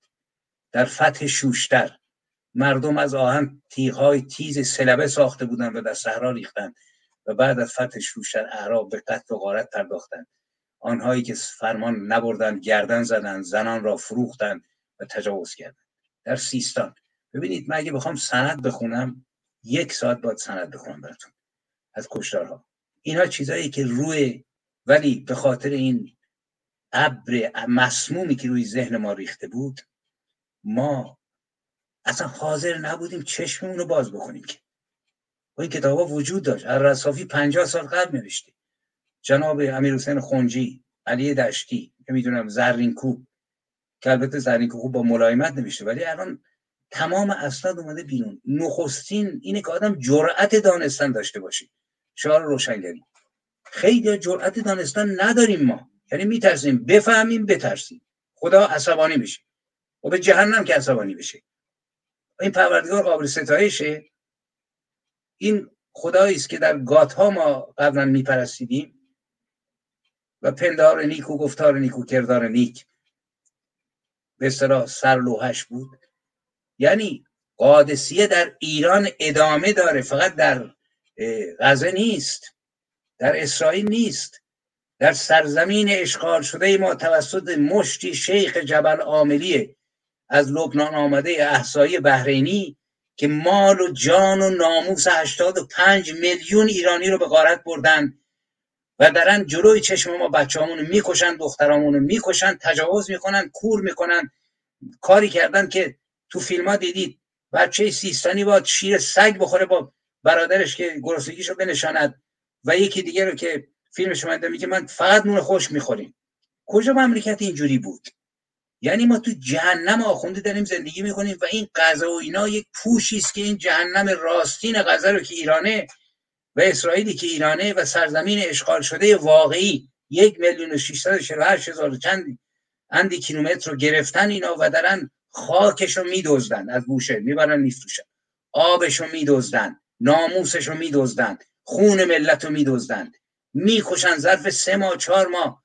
در فتح شوشتر مردم از آهن تیغهای تیز سلبه ساخته بودند و در صحرا ریختند و بعد از فتح شوشتر اعراب به قتل و غارت پرداختند. آنهایی که فرمان نبردند گردن زدند زنان را فروختند و تجاوز کردند. در سیستان. ببینید من اگه بخوام سند بخونم یک ساعت باید سند بخونم براتون. از کشتارها. اینها چیزایی که روی ولی به خاطر این ابر مسمومی که روی ذهن ما ریخته بود ما اصلا حاضر نبودیم چشممون رو باز بکنیم که. این کتاب وجود داشت. الرصافی پنجاه سال قبل نوشته. جناب امیر حسین خونجی علی دشتی که می‌دونم زرین کوب که البته زرین کوب با ملایمت نوشته ولی الان تمام اسناد اومده بیرون. نخستین اینه که آدم جرأت دانستن داشته باشه. شعار روشنگری. خیلی جرأت دانستن نداریم ما. یعنی میترسیم. بفهمیم بترسیم. خدا عصبانی بشه. و به جهنم که عصبانی بشه. این پروردگار قابل ستایشه؟ این خدایی است که در گات ها ما قبلا میپرستیدیم و پندار نیک و گفتار نیک کردار نیک. به اصطلاح سرلوحش بود. یعنی قادسیه در ایران ادامه داره فقط در غزه نیست در اسرائیل نیست. در سرزمین اشغال شده ما توسط مشتی شیخ جبل عاملیه. از لبنان آمده احسایی بحرینی که مال و جان و ناموس 85 میلیون ایرانی رو به غارت بردن و درن جلوی چشم ما بچه‌هامون می‌کشن دخترامون می‌کشن تجاوز می‌کنن کور می‌کنن. کاری کردن که تو فیلم ها دیدید بچه سیستانی باید شیر سگ بخوره با برادرش که گرسنگیشو بنشاند و یکی دیگه رو که فیلمش اومده میگه من فقط نون خوش می‌خوریم. کجا مملکت اینجوری بود؟ یعنی ما تو جهنم آخونده داریم زندگی می‌کنیم و این غذا و اینا یک پوشی است که این جهنم راستین غذا رو که ایرانه و اسرائیلی که ایرانه و سرزمین اشغال شده واقعی یک میلیون و هزار چند اندی کیلومتر رو گرفتن اینا و دارن خاکش رو میدزدن از بوشه می‌برن میفروشن آبش رو میدزدن ناموسش رو میدزدن خون ملت رو میدزدن. می‌کشن ظرف سه ماه چهار ماه.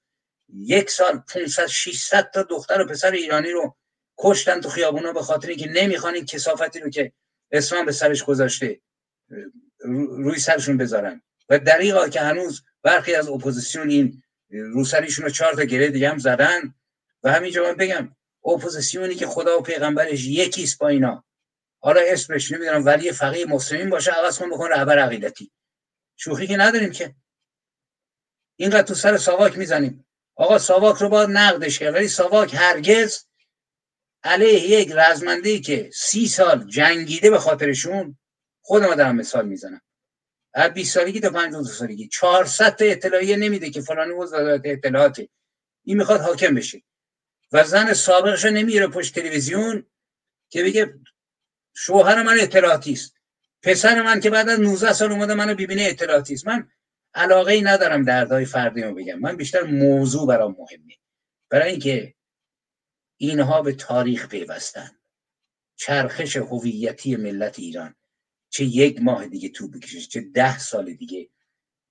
یک سال 500 600 تا دختر و پسر ایرانی رو کشتن تو خیابونا به خاطر اینکه نمی‌خوان این کسافتی رو که اسلام به سرش گذاشته روی سرشون بذارن. و دریغا که هنوز برخی از اپوزیسیون این روسریشون رو چهار تا گره دیگه هم زدن. و همینجا من بگم اپوزیسیونی که خدا و پیغمبرش یکیست با اینا. حالا اسمش نمی‌دونم ولی فقیه مسلمین باشه عوض کن بکن رهبر عقیدتی. شوخی که نداریم که. اینقدر تو سر ساواک می‌زنیم. آقا ساواک رو باید نقدش کرد ولی ساواک هرگز علیه یک رزمنده که سی سال جنگیده به خاطرشون خودم دارم مثال می‌زنم. از 20 سالگی تا 52 سالگی. 400 تا اطلاعیه نمیده که فلانی وزارت اطلاعاته. این می‌خواد حاکم بشه. و زن سابقش نمیره پشت تلویزیون که بگه شوهر من اطلاعاتی است. پسر من که بعد از 19 سال اومده منو ببینه اطلاعاتی است. من علاقه ای ندارم دردهای فردی رو بگم. من بیشتر موضوع برام مهمه. برای اینکه اینها به تاریخ پیوستن. چرخش هویتی ملت ایران. چه یک ماه دیگه تو بکشه چه ده سال دیگه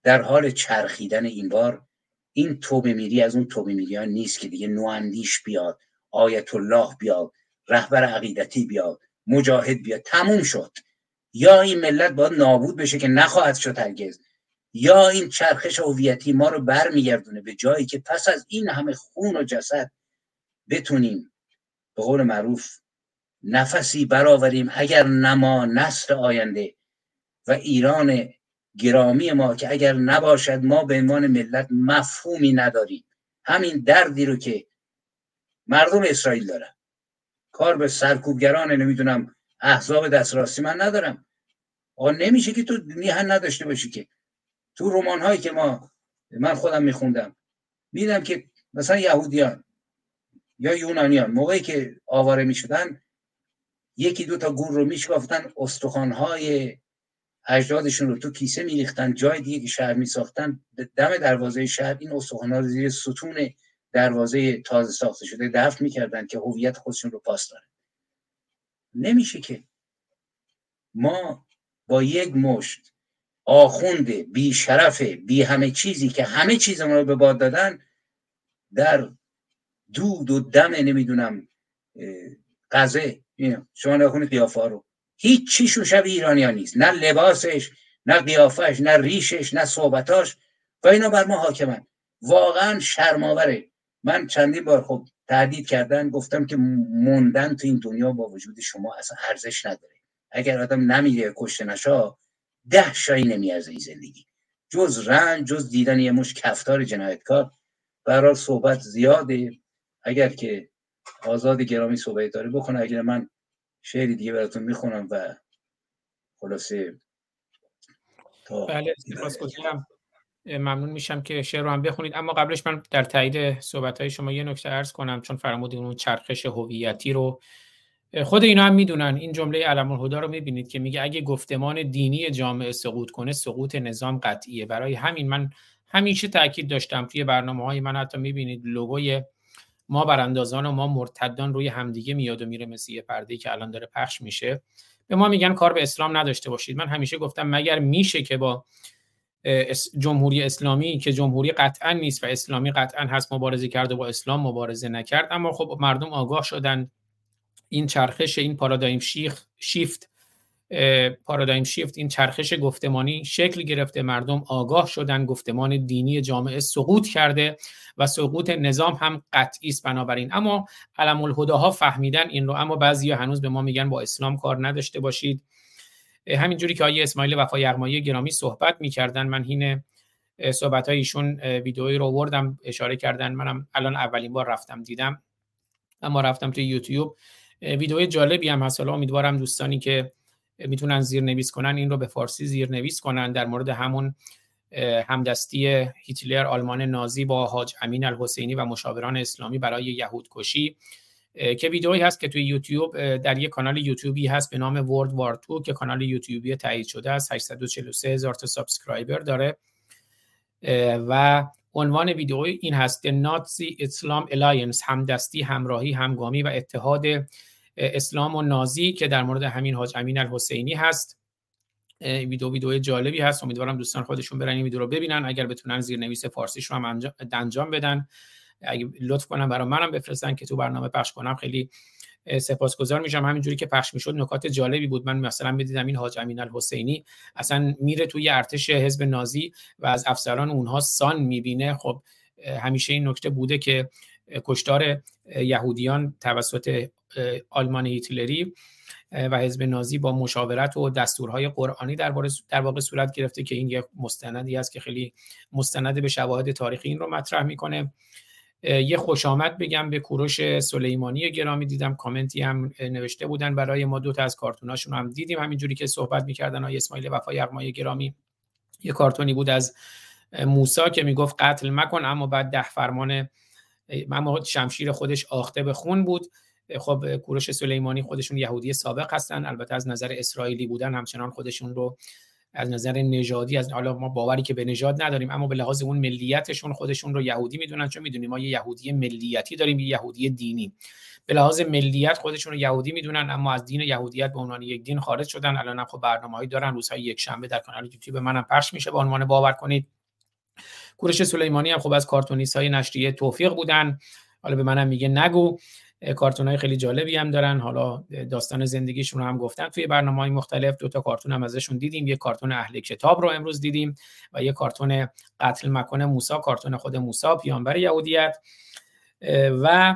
در حال چرخیدن این بار این توبه میری از اون توبه میری ها نیست که دیگه نواندیش بیاد آیت الله بیاد رهبر عقیدتی بیاد مجاهد بیاد تموم شد. یا این ملت باید نابود بشه که نخواهد شد هرگز یا این چرخش هویتی ما رو برمیگردونه به جایی که پس از این همه خون و جسد بتونیم به قول معروف نفسی برآوریم اگر نما نسل آینده و ایران گرامی ما که اگر نباشد ما به عنوان ملت مفهومی نداریم. همین دردی رو که مردم اسرائیل دارن. کار به سرکوبگران نمی‌دونم احزاب دستراستی من ندارم. آقا نمیشه که تو میهن نداشته باشی که تو رمان هایی که ما من خودم میخوندم. میدم که مثلا یهودیان یا یونانیان موقعی که آواره می‌شدن یکی دو تا گور رو میشکافتن استخوان های اجدادشون رو تو کیسه میریختن جای دیگه که شهر میساختن دم دروازه شهر این استخوان رو زیر ستون دروازه تازه ساخته شده دفن می‌کردن که هویت خودشون رو پاس دارن. نمیشه که ما با یک مشت آخوند بی شرف بی همه چیزی که همه چیز ما رو به باد دادن در دود و دم نمی‌دونم قضه شما نکنید قیافه رو. هیچ چیشون شبیه ایرانی ها نیست. نه لباسش نه قیافش نه ریشش نه صحبتاش. و اینا بر ما حاکمن. واقعا شرماوره من چندین بار خب تهدید کردن گفتم که موندن تو این دنیا با وجود شما اصلا ارزش نداره. اگر آدم نمیره کشته نشا ده شایی نمیارزه این زندگی. جز رنج جز دیدن یه مش کفتار جنایتکار برای صحبت زیاده. اگر که آزاد گرامی صحبت داره بکنه. اگر من شعری دیگه براتون می‌خونم و خلاصه تا بله ممنون میشم که شعر رو هم بخونید. اما قبلش من در تایید صحبت های شما یه نکته عرض کنم چون فرمودین اون چرخش هویتی رو خود اینا هم می‌دونن. این جمله علم الهدا رو می‌بینید که میگه اگه گفتمان دینی جامعه سقوط کنه سقوط نظام قطعیه. برای همین من همیشه تاکید داشتم توی برنامه های من. حتی می‌بینید لوگوی ما براندازان و ما مرتدان روی همدیگه میاد و میره مثل یه پرده که الان داره پخش میشه. به ما میگن کار به اسلام نداشته باشید. من همیشه گفتم مگر میشه که با جمهوری اسلامی که جمهوری قطعا نیست و اسلامی قطعا هست مبارزه کرده با اسلام مبارزه نکرد اما خب مردم آگاه شدن. این چرخش این پارادایم شیخ شیفت پارادایم شیفت این چرخش گفتمانی شکل گرفته مردم آگاه شدن گفتمان دینی جامعه سقوط کرده و سقوط نظام هم قطعی است بنابراین. اما علم الهداها فهمیدن این رو اما بعضی هنوز به ما میگن با اسلام کار نداشته باشید. همینجوری که آیه اسماعیل وفا یغمایی گرامی صحبت می‌کردن من هین صحبت های ایشون ویدئویی رو آوردم اشاره کردن. منم الان اولین بار رفتم دیدم. اما رفتم توی یوتیوب. ویدئوی جالبی هم هست. حالا امیدوارم دوستانی که می‌تونن زیرنویس کنن این رو به فارسی زیرنویس کنن در مورد همون همدستی هیتلر آلمان نازی با حاج امین الحسینی و مشاوران اسلامی برای یهود کشی که ویدئویی هست که توی یوتیوب در یک کانال یوتیوبی هست به نام World War Two که کانال یوتیوبی تایید شده است 843 هزار تا subscriber داره. و عنوان ویدیو این هست The Nazi Islam همدستی همراهی همگامی و اتحاد اسلام و نازی که در مورد همین حاج امین الحسینی هست. ویدیو ویدیو جالبی هست. امیدوارم دوستان خودشون برن این ویدیو رو ببینن. اگر بتونن زیرنویس فارسیش رو هم انجام بدن. اگه لطف کنم برای منم بفرستن که تو برنامه پخش کنم. خیلی سپاسگزار میشم. همینجوری که پخش می‌شد نکات جالبی بود. من مثلا بدیدم این حاج امین الحسینی اصلا میره توی ارتش حزب نازی و از افسران اونها سان می‌بینه. خب همیشه این نکته بوده که کشتار یهودیان توسط آلمان هیتلری و حزب نازی با مشاورت و دستورهای قرآنی در, در واقع صورت گرفته که این یک مستندی است که خیلی مستند به شواهد تاریخی این رو مطرح می‌کنه. یه خوش آمد بگم به کوروش سلیمانی گرامی دیدم. کامنتی هم نوشته بودن. برای ما دو تا از کارتوناشون هم دیدیم. همینجوری که صحبت می‌کردن آقای اسماعیل وفا یغمای گرامی. یه کارتونی بود از موسا که می‌گفت قتل مکن اما بعد ده فرمان اما شمشیر خودش آخته به خون بود. خب کوروش سلیمانی خودشون یهودی سابق هستن. البته از نظر اسرائیلی بودن همچنان خودشون رو از نظر نژادی از حالا ما باوری که به نژاد نداریم اما به لحاظ اون ملیتشون خودشون رو یهودی می‌دونن. چون می‌دونیم ما یه یهودی ملیتی داریم یه یهودی دینی. به لحاظ ملیت خودشون رو یهودی می‌دونن اما از دین یهودیت به عنوان یک دین خارج شدن. الان هم خب برنامه‌ای دارن روزهای یک شنبه در کانال یوتیوب منم پخش میشه. به عنوان باور کنید کوروش سلیمانی هم خب از کارتونیست های نشریه توفیق بودن. حالا به منم میگه نگو. کارتون های خیلی جالبی هم دارن. حالا داستان زندگیشون رو هم گفتن. توی برنامه های مختلف دو تا کارتون هم ازشون دیدیم. یه کارتون اهل کتاب رو امروز دیدیم و یه کارتون قتل مکان موسی کارتون خود موسی پیامبر یهودیت. و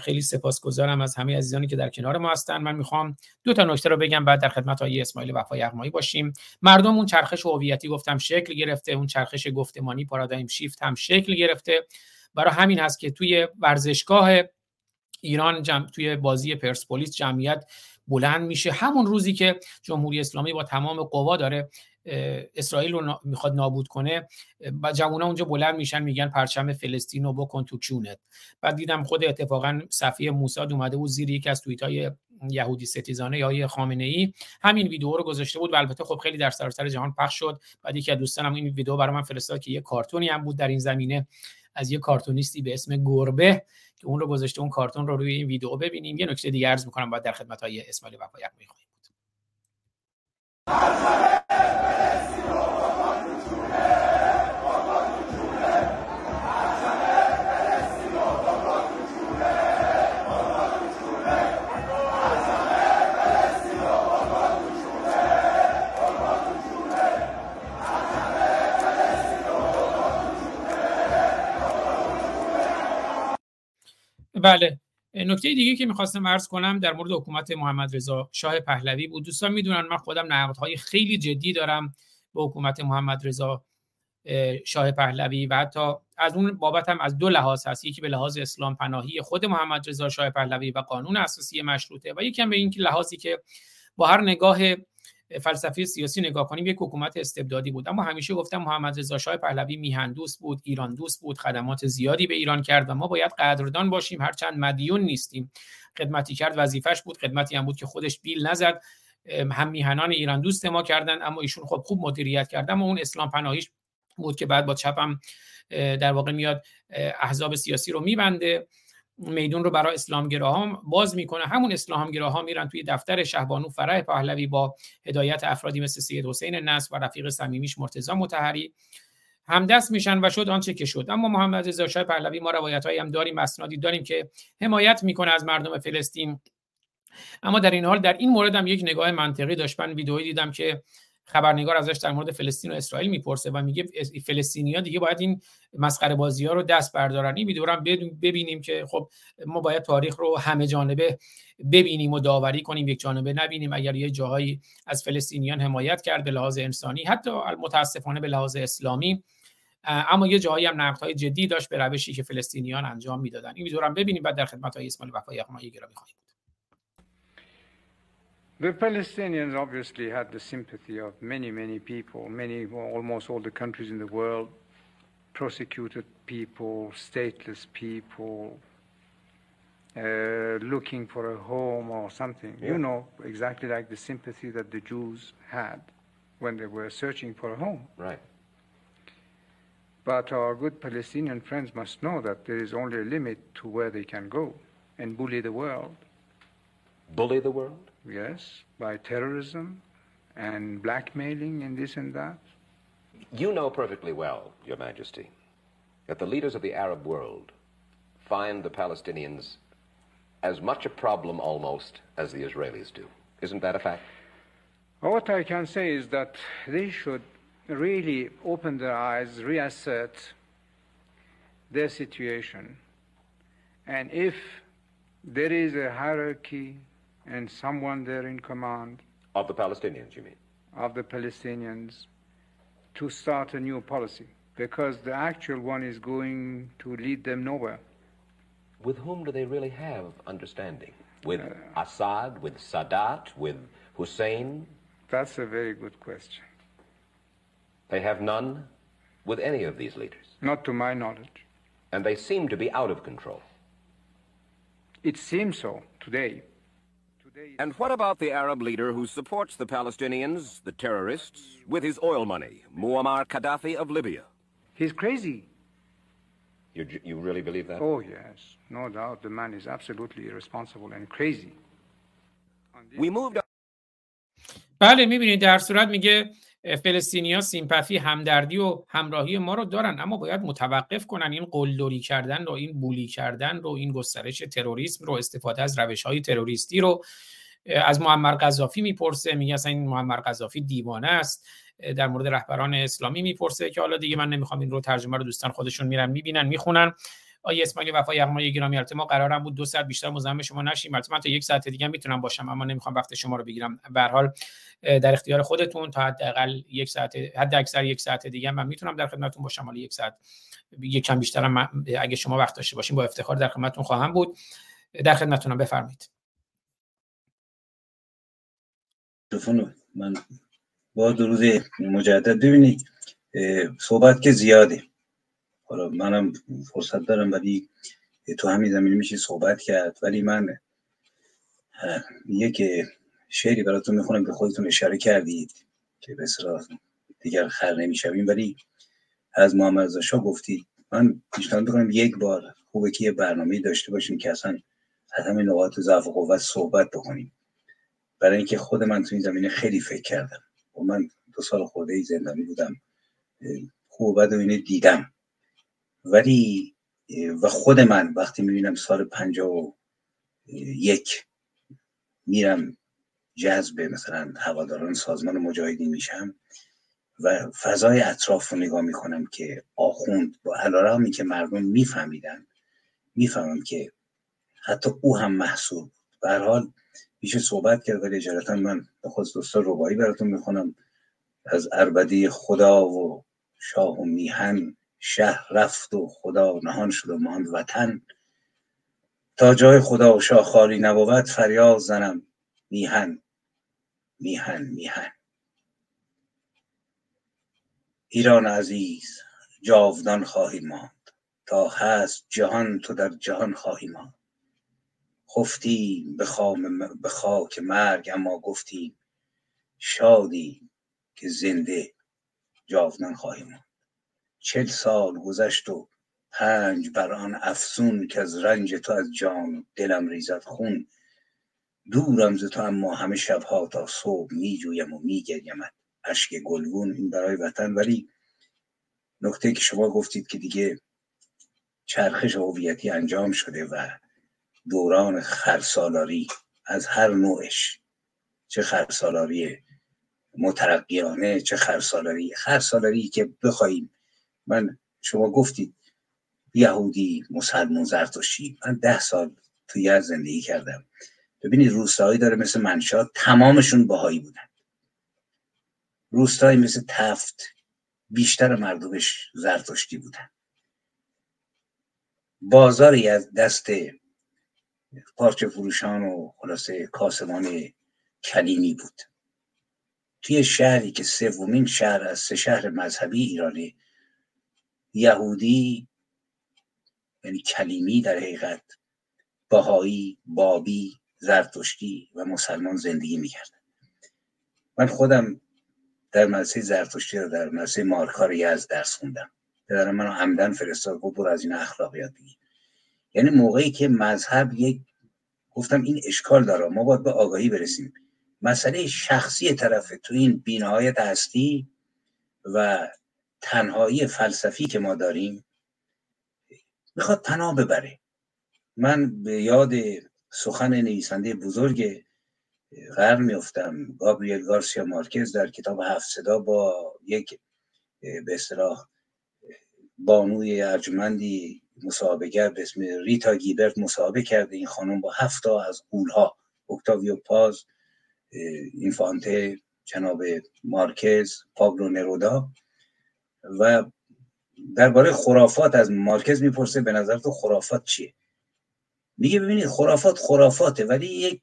خیلی سپاسگزارم از همه عزیزانی که در کنار ما هستن. من می‌خوام دو تا نکته رو بگم بعد در خدمت های اسماعیل وفا یغمایی باشیم. مردم اون چرخش هویتی گفتم شکل گرفته اون چرخش گفتمانی پارادایم شیفت هم شکل گرفته. برای همین هست که توی ورزشگاه ایران جمع توی بازی پرسپولیس جمعیت بلند میشه. همون روزی که جمهوری اسلامی با تمام قوا داره اسرائیل رو می‌خواد نابود کنه و جوونا اونجا بلند میشن میگن پرچم فلسطین رو بکن تو کونت بعد دیدم خود اتفاقا صفیه موساد اومده بود زیر یکی از توییت های یهودی ستیزانه یا خامنه ای همین ویدیو رو گذاشته بود و البته خب خیلی در سراسر جهان پخش شد. بعد یکی از دوستانم این ویدیو برای من فرستاد که یه کارتونی هم بود در این زمینه از یه کارتونیستی به اسم گربه که اون رو گذاشته اون کارتون رو روی این ویدیو ببینیم. یه نکته دیگه عرض می‌کنم بعد در خدمت های اسماعیل وفا یغمایی خواهیم بود بله. نکته دیگه که می‌خواستم عرض کنم در مورد حکومت محمد رضا شاه پهلوی بود. دوستان می‌دونن من خودم نقدهای خیلی جدی دارم به حکومت محمد رضا شاه پهلوی و حتی از اون بابت هم از دو لحاظ هست. یکی به لحاظ اسلام پناهی خود محمد رضا شاه پهلوی و قانون اساسی مشروطه و یکی هم به این لحاظی که با هر نگاه فلسفی سیاسی نگاه کنیم یک حکومت استبدادی بود. اما همیشه گفتم محمد رضا شاه پهلوی میهن دوست بود ایران دوست بود خدمات زیادی به ایران کرد و ما باید قدردان باشیم. هرچند مدیون نیستیم. خدمتی کرد وظیفش بود خدمتی هم بود که خودش بیل نزد. هم میهنان ایران دوست ما کردن اما ایشون خب خوب مدیریت کرد. اما اون اسلام پناهیش بود که بعد با چپم در واقع میاد احزاب سیاسی رو میبنده. میدون رو برای اسلامگراها باز می‌کنه. همون اسلامگراها میرن توی دفتر شهبانو فرح پهلوی با هدایت افرادی مثل سید حسین نصر و رفیق صمیمیش مرتضی متحری همدست میشن و شد آنچه که شد. اما محمد رضا شاه پهلوی ما روایت هم داریم اسنادی داریم که حمایت می‌کنه از مردم فلسطین. اما در این حال در این مورد هم یک نگاه منطقی داشت. ویدئویی دیدم که خبرنگار ازش در مورد فلسطین و اسرائیل می‌پرسه و میگه فلسطینیا دیگه باید این مسخره بازی ها رو دست بردارن. این ببینیم که خب ما باید تاریخ رو همه جانبه ببینیم و داوری کنیم یک جانبه نبینیم اگر یه جاهایی از فلسطینیان حمایت کرد به لحاظ انسانی حتی متاسفانه به لحاظ اسلامی. اما یه جایی هم نقدهای جدی داشت به روشی که فلسطینیان انجام می‌دادن. این ویدیو ببینیم بعد در خدمت های اسماعیل وفای گرامی خواهیم. The Palestinians obviously had the sympathy of many, many people, many, almost all the countries in the world, prosecuted people, stateless people, uh, looking for a home or something. Yeah. You know, exactly like the sympathy that the Jews had when they were searching for a home. Right. But our good Palestinian friends must know that there is only a limit to where they can go and bully the world. Bully the world? Yes, by terrorism and blackmailing and this and that. You know perfectly well, Your Majesty, that the leaders of the Arab world find the Palestinians as much a problem almost as the Israelis do. Isn't that a fact? What I can say is that they should really open their eyes, reassert their situation, and if there is a hierarchy and someone there in command. Of the Palestinians, you mean? Of the Palestinians to start a new policy because the actual one is going to lead them nowhere. With whom do they really have understanding? With uh, Assad, with Sadat, with Hussein? That's a very good question. They have none with any of these leaders? Not to my knowledge. And they seem to be out of control. It seems so today. And what about the Arab leader who supports the Palestinians, the terrorists, with his oil money, Muammar Gaddafi of Libya? He's crazy. You, you really believe that? Oh, yes. No doubt. The man is absolutely irresponsible and crazy. We moved بله میبینید در صورت میگه فلسطینیا سیمپاتی همدردی و همراهی ما رو دارن اما باید متوقف کنن این قلدری کردن رو این بولی کردن رو این گسترش تروریسم رو استفاده از روش های تروریستی رو. از معمر قذافی می‌پرسه میگه اصلا این معمر قذافی دیوانه است. در مورد رهبران اسلامی می‌پرسه که حالا دیگه من نمی‌خوام این رو ترجمه رو دوستان خودشون میرن می‌بینن می‌خونن. آیه اسماعیل وفا یغمای گرامی البته ما قرارم بود دو ساعت بیشتر مزاحم شما نشیم. البته من تا یک ساعت دیگه می‌تونم باشم اما نمی‌خوام وقت شما رو بگیرم. به حال در اختیار خودتون تا حداقل یک ساعت حد اکثر یک ساعت دیگه من می‌تونم در خدمتتون باشم. حالا یک ساعت یک کم بیشترم اگه شما وقت داشته باشین با افتخار در خدمتتون خواهم بود. در خدمتتونم بفرمایید. من با درود مجدد ببینید. صحبت که زیاده. حالا منم فرصت دارم ولی تو همین زمینه میشه صحبت کرد. ولی من یک شعری براتون می‌خونم که خودتون اشاره کردید که به دیگر خر نمی‌شویم. ولی از محمد رضا شاه گفتید من پیشنهاد می‌کنم یک بار خوبه که یه برنامه داشته باشیم که اصلا از همه نقاط ضعف و قوت صحبت بکنیم. برای اینکه خود من تو این زمینه خیلی فکر کردم. من دو سال خورده ای زندانی بودم. خوب بد و اینه دیدم. ولی و خود من وقتی می‌بینم سال پنجاه و یک میرم جذب مثلا هواداران سازمان مجاهدین میشم و فضای اطراف رو نگاه می‌کنم که آخوند با علارامی که مردم میفهمیدن می‌فهمم که حتی او هم محصول بود. به حال میشه صحبت کرد ولی اجالتا من خود دوستا ربایی براتون می‌خونم. از اربدی خدا و شاه و میهن شهر رفت و خدا نهان شد و ماند وطن. تا جای خدا و شاه خالی نبود فریاد زنم میهن میهن میهن. ایران عزیز جاودان خواهی ماند. تا هست جهان تو در جهان خواهی ماند. خفتیم به, به خاک مرگ اما گفتیم شادی که زنده جاودان خواهی ماند. چل سال گذشت و پنج بر آن افسون که از رنج تو از جان دلم ریزد خون. دورم ز تو اما همه شبها تا صبح می جویم و می گریمت اشک گلگون این برای وطن. ولی نکته که شما گفتید که دیگه چرخش هویتی انجام شده و دوران خرسالاری از هر نوعش چه خرسالاری مترقیانه چه خرسالاری خرسالاری که بخوایم من شما گفتید یهودی مسلمان زرتشتی. من ده سال توی یزد زندگی کردم. ببینید روستایی داره مثل منشاد تمامشون باهایی بودن. روستایی مثل تفت بیشتر مردمش زرتشتی بودن. بازاری از دست پارچه فروشان و خلاصه کاسمان کلیمی بود. توی شهری که سومین شهر از سه شهر مذهبی ایرانی یهودی یعنی کلیمی در حقیقت باهایی بابی زرتشتی و مسلمان زندگی می‌کردن من خودم در مدرسه زرتشتی رو در مدرسه مارکار یزد درس خوندم. پدرم منو عمدن فرستاد گفت برو از این اخلاقیات بگیر. یعنی موقعی که مذهب یک گفتم این اشکال داره ما باید به آگاهی برسیم. مسئله شخصی طرف تو این بینهایت هستی و تنهایی فلسفی که ما داریم می‌خواد پناه ببره. من به یاد سخن نویسنده بزرگ قرن میفتم گابریل گارسیا مارکز در کتاب هفت صدا با یک به اصطلاح بانوی ارجمندی مسابقه به اسم ریتا گیبرت مسابقه کرده. این خانم با هفتا از قولها اکتاویو پاز اینفانته جناب مارکز پابلو نرودا و درباره خرافات از مارکز می‌پرسه به نظر تو خرافات چیه؟ میگه ببینید خرافات خرافاته ولی یک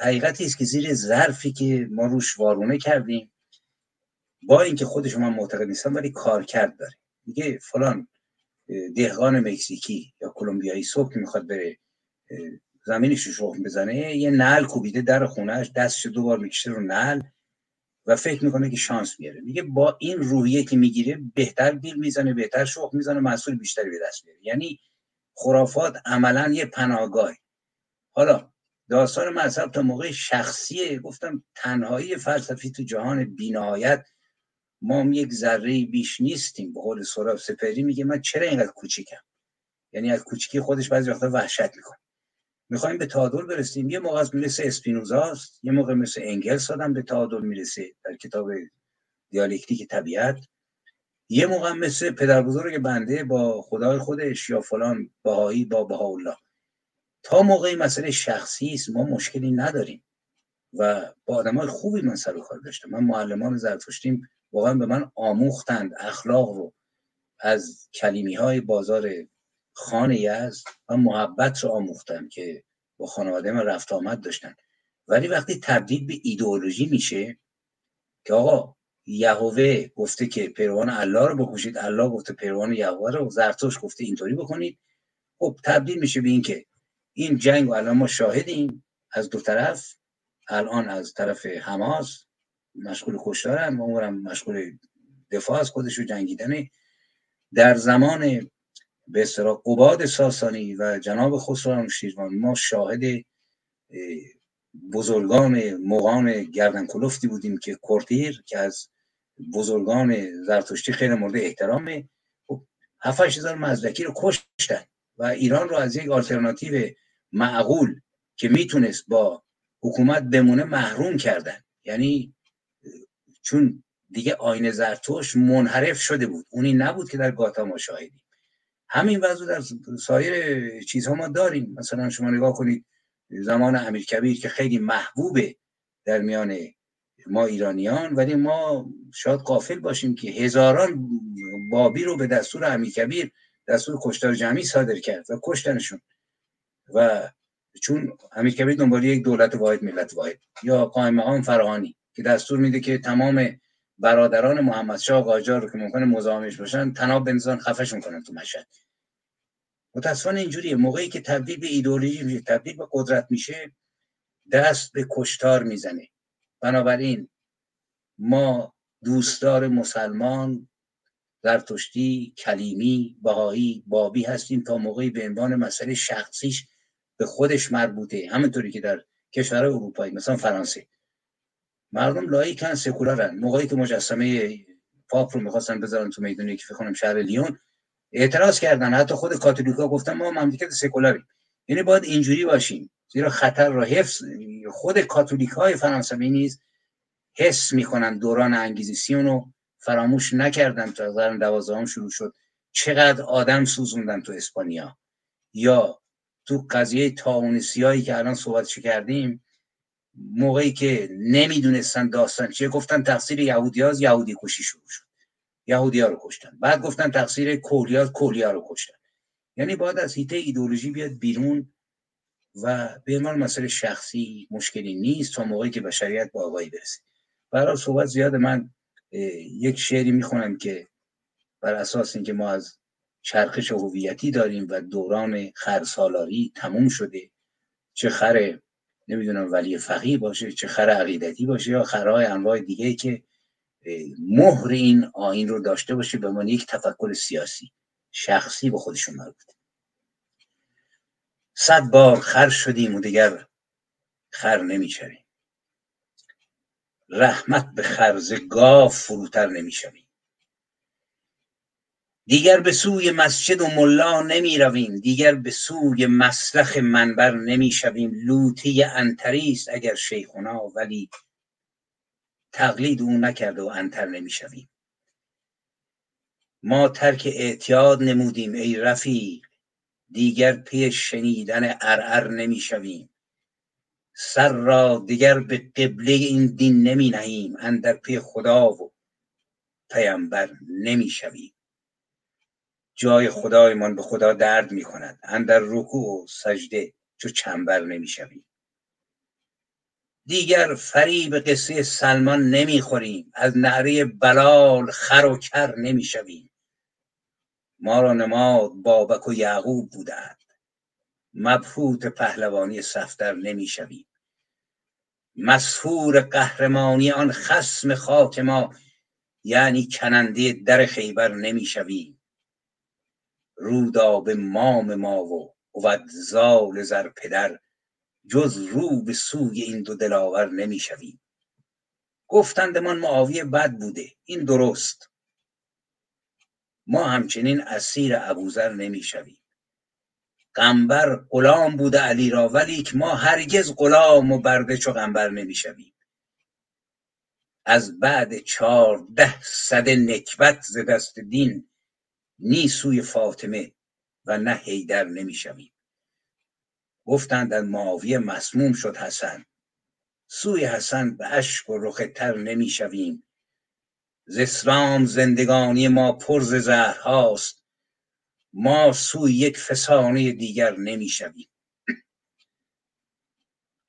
حقیقتی است که زیر ظرفی که ما روش وارونه کردیم با اینکه خودش من معتقد نیستم ولی کار کرد داره. میگه فلان دهقان مکزیکی یا کلمبیایی صبح که می‌خواد بره زمینش رو بزنه یه نل کوبیده در خونهش دستش دو بار می‌کشه رو نل. و فکر می‌کنه که شانس میاره. میگه با این روحیه که می‌گیره بهتر بیل می‌زنه بهتر شخم می‌زنه محصول بیشتری به دست میاره. یعنی خرافات عملا یه پناهگاه حالا داستان مذهب تا موقع شخصیه گفتم تنهایی فلسفی تو جهان بینهایت ما هم یک ذره بیش نیستیم. به قول سراب سپری میگه من چرا اینقدر کوچیکم؟ یعنی از کوچیکی خودش بعضی وقتا وحشت می‌کنه. می‌خوایم به تعادل برسیم. یه موقع از می‌رسه اسپینوزاست یه موقع مثل انگلس آدم به تعادل می‌رسه در کتاب دیالکتیک طبیعت. یه موقع مثل پدر بزرگ بنده با خدای خودش یا فلان بهایی با بهاءالله. تا موقعی مسئله شخصی است ما مشکلی نداریم. و با آدمای خوبی من سر کار داشتم. من معلمان زرتشتیم واقعا به من آموختند اخلاق رو از کلیمی های بازار خان یزد و محبت رو آموختم که با خانواده من رفت آمد داشتن. ولی وقتی تبدیل به ایدئولوژی میشه که آقا یهوه گفته که پیروان الله رو بکشید الله گفته پیروان یهوه رو زرتوش گفته اینطوری بکنید خب تبدیل میشه به این که این جنگ و الان ما شاهدیم از دو طرف الان از طرف حماس مشغول کشتارن و هم مشغول دفاع از خودش و جنگیدنه. در زمان به اصطلاح قباد ساسانی و جناب خسرو شیروان ما شاهد بزرگان مغان گردن کلفتی بودیم که کرتیر که از بزرگان زرتشتی خیلی مورد احترامه خب، هفت هزار مزدکی رو کشتن و ایران رو از یک آلترناتیو معقول که می‌تونست با حکومت بمونه محروم کردن. یعنی چون دیگه آین زرتوش منحرف شده بود. اونی نبود که در گاتا ما شاهدیم همین وضع در سایر چیزها ما داریم. مثلا شما نگاه کنید زمان امیر کبیر که خیلی محبوبه در میان ما ایرانیان ولی ما شاید قافل باشیم که هزاران بابی رو به دستور امیر کبیر دستور کشتار جمعی صادر کرد و کشتنشون. و چون امیر کبیر دنبال یک دولت واحد ملت واحد یا قائم هم فرهانی که دستور میده که تمام برادران محمد شاه قاجار رو که ممکنه مزاحمش باشن تناب بنزان خفشون کنن تو مشهد. متاسفانه اینجوریه. موقعی که تبدیل به ایدئولوژی میشه تبدیل به قدرت میشه دست به کشتار می‌زنه. بنابراین ما دوستدار مسلمان زرتشتی کلیمی بهایی بابی هستیم تا موقعی به عنوان مسئله شخصیش به خودش مربوطه. همینطوری که در کشور اروپایی مثلا فرانسه. مردم لایکن سکولارن موقعی که مجسمه پاپ رو می‌خواستن بذارن تو می‌دونی که فکر شهر لیون اعتراض کردن. حتی خود کاتولیکا گفتن ما مملکت سکولاریم. یعنی باید اینجوری باشیم. زیرا خطر رو حفظ خود کاتولیک های فرانسوی نیز حس می‌کنن دوران انگیزیسیون رو فراموش نکردن تا قرن دوازدهم شروع شد. چقدر آدم سوزوندن تو اسپانیا. یا تو قضیه تاون سیاهی که الان صحبت کردیم موقعی که نمی‌دونستن داستان چیه گفتن تقصیر یهودی از یهودی کشی شروع شد. یهودی ها رو کشتن. بعد گفتن تقصیر کولیا کولیا رو کشتن. یعنی باید از هیته ایدولوژی بیاد بیرون و به عنوان مسئله شخصی مشکلی نیست تا موقعی که بشریت با آقایی برسه. برای صحبت زیاد من یک شعری می‌خونم که بر اساس اینکه ما از چرخش هویتی داریم و دوران خرسالاری تموم شده چه خر نمی‌دونم ولی فقیه باشه چه خر عقیدتی باشه یا خرهای انواع دیگه که مهر این آین رو داشته باشه به من یک تفکر سیاسی شخصی به خودشون مربوط. صد بار خر شدیم و دیگر خر نمیچریم رحمت به خرز گاو فروتر نمی‌شویم. دیگر به سوی مسجد و ملا نمی رویم دیگر به سوی مسلخ منبر نمی شویم لوتی انتریست اگر شیخونا ولی تقلید او نکرده و انتر نمی شویم ما ترک اعتیاد نمودیم ای رفیق. دیگر پی شنیدن عرعر نمی شویم سر را دیگر به قبله این دین نمی نهیم. اندر پی خدا و پیامبر نمی شویم جای خدایمان به خدا درد می کند اندر رکوع و سجده چو چنبر نمی شویم دیگر فریب قصه سلمان نمی‌خوریم. از نعره بلال خر و کر نمی‌شویم ما را نماد بابک و یعقوب بودند. مبهوت پهلوانی صفدر نمی‌شویم مسهور قهرمانی آن خسم خاک ما یعنی کننده در خیبر نمی‌شویم روداب مام ما و بود زال زر پدر جز رو به سوی این دو دلاور نمی‌شویم. گفتندمان معاویه بد بوده این درست. ما همچنین اسیر ابوذر نمی‌شویم. قنبر غلام بوده علی را ولیک ما هرگز غلام و برده چو قنبر نمی‌شویم. از بعد چهارده صده نکبت ز دست دین نی سوی فاطمه و نه حیدر نمی‌شویم. گفتند از معاویه مسموم شد حسن. سوی حسن به اشک و رخ تر نمی‌شویم. ز اسلام زندگانی ما پر ز زهرهاست. ما سوی یک فسانه دیگر نمی‌شویم.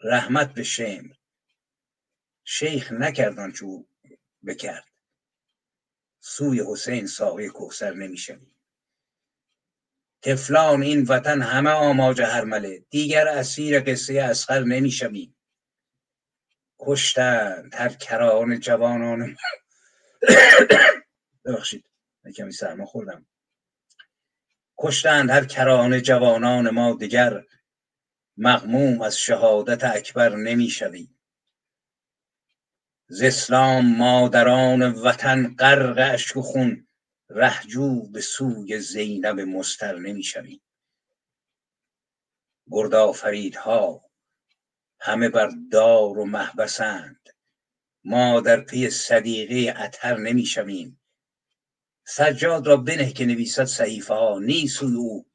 رحمت به شمر. شیخ نکردان چو بکرد. سوی حسین ساقی کوثر نمی‌شویم تفلان این وطن همه آماج هرمله دیگر اسیر قصه اسخر نمی‌شویم کشتند هر کران جوانان ببخشید کمی سرما خوردم. کشتند هر کران جوانان ما دیگر مغموم از شهادت اکبر نمی‌شویم ز اسلام مادران وطن غرق اشک و خون رهجو به سوی زینب مستر نمی‌شویم. گردآفریدها همه بر دار و محبسند. ما در پی صدیقه اطهر نمی‌شویم. سجاد را بنه که نویسد صحیفه ها نی سوی او.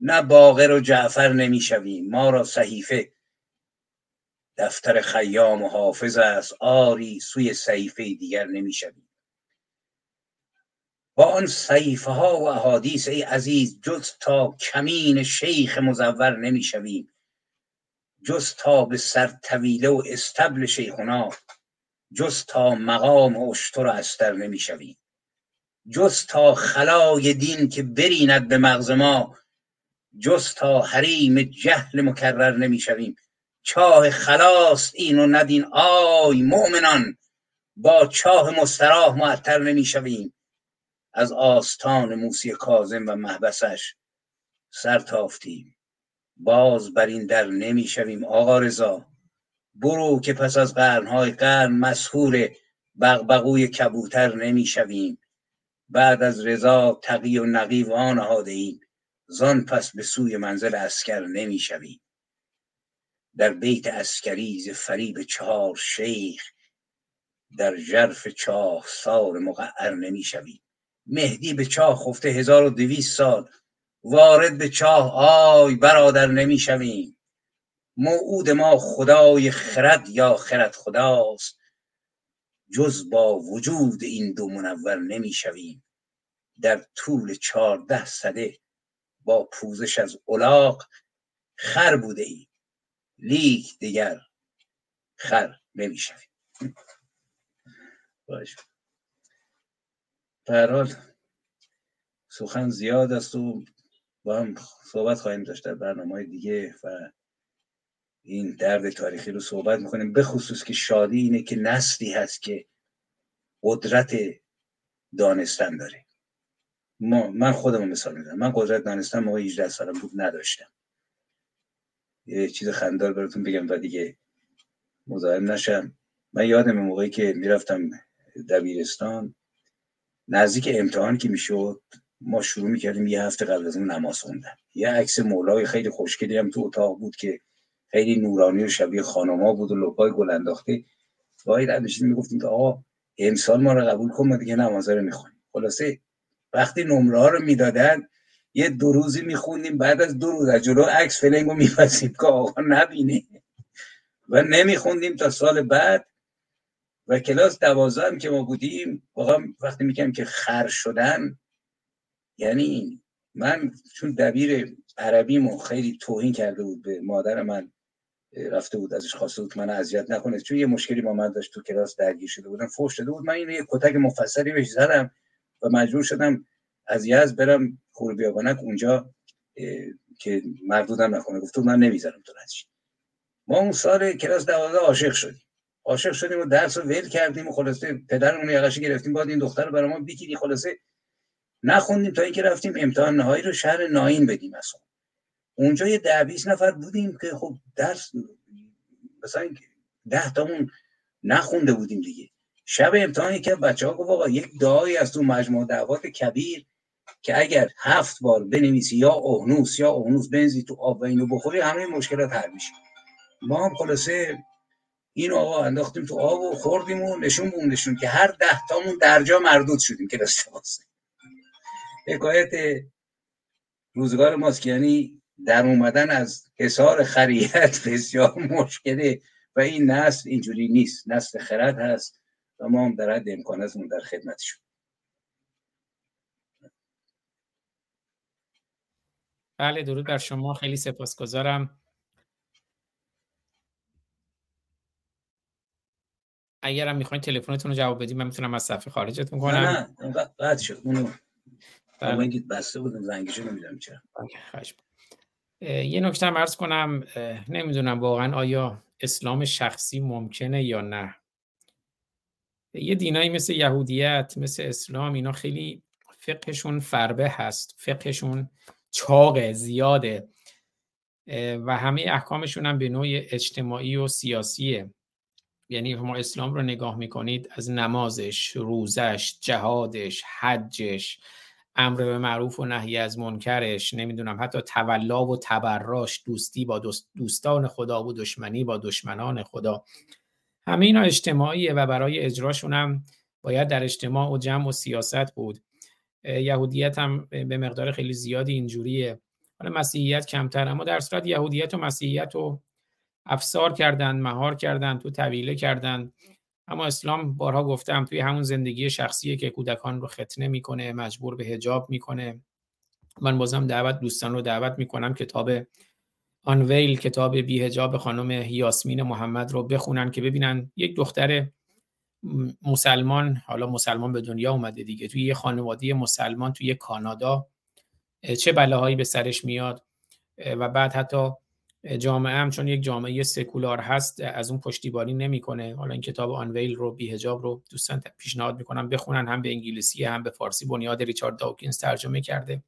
نه باقر و جعفر نمی‌شویم. ما را صحیفه دفتر خیام و حافظ است. آری سوی صحیفه دیگر نمی‌شویم. با آن صحیفه ها و احادیث ای عزیز جز تا کمین شیخ مزور نمی‌شویم. جز تا به سر طویله و استبل شیخنا جز تا مقام اشتر و استر نمی‌شویم. جز تا خلای دین که بریند به مغز ما جز تا حریم جهل مکرر نمی‌شویم. چاه خلاص این و ندین. آی مؤمنان با چاه مستراح معطر نمی‌شویم. از آستان موسی کاظم و محبسش سر تافتیم. باز بر این در نمی‌شویم آقا رضا. برو که پس از قرنهای قرن مسهور بغبغوی کبوتر نمی‌شویم. بعد از رضا تقی و نقی وانهاده ایم زان پس به سوی منزل اسکر نمی‌شویم. در بیت اسکری ز فریب چهار شیخ در ژرف چاه سال مقعر نمی‌شویم مهدی به چاه خفته هزار و دویست سال وارد به چاه آی برادر نمی‌شویم موعود ما خدای خرد یا خرد خداست جز با وجود این دو منور نمی‌شویم در طول چهارده سده با پوزش از الاغ خر بوده ای. لیک دیگر خر نمی‌شویم. باش. حال سخن زیاد است و با هم صحبت خواهیم داشت در برنامه دیگه و این درد تاریخی رو صحبت می‌کنیم. به خصوص که شادی اینه که نسلی هست که قدرت دانستن داره. ما من خودم مثال می‌زنم. من قدرت دانستن موقع 18 سالم بود نداشتم. یه چیز خندار براتون بگم و دیگه مزاحم نشم. من یادم موقعی که می‌رفتم دبیرستان نزدیک امتحان که می‌شد ما شروع می‌کردیم یه هفته قبل از اون نماز خوندن. یه عکس مولای خیلی خوشگلی هم تو اتاق بود که خیلی نورانی و شبیه خانما بود و لپای گل انداخته. وای می می‌گفتیم که آقا امسال ما رو قبول کن ما دیگه نمازه رو می‌خونیم. خلاصه وقتی نمره ها رو می‌دادن یه دو روزی میخوندیم بعد از دو روز جلو عکس فلنگ رو میپسیم که آقا نبینه. و نمیخوندیم تا سال بعد. و کلاس دوازده هم که ما بودیم واقعا وقتی میگم که خر شدن یعنی من چون دبیر عربیمو خیلی توهین کرده بود به مادر من رفته بود ازش خواسته بود من اذیت نکنه. چون یه مشکلی با من داشت تو کلاس درگیر شده بودم فوش داده بود. من اینو یه کتک مفصلی بهش زدم و مجبور شدم از یز برم خور بیابانک اونجا که مردودم نکنه گفت من نمی‌ذارم تو ردش ما اون سال کلاس دوازده عاشق شدیم. عاشق شدیم و درس رو ول کردیم و خلاصه پدرمون یقشی گرفتیم. بعد این دختر برای ما بگیری خلاصه نخوندیم تا اینکه رفتیم امتحان نهایی رو شهر ناین بدیم اصلا اونجا یه ده نفر بودیم که خب درس مثلا ده تامون نخونده بودیم دیگه. شب امتحانی که بچه ها گفت آقا یک دعایی از تو مجموع دعوات کبیر که اگر هفت بار بنویسی یا اهنوس یا اهنوس بنزی تو آب و اینو بخوری همه مشکلات حل میشه. ما هم خلاصه این آقا انداختیم تو آب و خوردیم و نشون نشون که هر ده تامون درجا مردود شدیم که واسه حکایت روزگار ماست یعنی در اومدن از حسار خریت بسیار مشکله و این نسل اینجوری نیست. نسل خرد هست و ما هم در حد امکاناتمون در خدمتشون. بله درود بر شما. خیلی سپاسگزارم. اگرم می‌خواین تلفنتون رو جواب بدیم من می‌تونم از صفحه خارجت می‌کنم نه نه بعد شد. اونو بله. بسته بودم نمی‌دونم چرا. یه نکته عرض کنم. نمی‌دونم واقعا آیا اسلام شخصی ممکنه یا نه. یه دینایی مثل یهودیت مثل اسلام اینا خیلی فقهشون فربه هست. فقهشون چاقه زیاده و همه احکامشون هم به نوع اجتماعی و سیاسیه. یعنی ما اسلام رو نگاه می‌کنید از نمازش روزش جهادش حجش امر به معروف و نهی از منکرش نمی‌دونم حتی تولا و تبراش دوستی با دوستان خدا و دشمنی با دشمنان خدا. همه اینا اجتماعیه و برای اجراشون هم باید در اجتماع و جمع و سیاست بود. یهودیت هم به مقدار خیلی زیادی اینجوریه. حالا مسیحیت کمتر اما در صورت یهودیت و مسیحیت رو افسار کردن مهار کردن تو طویله کردن. اما اسلام بارها گفتم توی همون زندگی شخصیه که کودکان رو ختنه می‌کنه مجبور به هجاب می‌کنه. من بازم دعوت دوستان رو دعوت می‌کنم کتاب آنویل کتاب بی هجاب خانم یاسمین محمد رو بخونن که ببینن یک دختر مسلمان حالا مسلمان به دنیا اومده دیگه. توی یه خانواده مسلمان توی کانادا چه بلاهایی به سرش میاد. و بعد حتی جامعه هم چون یک جامعه سکولار هست از اون پشتیبانی نمی‌کنه. حالا این کتاب آنویل رو بی هجاب رو دوستان پیشنهاد می‌کنم بخونن هم به انگلیسی هم به فارسی. بنیاد ریچارد داوکینز ترجمه کرده.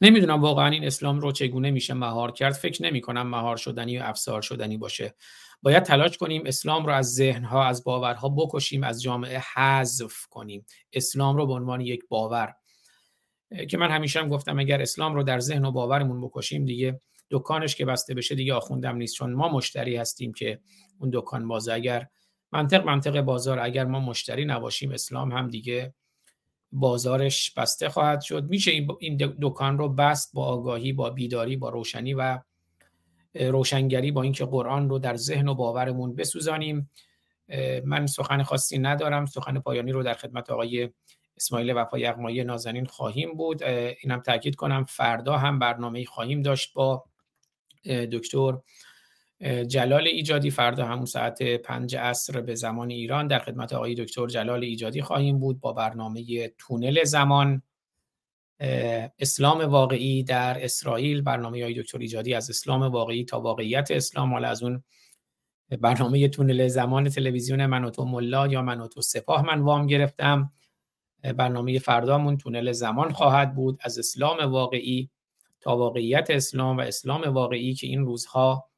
نمی‌دونم واقعا این اسلام رو چگونه میشه مهار کرد. فکر نمی کنم مهار شدنی و افسار شدنی باشه. باید تلاش کنیم اسلام رو از ذهنها از باورها بکشیم از جامعه حذف کنیم. اسلام رو به عنوان یک باور. که من همیشه هم گفتم اگر اسلام رو در ذهن و باورمون بکشیم دیگه دکانش که بسته بشه دیگه آخوندم نیست. چون ما مشتری هستیم که اون دکان بازه. اگر منطق منطق بازار اگر ما مشتری نباشیم اسلام هم دیگه بازارش بسته خواهد شد. میشه این دکان رو بست با آگاهی با بیداری با روشنی و روشنگری با اینکه قرآن رو در ذهن و باورمون بسوزانیم. من سخن خاصی ندارم. سخن پایانی رو در خدمت آقای اسماعیل وفا یغمایی نازنین خواهیم بود. اینم تاکید کنم فردا هم برنامه خواهیم داشت با دکتر جلال ایجادی. فردا همون ساعت پنج عصر به زمان ایران در خدمت آقای دکتر جلال ایجادی خواهیم بود با برنامه تونل زمان. اسلام واقعی در اسرائیل برنامه های دکتر ایجادی از اسلام واقعی تا واقعیت اسلام. حالا از اون برنامه تونل زمان تلویزیون من و تو ملا یا من و تو سپاه من وام گرفتم. برنامه فردامون تونل زمان خواهد بود. از اسلام واقعی تا واقعیت اسلام و اسلام واقعی که این روزها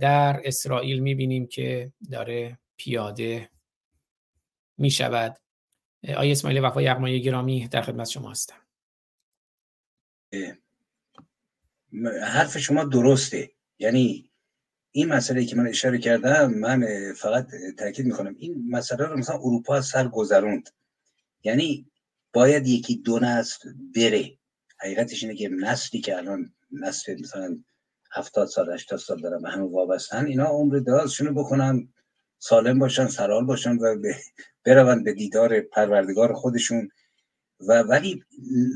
در اسرائیل می‌بینیم که داره پیاده می‌شود. آیه اسماعیل وفا یغمای گرامی در خدمت شما هستم. حرف شما درسته. یعنی این مسئله که من اشاره کردم من فقط تاکید می‌کنم این مسئله رو مثلا اروپا سر گذروند یعنی باید یکی دو نسل بره. حقیقتش اینه که نسلی که الان نسل مثلا هفتاد سال هشتاد سال دارن همه وابستن اینا عمر درازشونو بکنن سالم باشن سرال باشن و بروند به دیدار پروردگار خودشون. و ولی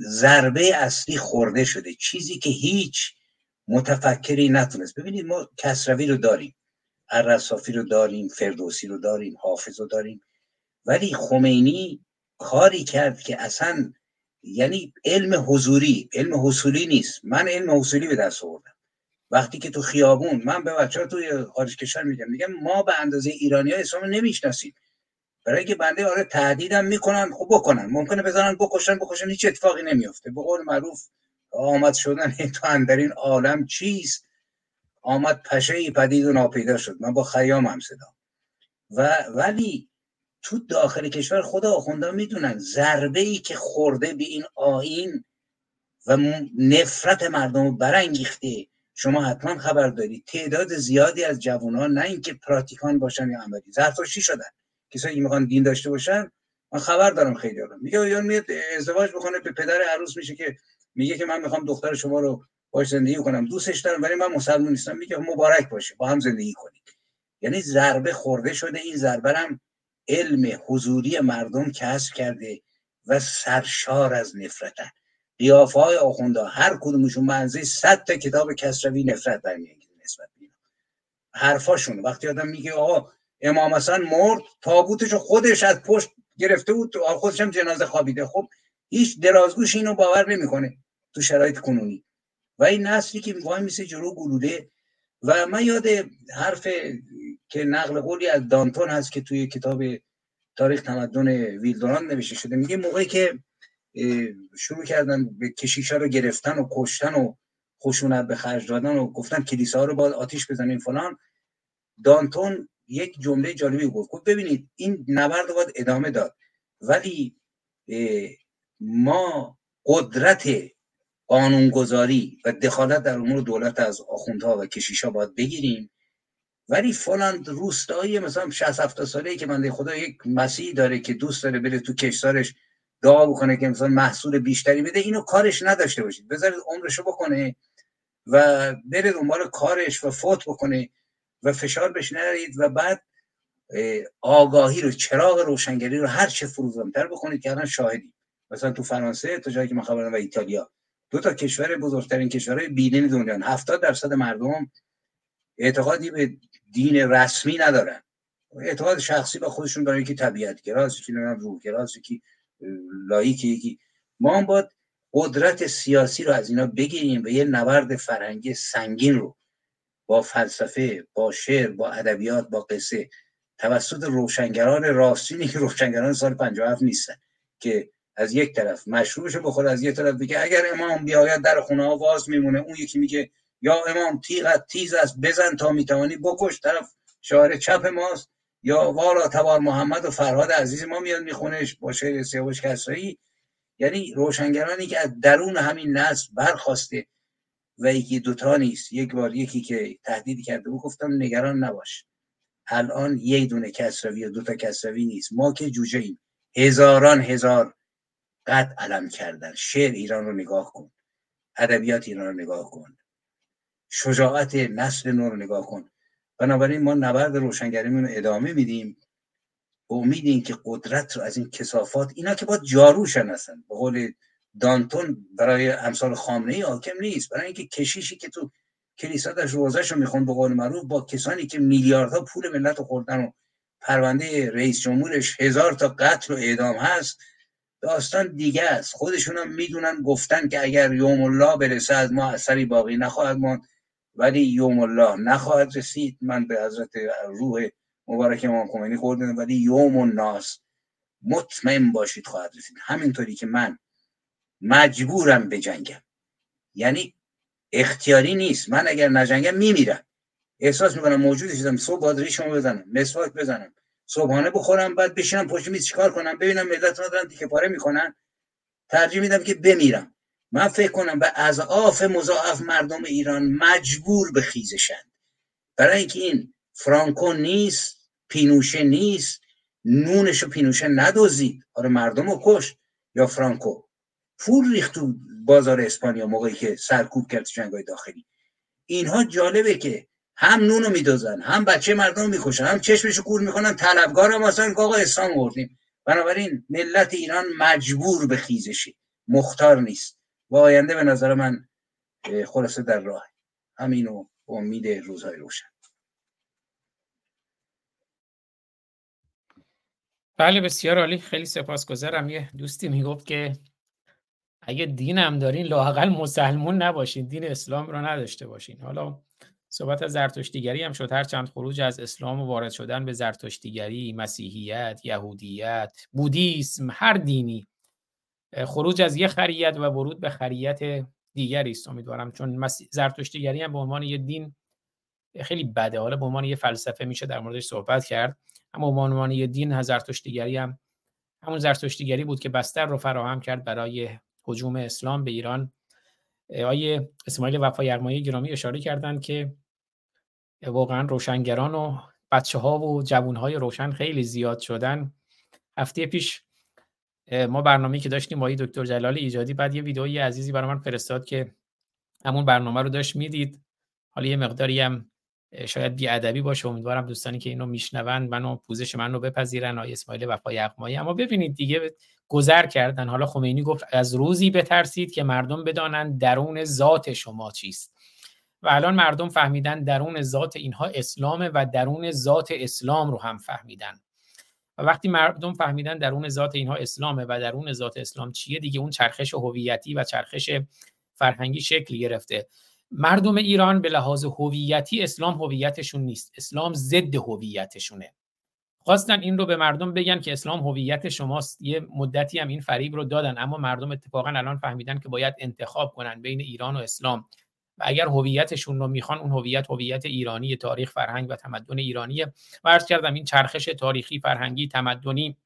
ضربه اصلی خورده شده. چیزی که هیچ متفکری نتونست. ببینید ما کسروی رو داریم. الرصافی رو داریم فردوسی رو داریم حافظ رو داریم. ولی خمینی کاری کرد که اصلا یعنی علم حضوری علم حصولی نیست. من علم حصولی به دست آوردم. وقتی که تو خیابون من به بچه ها توی خارج کشور میگم میگم ما به اندازه ایرانی ها اسلام نمی‌شناسیم. برای اینکه بنده آره تهدیدم می‌کنن خب بکنن. ممکنه بزنن بکشن بکشن هیچ اتفاقی نمیفته به قول معروف آمد شدن تو اندرین عالم چیست؟ آمد پشه ای پدید و ناپیدا شد. من با خیام هم صدا. و ولی تو داخل کشور خود آخونده می‌دونن ضربه ای که خورده به این آین و نفرت مردم برانگیخته. شما حتما خبر دارید تعداد زیادی از جوانان نه اینکه پراتیکان باشن یا عملی. زرتشتی شدن. کسایی می‌خوان دین داشته باشن من خبر دارم خیلی دارم میگه یا میاد ازدواج بکنه به پدر عروس میشه که میگه که من می‌خوام دختر شما رو باش زندگی کنم. دوستش دارم ولی من مسلمان نیستم. میگه مبارک باشه با هم زندگی کنید یعنی ضربه خورده شده این ضربه هم علم حضوری مردم کسب کرده و سرشار از نفرتن. قیافه های آخونده هر کدومشون منزه صد تا کتاب کسروی نفرت برمیانگیزه نسبت حرفاشون وقتی آدم میگه آقا امام حسن مرد تابوتشو خودش از پشت گرفته بود خودش هم جنازه خوابیده. خب هیچ درازگوش اینو باور نمی‌کنه تو شرایط کنونی. و این نسلی که وای میسه جلو گلوله. و من یاد حرف که نقل قولی از دانتون هست که توی کتاب تاریخ تمدن ویلدوران نوشته شده میگه موقعی که شروع کردن به کشیشا رو گرفتن و کشتن و خشونت به خرج دادن و گفتن کلیسا رو باید آتیش بزنیم فلان دانتون یک جمله جالبی گفت. گفت ببینید این نبرد رو باید ادامه داد. ولی ما قدرت قانونگذاری و دخالت در امور دولت از آخوندها و کشیشا باید بگیریم. ولی فلان روستایی مثلا 60 70 ساله که من خدا یک مسیح داره که دوست داره بره تو کشتارش دعا بکنه که مثلا محصول بیشتری بده اینو کارش نداشته باشید. بذارید عمرشو بکنه و بره دنبال کارش و فوت بکنه. و فشار بهش نرید و بعد آگاهی رو چراغ روشنگری رو هر چه فروزانتر بکنید که الان شاهدیم. مثلا تو فرانسه تا جایی که من خبرم و ایتالیا. دو تا کشور بزرگترین کشورهای بیدین دنیا 70 درصد مردم اعتقادی به دین رسمی ندارن. اعتقاد شخصی با خودشون دارن که طبیعت گراست که نمی‌دونم روح گراست که لایکی یکی. ما هم باید قدرت سیاسی رو از اینا بگیریم و یه نبرد فرهنگی سنگین رو با فلسفه با شعر با ادبیات با قصه. توسط روشنگران راستینی که روشنگران سال 57 نیستن که از یک طرف مشروعش بخوره از یک طرف بگه اگر امام بیاید در خونه ها باز میمونه. اون یکی میگه یا امام تیغت تیز است بزن تا می‌توانی بکش. طرف شاعر چپ ماست. یا والا تبار محمد و فرهاد عزیز ما میاد میخونش با شعر سیاوش کسایی. یعنی روشنگرانی که از درون همین نسل برخواسته. و یکی دوتا نیست. یک بار یکی که تهدید کرده بود گفتم نگران نباش. الان یک دونه کسروی یا دوتا کسروی نیست. ما که جوجه ایم. هزاران هزار قد علم کردن. شعر ایران رو نگاه کن. ادبیات ایران رو نگاه کن. شجاعت نسل نو رو نگاه کن. بنابراین ما نبرد روشنگریمون رو ادامه میدیم. به امید که قدرت رو از این کسافات اینا که باید جاروشن هستن. به قول دانتون برای امثال خامنه ای حاکم نیست. برای اینکه کشیشی که تو کلیسا داشت روزش رو میخون به قول معروف با کسانی که میلیاردها پول ملت رو خوردن و پرونده رئیس جمهورش هزار تا قتل و اعدام هست داستان دیگه است. خودشون هم می‌دونن گفتن که اگر یوم الله برسه از ما اثری باقی نخواهد ماند. ولی یوم الله نخواهد رسید. من به حضرت روح مبارک امام خمینی خوردم. ولی یوم الناس مطمئن باشید خواهد رسید. همینطوری که من مجبورم به جنگم. یعنی اختیاری نیست. من اگر نجنگم میمیرم. احساس می‌کنم موجود شدم. صبح باید ریشمو بزنم. مسواک بزنم. صبحانه بخورم بعد بشینم پشت میز چیکار کنم ببینم ملت رو دارن تیکه پاره می‌کنن. ترجیح میدم که بمیرم. من فکر کنم به اضعاف مضاعف مردم ایران مجبور به خیزشند برای اینکه این فرانکو نیست پینوشه نیست نونشو پینوشه ندوزید آره مردم رو کشت یا فرانکو. پول ریخت تو بازار اسپانیا موقعی که سرکوب کرد جنگای داخلی. اینها جالبه که هم نونو میدوزن هم بچه مردم می‌کشن هم چشمشو کور می‌کنن طلبگار هم اصلا آقا اسلام وردیم بنابراین ملت ایران مجبور به خیزشی. مختار نیست. و آینده به نظر من خلاصه در راه. همینو امید روزهای روشن. بله بسیار عالی. خیلی سپاسگزارم. یه دوستی می‌گفت که اگه دین هم دارین لاقل مسلمون نباشین دین اسلام رو نداشته باشین. حالا صحبت از زرتشتیگری هم شد. هر چند خروج از اسلام و وارد شدن به زرتشتیگری مسیحیت یهودیت بودیسم هر دینی. خروج از یه خریت و ورود به خریت دیگری است. امیدوارم چون زرتشتیگری هم به عنوان یه دین خیلی بده. حالا به عنوان یه فلسفه میشه در موردش صحبت کرد. اما به عنوان یه دین زرتشتیگری هم همون زرتشتیگری بود که بستر رو فراهم کرد برای حجوم اسلام به ایران آیه اسماعیل وفای ارمایی گرامی اشاره کردند که واقعا روشنگران و بچه ها و جوون های روشن خیلی زیاد شدن. هفته پیش ما برنامه که داشتیم با دکتر جلال ایجادی بعد یه ویدئوی عزیزی برای من فرستاد که همون برنامه رو داشت می‌دید. حالا یه مقداری هم شاید بی ادبی باشه. امیدوارم دوستانی که اینو میشنوند منو پوزش من رو بپذیرن. آیه اسماعیل اقمایی اما ببینید دیگه گذر کردن. حالا خمینی گفت از روزی بترسید که مردم بدانند درون ذات شما چیست. و الان مردم فهمیدن درون ذات اینها اسلامه و درون ذات اسلام رو هم فهمیدن. و وقتی مردم فهمیدن درون ذات اینها اسلامه و درون ذات اسلام چیه دیگه اون چرخش هویتی و چرخش فرهنگی شکل گرفته. مردم ایران به لحاظ هویتی اسلام هویتشون نیست. اسلام ضد هویتشونه. خواستن این رو به مردم بگن که اسلام هویت شماست. یه مدتی هم این فریب رو دادن اما مردم اتفاقا الان فهمیدن که باید انتخاب کنن بین ایران و اسلام. و اگر هویتشون رو می‌خوان اون هویت هویت ایرانی تاریخ فرهنگ و تمدن ایرانیه. و عرض کردم این چرخش تاریخی فرهنگی تمدنی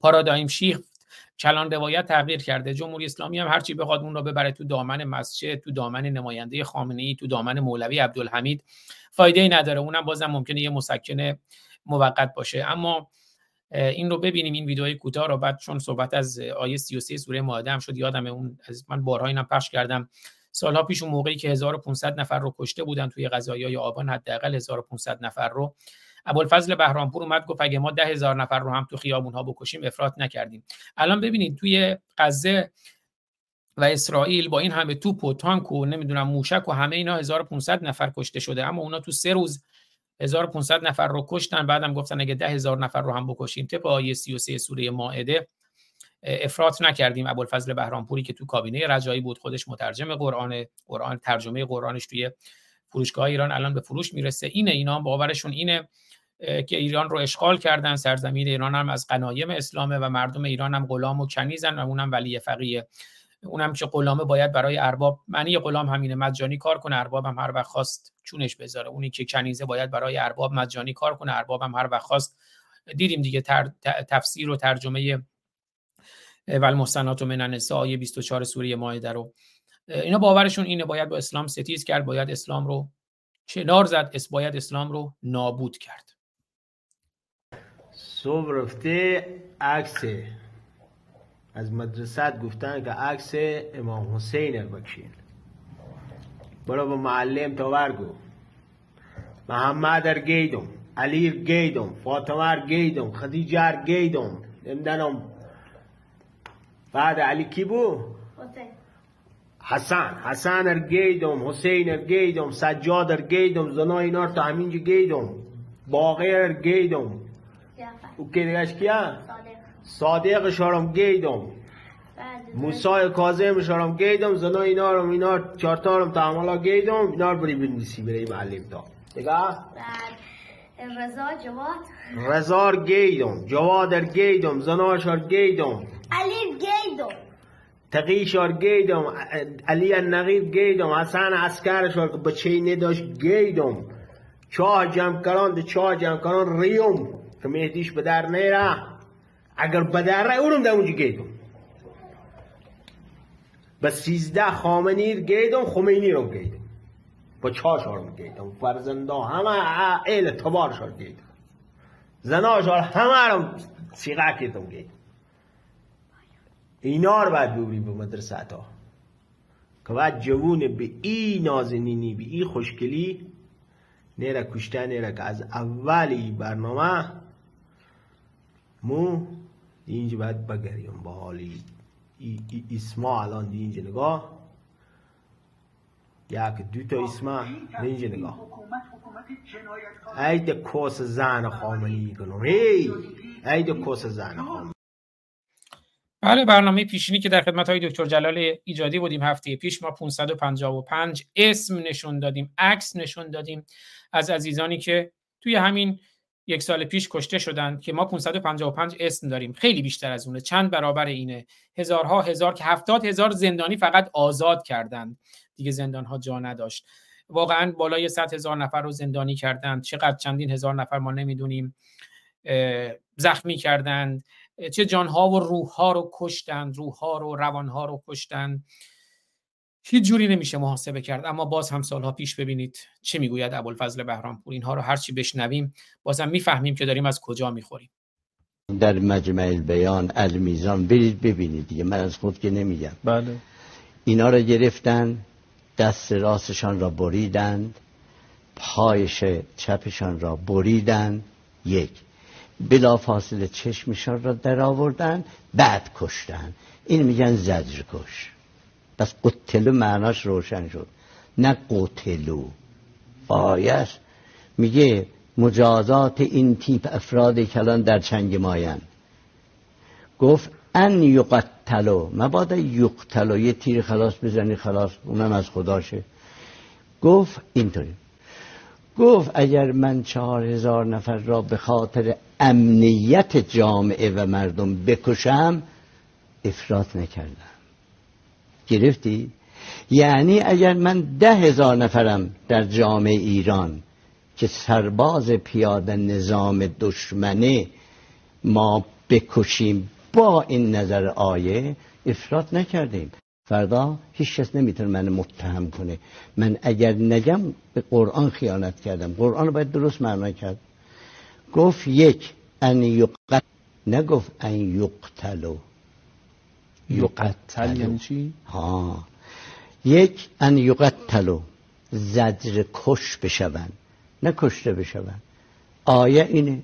پارادایم شیفت کلان روایت تغییر کرده. جمهوری اسلامی هم هرچی بخواد اون رو ببره تو دامن مسجد تو دامن نماینده خامنه ای تو دامن مولوی عبدالحمید. فایده ای نداره. اونم بازم ممکنه یه مسکن موقت باشه. اما این رو ببینیم این ویدیوی کوتاه رو بعد چون صحبت از آیه 33 سوره مائده هم شد یادم اون از من بارها اینم پخش کردم. سالها پیش اون موقعی که 1500 نفر رو کشته بودن توی قضایای آبان حداقل 1500 نفر رو. ابوالفضل بهرامپور اومد گفت اگه ما ده هزار نفر رو هم تو خیابون ها بکشیم افراط نکردیم. الان ببینید توی غزه و اسرائیل با این همه توپ و تانک و نمی‌دونم موشک و همه اینا 1500 نفر کشته شده اما اونا تو سه روز 1500 نفر رو کشتن بعدم گفتن اگه ده هزار نفر رو هم بکشیم طبق آیه 33 سوره مائده افراط نکردیم. ابوالفضل بهرامپوری که تو کابینه رجایی بود خودش مترجم قرآن قرآن ترجمه قرآنش توی فروشگاه ایران الان به فروش می‌رسه. اینه اینا باورشون اینه که ایران رو اشغال کردن. سرزمین ایران هم از قنایم اسلامه و مردم ایران هم غلام و کنیزن و اونم ولی فقیه. اونم که غلامه باید برای ارباب معنی غلام همینه مجانی کار کنه ارباب هم هر وقت خواست چونش بذاره. اونی که کنیزه باید برای ارباب مجانی کار کنه ارباب هم هر وقت خواست. دیدیم دیگه تفسیر و ترجمه و المحسنات من النساء آیه 24 سوره مائده رو. اینا باورشون اینه باید با اسلام ستیز کرد باید اسلام رو کنار زد اس باید اسلام رو نابود کرد. صبح رفته عکس از مدرسه گفتن که عکس امام حسین بکشین. برو با معلم تاور گو. محمد ار گیدم علی گیدم فاطمه ار گیدم خدیجه ار گیدم نمی‌دانم. بعد علی کی بو؟ حسن حسن ار گیدم حسین ار گیدم سجاد ار گیدم زنا اینا تا همینجا گیدم. باقر ار گیدم او که دیگهش کیا صادق شارم گیدم. موسای کاظم شارم گیدم زنا اینا رو اینا چارتا رو تعاملا گیدم اینا رو بری بنویسی بری معلم تا. دیگه؟ رضا جواد. رزار گیدم جواد ار گیدم زناشار گیدم. علی گیدم. تقیشار گیدم علی النقیب گیدم حسن اسکرشار که بچه نداشت گیدم. چاه جمع کران ده چاه جمع کران ریوم. که مهدیش به در نیره اگر به در ره اونم در اونجا گیدم. به سیزده خامنیر گیدم خمینی رو گیدم. با چاشار گیدم. فرزنده همه ایل تبارشار گیدم. زناشار همه رو سیغه کردم گیدم. اینا رو باید ببری به مدرسه تا. که باید جوون به ای نازنینی به ای خوشگلی نیره کشته نیره که از اولی برنامه مو اینجا باید بگریم با حالی اسما الان اینجا نگاه. یک دو تا اسما اینجا نگاه. ای ده کوس زن خاملی کنم. هی ای ده کوس زن خاملی بله برنامه پیشینی که در خدمت های دکتر جلال ایجادی بودیم هفته پیش ما 555 اسم نشون دادیم عکس نشون دادیم. از عزیزانی که توی همین یک سال پیش کشته شدند که ما 555 اسم داریم. خیلی بیشتر از اونه. چند برابر اینه. هزارها هزار که هفتاد هزار زندانی فقط آزاد کردند. دیگه زندان ها جا نداشت. واقعا بالای 100 هزار نفر رو زندانی کردند. چقدر چندین هزار نفر ما نمی‌دونیم. زخمی کردند. چه جانها و روحها رو کشتند. روحها رو روانها رو کشتند. هیچ جوری نمیشه محاسبه کرد اما باز هم سالها پیش ببینید چه می‌گوید ابوالفضل بهرامپور. اینها رو هرچی بشنویم بازم می‌فهمیم که داریم از کجا می‌خوریم. در مجمع البیان المیزان برید ببینید دیگه من از خود که نمیگم. بله. اینا رو گرفتن دست راستشان را بریدند پایش چپشان را بریدند یک. بلا فاصله چشمشان را در آوردن بعد کشتن این میگن زجر کش پس قتلو معناش روشن شد. نه قتلو آیش میگه مجازات این تیپ افراد کلان در چنگ ماین گفت ان یقتلو مبادا یقتلو یه تیر خلاص بزنی خلاص اونم از خداشه گفت اینطوری. گفت اگر من چهار هزار نفر را به خاطر امنیت جامعه و مردم بکشم افراط نکردم. گرفتی؟ یعنی اگر من ده هزار نفرم در جامعه ایران که سرباز پیاده نظام دشمنه ما بکشیم با این نظر آیه افراد نکردیم. فردا هیچ کس نمی‌تونه من متهم کنه. من اگر نگم به قرآن خیانت کردم. قرآن رو باید درست معنا کرد. گفت یک ان یقتل نگفت ان یقتلو. یقتل یعنی چی؟ ها. یک ان یقتلو. زجر کش بشوند نه کشته بشوند آیه اینه.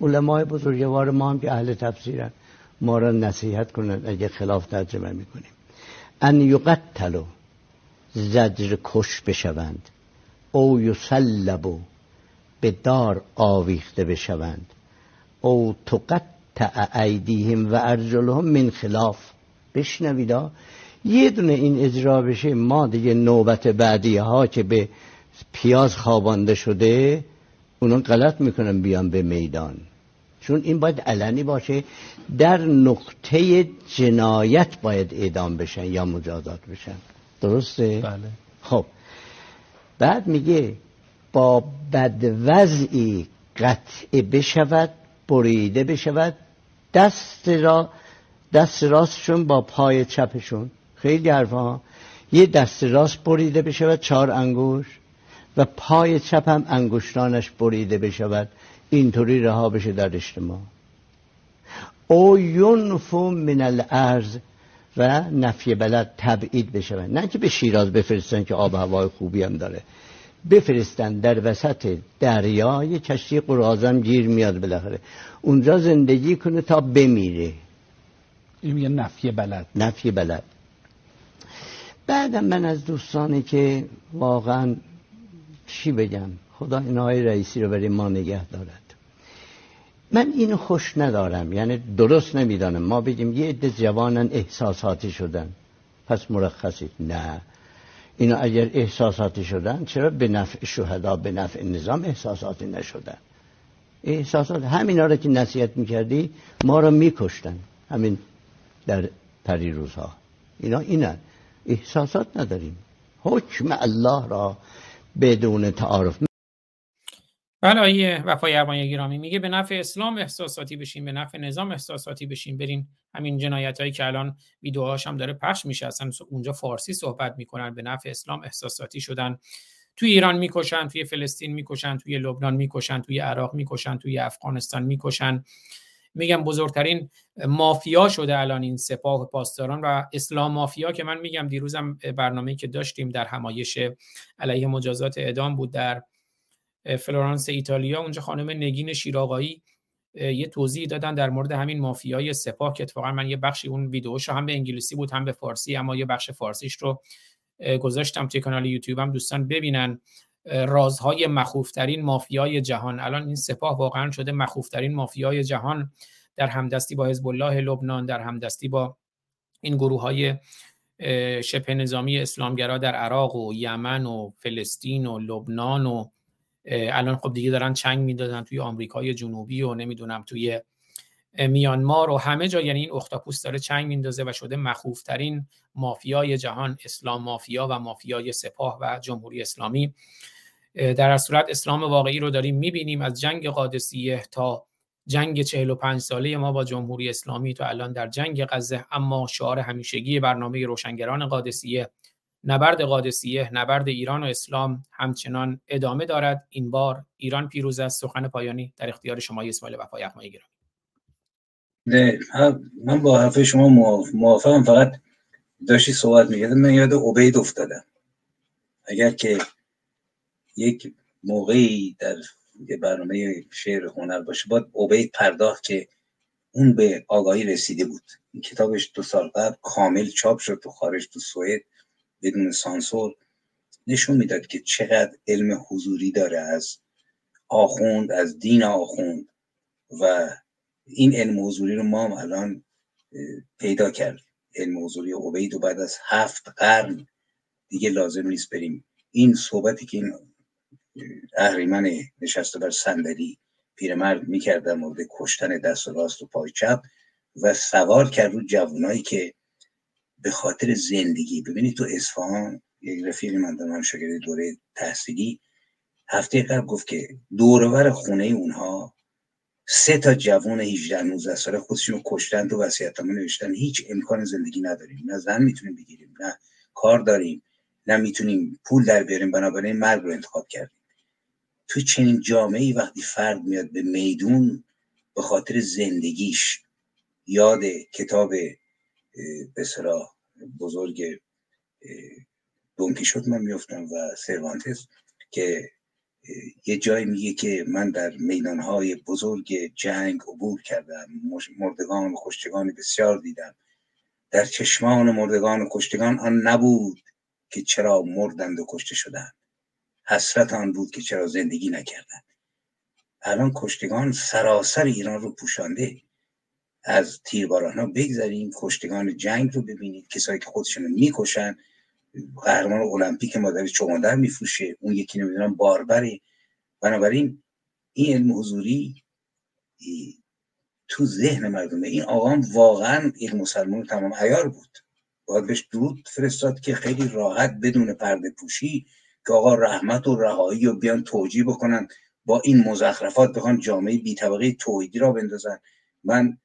علمای بزرگوار ما هم که اهل تفسیرن ما را نصیحت کنند اگه خلاف ترجمه می‌کنیم. ان یقتلو. زجر کش بشوند. او یسلبو. به دار آویخته بشوند. او تقطع ایدیهم و ارجلهم من خلاف. بشنویدا. یه دونه این اجرا بشه ما دیگه نوبت بعدی ها که به پیاز خوابانده شده اونا غلط می‌کنن بیان به میدان. چون این باید علنی باشه. در نقطه جنایت باید اعدام بشن یا مجازات بشن. درسته؟ بله. خب. بعد میگه با بدوضعی قطع بشود بریده بشود دست را دست راستشون با پای چپشون. خیلی حرفا. یه دست راست بریده بشود چهار انگوش. و پای چپ هم انگشتانش بریده بشود. اینطوری رها بشه در اجتماع. او ینفو من الارض و نفی بلد تبعید بشود. نه که به شیراز بفرستن که آب هوای خوبی هم داره. بفرستن در وسط دریا یه کشتی قرازم گیر میاد بالاخره. اونجا زندگی کنه تا بمیره. این میگه نفی بلد. نفی بلد. بعدم من از دوستانی که واقعا چی بگم خدا این های رئیسی رو برای ما نگه دارد. من اینو خوش ندارم یعنی درست نمی‌دانم. ما بگیم یه عده جوانن احساساتی شدن. پس مرخصید. نه. اینا اگر احساساتی شدن چرا به نفع شهدا به نفع نظام احساساتی نشدن؟ احساسات همینا رو که نصیحت می‌کردی ما رو میکشتن. همین در پریروزها اینا اینن. احساسات نداریم. حکم الله را بدون تعارف. بله آیه وفای ارمانی گرامی میگه به نفع اسلام احساساتی بشین به نفع نظام احساساتی بشین برین همین جنایت هایی که الان ویدیوهاش هم داره پخش میشه. اصلا اونجا فارسی صحبت می‌کنن. به نفع اسلام احساساتی شدن. توی ایران می‌کشن توی فلسطین می‌کشن توی لبنان می‌کشن توی عراق می‌کشن توی افغانستان می‌کشن. میگم بزرگترین مافیا شده الان این سپاه پاسداران و اسلام مافیا که من میگم دیروزم برنامه‌ای که داشتیم در همایش علیه مجازات اعدام بود در فلورانس ایتالیا اونجا خانم نگین شیراقایی یه توضیح دادن در مورد همین مافیای سپاه که اتفاقا من یه بخشی اون ویدیوش هم به انگلیسی بود هم به فارسی اما یه بخش فارسیش رو گذاشتم توی کانال یوتیوب هم دوستان ببینن. رازهای مخوفترین مافیای جهان. الان این سپاه واقعا شده مخوفترین مافیای جهان در همدستی با حزب الله لبنان در همدستی با این گروه های شبه نظامی اسلامگرا در عراق و یمن و فلسطین و لبنان و الان خب دیگه دارن چنگ می‌دادن توی آمریکای جنوبی و نمی‌دونم توی میانمار و همه جا. یعنی این اختاپوس داره چنگ میندازه و شده مخوفترین مافیای جهان اسلام مافیا و مافیای سپاه و جمهوری اسلامی. در صورت اسلام واقعی رو داریم می‌بینیم از جنگ قادسیه تا جنگ 45 ساله ما با جمهوری اسلامی تا الان در جنگ غزه. اما شعار همیشگی برنامه روشنگران قادسیه نبرد قادسیه نبرد ایران و اسلام همچنان ادامه دارد. این بار ایران پیروز است سخن پایانی در اختیار شما اسماعیل وفای اقمایی گرامی. من با حرف شما موافقم. فقط داشتی صحبت می‌کردم من یاد عبید افتادم. اگر که یک موقعی در یه برنامه شعر هنر باشه باید عبید پرداخت که اون به آگاهی رسیده بود. این کتابش دو سال قبل کامل چاپ شد تو خارج تو سوئد بدون سانسور. نشون می‌داد که چقدر علم حضوری داره از آخوند از دین آخوند و این علم حضوری رو ما هم الان پیدا کرد علم حضوری عبید و بعد از هفت قرن دیگه لازم نیست بریم. این صحبتی که این اهریمن نشسته بر صندلی پیرمرد می‌کرد در مورد کشتن دست و راست و پای چپ و سوار کرد رو جوانایی که به خاطر زندگی ببینید تو اصفهان یک رفیقی من دارم شاگرد دوره تحصیلی هفته قبل گفت که دورور خونه اونها سه تا جوون 18 19 ساله خودشون کشتن تو وصیت‌نامه نوشتن. هیچ امکان زندگی نداریم. نه زن می‌تونیم بگیریم نه کار داریم نه می‌تونیم پول در بیاریم. بنابراین مرگ رو انتخاب کردیم. تو چنین جامعه ای وقتی فرد میاد به میدون به خاطر زندگیش یاد کتاب به بزرگ دونکی شد من میفتم و سروانتس که یه جایی میگه که من در میدانهای بزرگ جنگ عبور کردم مردگان و کشتگان بسیار دیدم. در چشمان مردگان و کشتگان آن نبود که چرا مردند و کشته شدند. حسرت آن بود که چرا زندگی نکردند. الان کشتگان سراسر ایران رو پوشانده. از تیرباران ها بگذاریم کشتگان جنگ رو ببینید کسایی که خودشون رو می‌کشن قهرمان المپیک مادر چوماندر میفروشه. اون یکی نمی‌دونم باربره. بنابراین این علم حضوری تو ذهن مردمه. این آقام واقعا یک مسلمان تمام ایار بود. باید بهش درود فرستاد که خیلی راحت بدون پرده پوشی که آقا رحمت و رهایی و بیان توجیه بکنن با این مزخرفات بخوان جامعه بی طبقه توحیدی را بندازن. من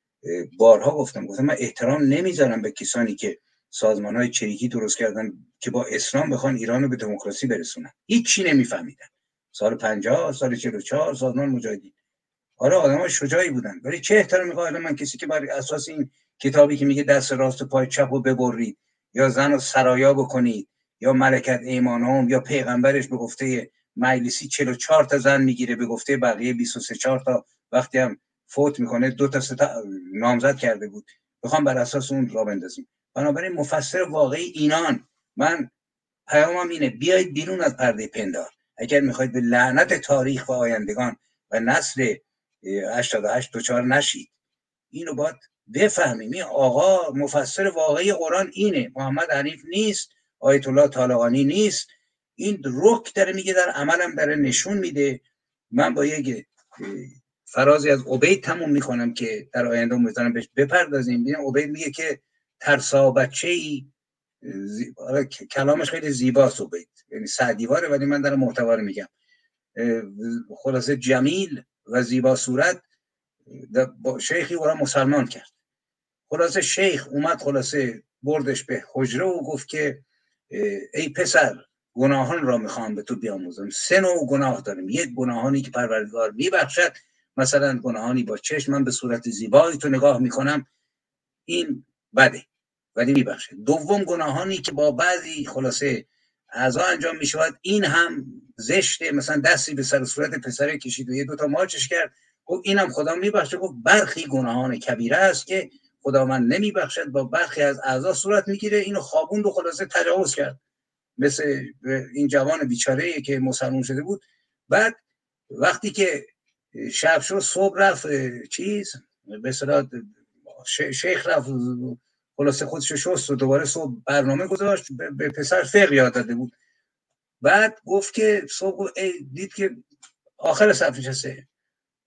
بارها گفتم گفتم من احترام نمی‌ذارم به کسانی که سازمان های چریکی درست کردن که با اسلام بخوان ایران رو به دموکراسی برسونن. هیچی نمیفهمیدن. سال 50 سال 44 سازمان مجاهدین. آره آدم شجاعی بودن. ولی چه احترامی قائل من کسی که بر اساس این کتابی که میگه دست راست و پای چپ رو ببرید یا زن رو سرایا بکنید یا ملکت ایمانهم یا پیغمبرش به گفته مجلسی 44 تا زن می‌گیره به گفته بقیه 23 4 تا. وقتی هم فوت می‌کنه دو تا سه نامزد کرده بود. بخوام بر اساس اون را بندازیم. بنابراین مفسر واقعی اینان. من پیامم اینه بیایید بیرون از پرده پندار. اگر می‌خواید به لعنت تاریخ و آیندگان و نسل 88 دوچار نشید. اینو باید بفهمیم. این آقا مفسر واقعی قرآن اینه. محمد حنیف نیست. آیت الله طالقانی نیست. این رک داره میگه در عملم داره نشون میده. من با یک فرازی از عبید تموم می‌کنم که در آینده می‌تونم بهش بپردازیم. ببین عبید میگه که ترسا بچه ای کلامش خیلی زیباست عبید. یعنی سعدیواره ولی من در محتوا میگم. خلاصه جمیل و زیبا صورت با شیخی او را مسلمان کرد. خلاصه شیخ اومد خلاصه بردش به حجره و گفت که ای پسر گناهان را می‌خوام به تو بیاموزم. سه نوع گناه داریم. یک گناهانی که پروردگار میبخشد مثلا گناهانی با چشم. من به صورت زیبایی تو نگاه می‌کنم این بده ولی میبخشه دوم گناهانی که با بعضی خلاصه اعضا انجام می‌شود این هم زشته مثلا دستی به سر صورت پسر کشید و یه دوتا ماچش کرد. خب اینم خدا میبخشه. گفت برخی گناهان کبیره است که خدا من نمیبخشد با برخی از اعضا صورت می‌گیره. اینو خوابوند و خلاصه تجاوز کرد. مثل این جوان بیچاره که مسلمون شده بود. بعد وقتی که شب شد صبح رفت چیز؟ به شیخ رفت خلاصه خودش شست و دوباره صبح برنامه گذاشت. به پسر فقه یاد داده بود. بعد گفت که صبح دید که آخر صف نشسته.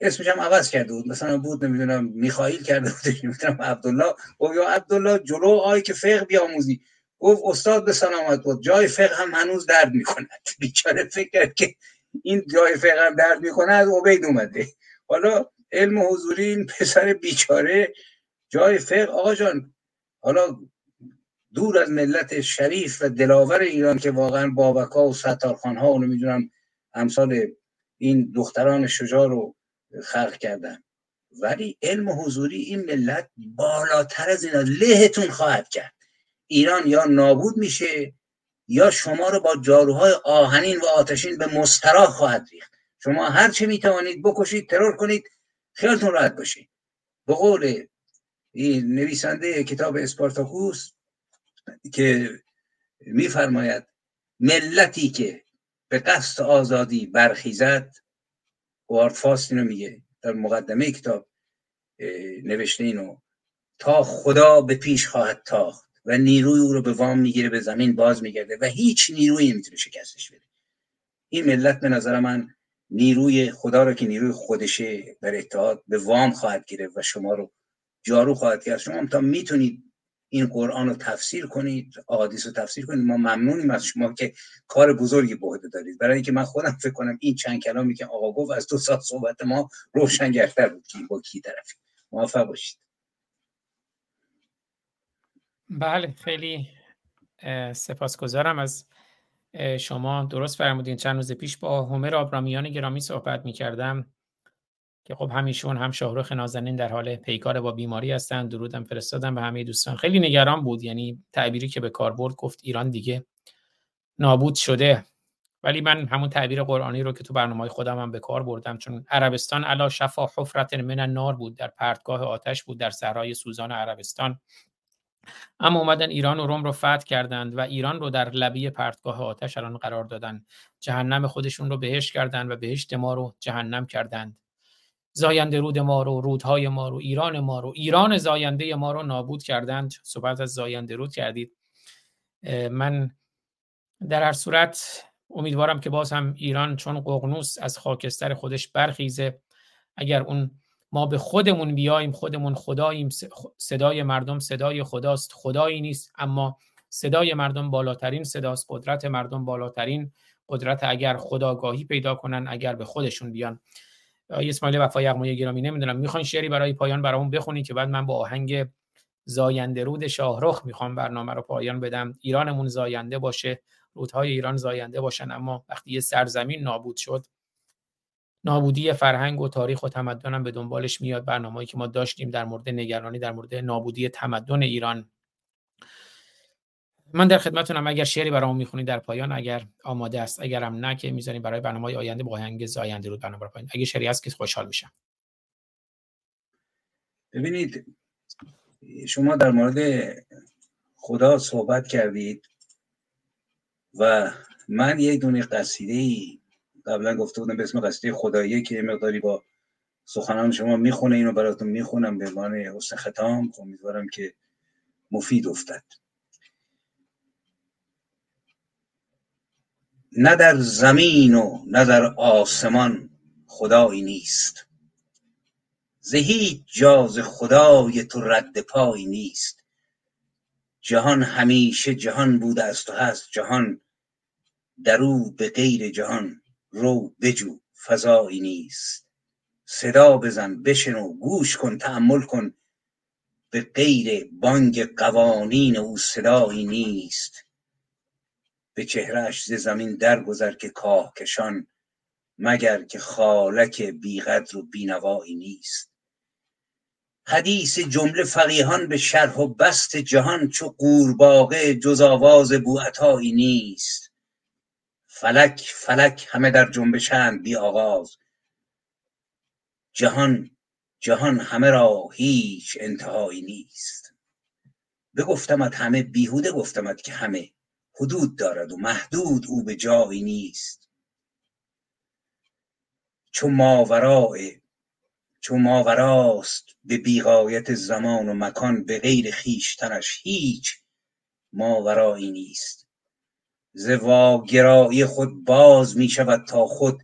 اسمش هم عوض کرده بود. مثلا بود نمی‌دونم میخائیل کرده بود نمی‌دونم عبدالله. گفت یا عبدالله جلو آی که فقه بیاموزی. گفت استاد به سلامت بود جای فقه هم هنوز درد می‌کند. بیچاره فکر کرد که این جای فقه هم درد می‌کنه از عبید اومده. حالا علم حضوری این پسر بیچاره جای فقه آقا جان. حالا دور از ملت شریف و دلاور ایران که واقعا بابکا و ستارخان ها و نمی‌دونم امثال این دختران شجاع رو خلق کردن. ولی علم حضوری این ملت بالاتر از اینا لهتون خواهد کرد. ایران یا نابود میشه یا شما رو با جاروهای آهنین و آتشین به مستراح خواهد ریخت. شما هر چه می‌توانید بکشید ترور کنید خیالتون راحت باشید به قول نویسنده کتاب اسپارتاکوس که میفرماید ملتی که به قصد آزادی برخیزد وارد فاست اینو میگه در مقدمه کتاب نوشته اینو تا خدا به پیش خواهد تاخت و نیروی او رو به وام می‌گیره به زمین باز میگرده و هیچ نیرویی نمی‌تونه شکستش بده. این ملت به نظر من نیروی خدا رو که نیروی خودشه در اتحاد به وام خواهد گرفت و شما رو جارو خواهد کرد. شما تا می‌تونید این قرآن رو تفسیر کنید احادیث رو تفسیر کنید. ما ممنونیم از شما که کار بزرگی به عهده دارید. برای اینکه من خودم فکر کنم این چند کلامی که آقا گفت از دو ساعت صحبت ما روشنگرتر بود که با کی طرفی. موفق باشید. بله خیلی سپاسگزارم از شما. درست فرمودین چند روز پیش با هومر آبرامیان گرامی صحبت می کردم که خب همیشون هم شاهرخ نازنین در حال پیکار با بیماری هستن درودم فرستادم به همه دوستان. خیلی نگران بود یعنی تعبیری که به کار برد گفت ایران دیگه نابود شده. ولی من همون تعبیر قرآنی رو که تو برنامه خودم هم به کار بردم چون عربستان علا شفا حفرت من نار بود در پرتگاه آتش بود در صحرای سوزان عربستان. اما اومدن ایران و روم رو فتح کردند و ایران رو در لبی پرتگاه آتش الان قرار دادن. جهنم خودشون رو بهش کردند و بهشت ما رو جهنم کردند. زاینده رود ما رو رودهای ما رو ایران ما رو. ایران زاینده ما رو نابود کردند. صحبت از زاینده رود کردید. من در هر صورت امیدوارم که باز هم ایران چون ققنوس از خاکستر خودش برخیزه. اگر اون ما به خودمون بیایم خودمون خداییم صدای مردم صدای خداست. خدایی نیست اما صدای مردم بالاترین صداست. قدرت مردم بالاترین. قدرت اگر خداگاهی پیدا کنن اگر به خودشون بیان. اسماعیل وفای یغمای گرامی نمی‌دونم. می‌خواین شعری برای پایان برامون بخونی که بعد من با آهنگ زاینده رود شاهرخ می‌خوام برنامه رو پایان بدم. ایرانمون زاینده باشه رودهای ایران زاینده باشن اما وقتی یه سرزمین نابود شد نابودی فرهنگ و تاریخ و تمدن هم به دنبالش میاد. برنامه‌ای که ما داشتیم در مورد نگرانی در مورد نابودی تمدن ایران من در خدمتتونم. اگر شعری برامون می‌خونی در پایان اگر آماده است اگرم نه که می‌ذاریم برای برنامه آینده با آهنگ زاینده رو برنامه پایان اگه شعری هست که خوشحال میشم. ببینید شما در مورد خدا صحبت کردید و من یک دونه قصیده ای قبلا گفته بودم به اسم قصیده خداییه که مقداری با سخنان شما می‌خونه اینو براتون می‌خونم به عنوان حسن ختام. امیدوارم که مفید افتد. نه در زمین و نه در آسمان خدایی نیست. ز هیچ جاز خدای تو رد پایی نیست. جهان همیشه جهان بوده است و هست جهان. در او به غیر جهان رو بجو فضایی نیست. صدا بزن بشنو گوش کن تحمل کن. به غیر بانگ قوانین او صدایی نیست. به چهرش ز زمین درگذر که کاهکشان مگر که خالک بیقدر و بینوایی نیست. حدیث جمله فقیهان به شرح و بست جهان چو قورباغه جز آواز بوعطایی نیست. فلک فلک همه در جنبشند بی آغاز. جهان جهان همه را هیچ انتهایی نیست. بگفتمت همه بیهوده گفتمت که همه حدود دارد و محدود او به جایی نیست. چو ماوراء چو ماوراست به بیغایت زمان و مکان به غیر خویشتنش هیچ ماورایی نیست. ز واگرایی خود باز می شود تا خود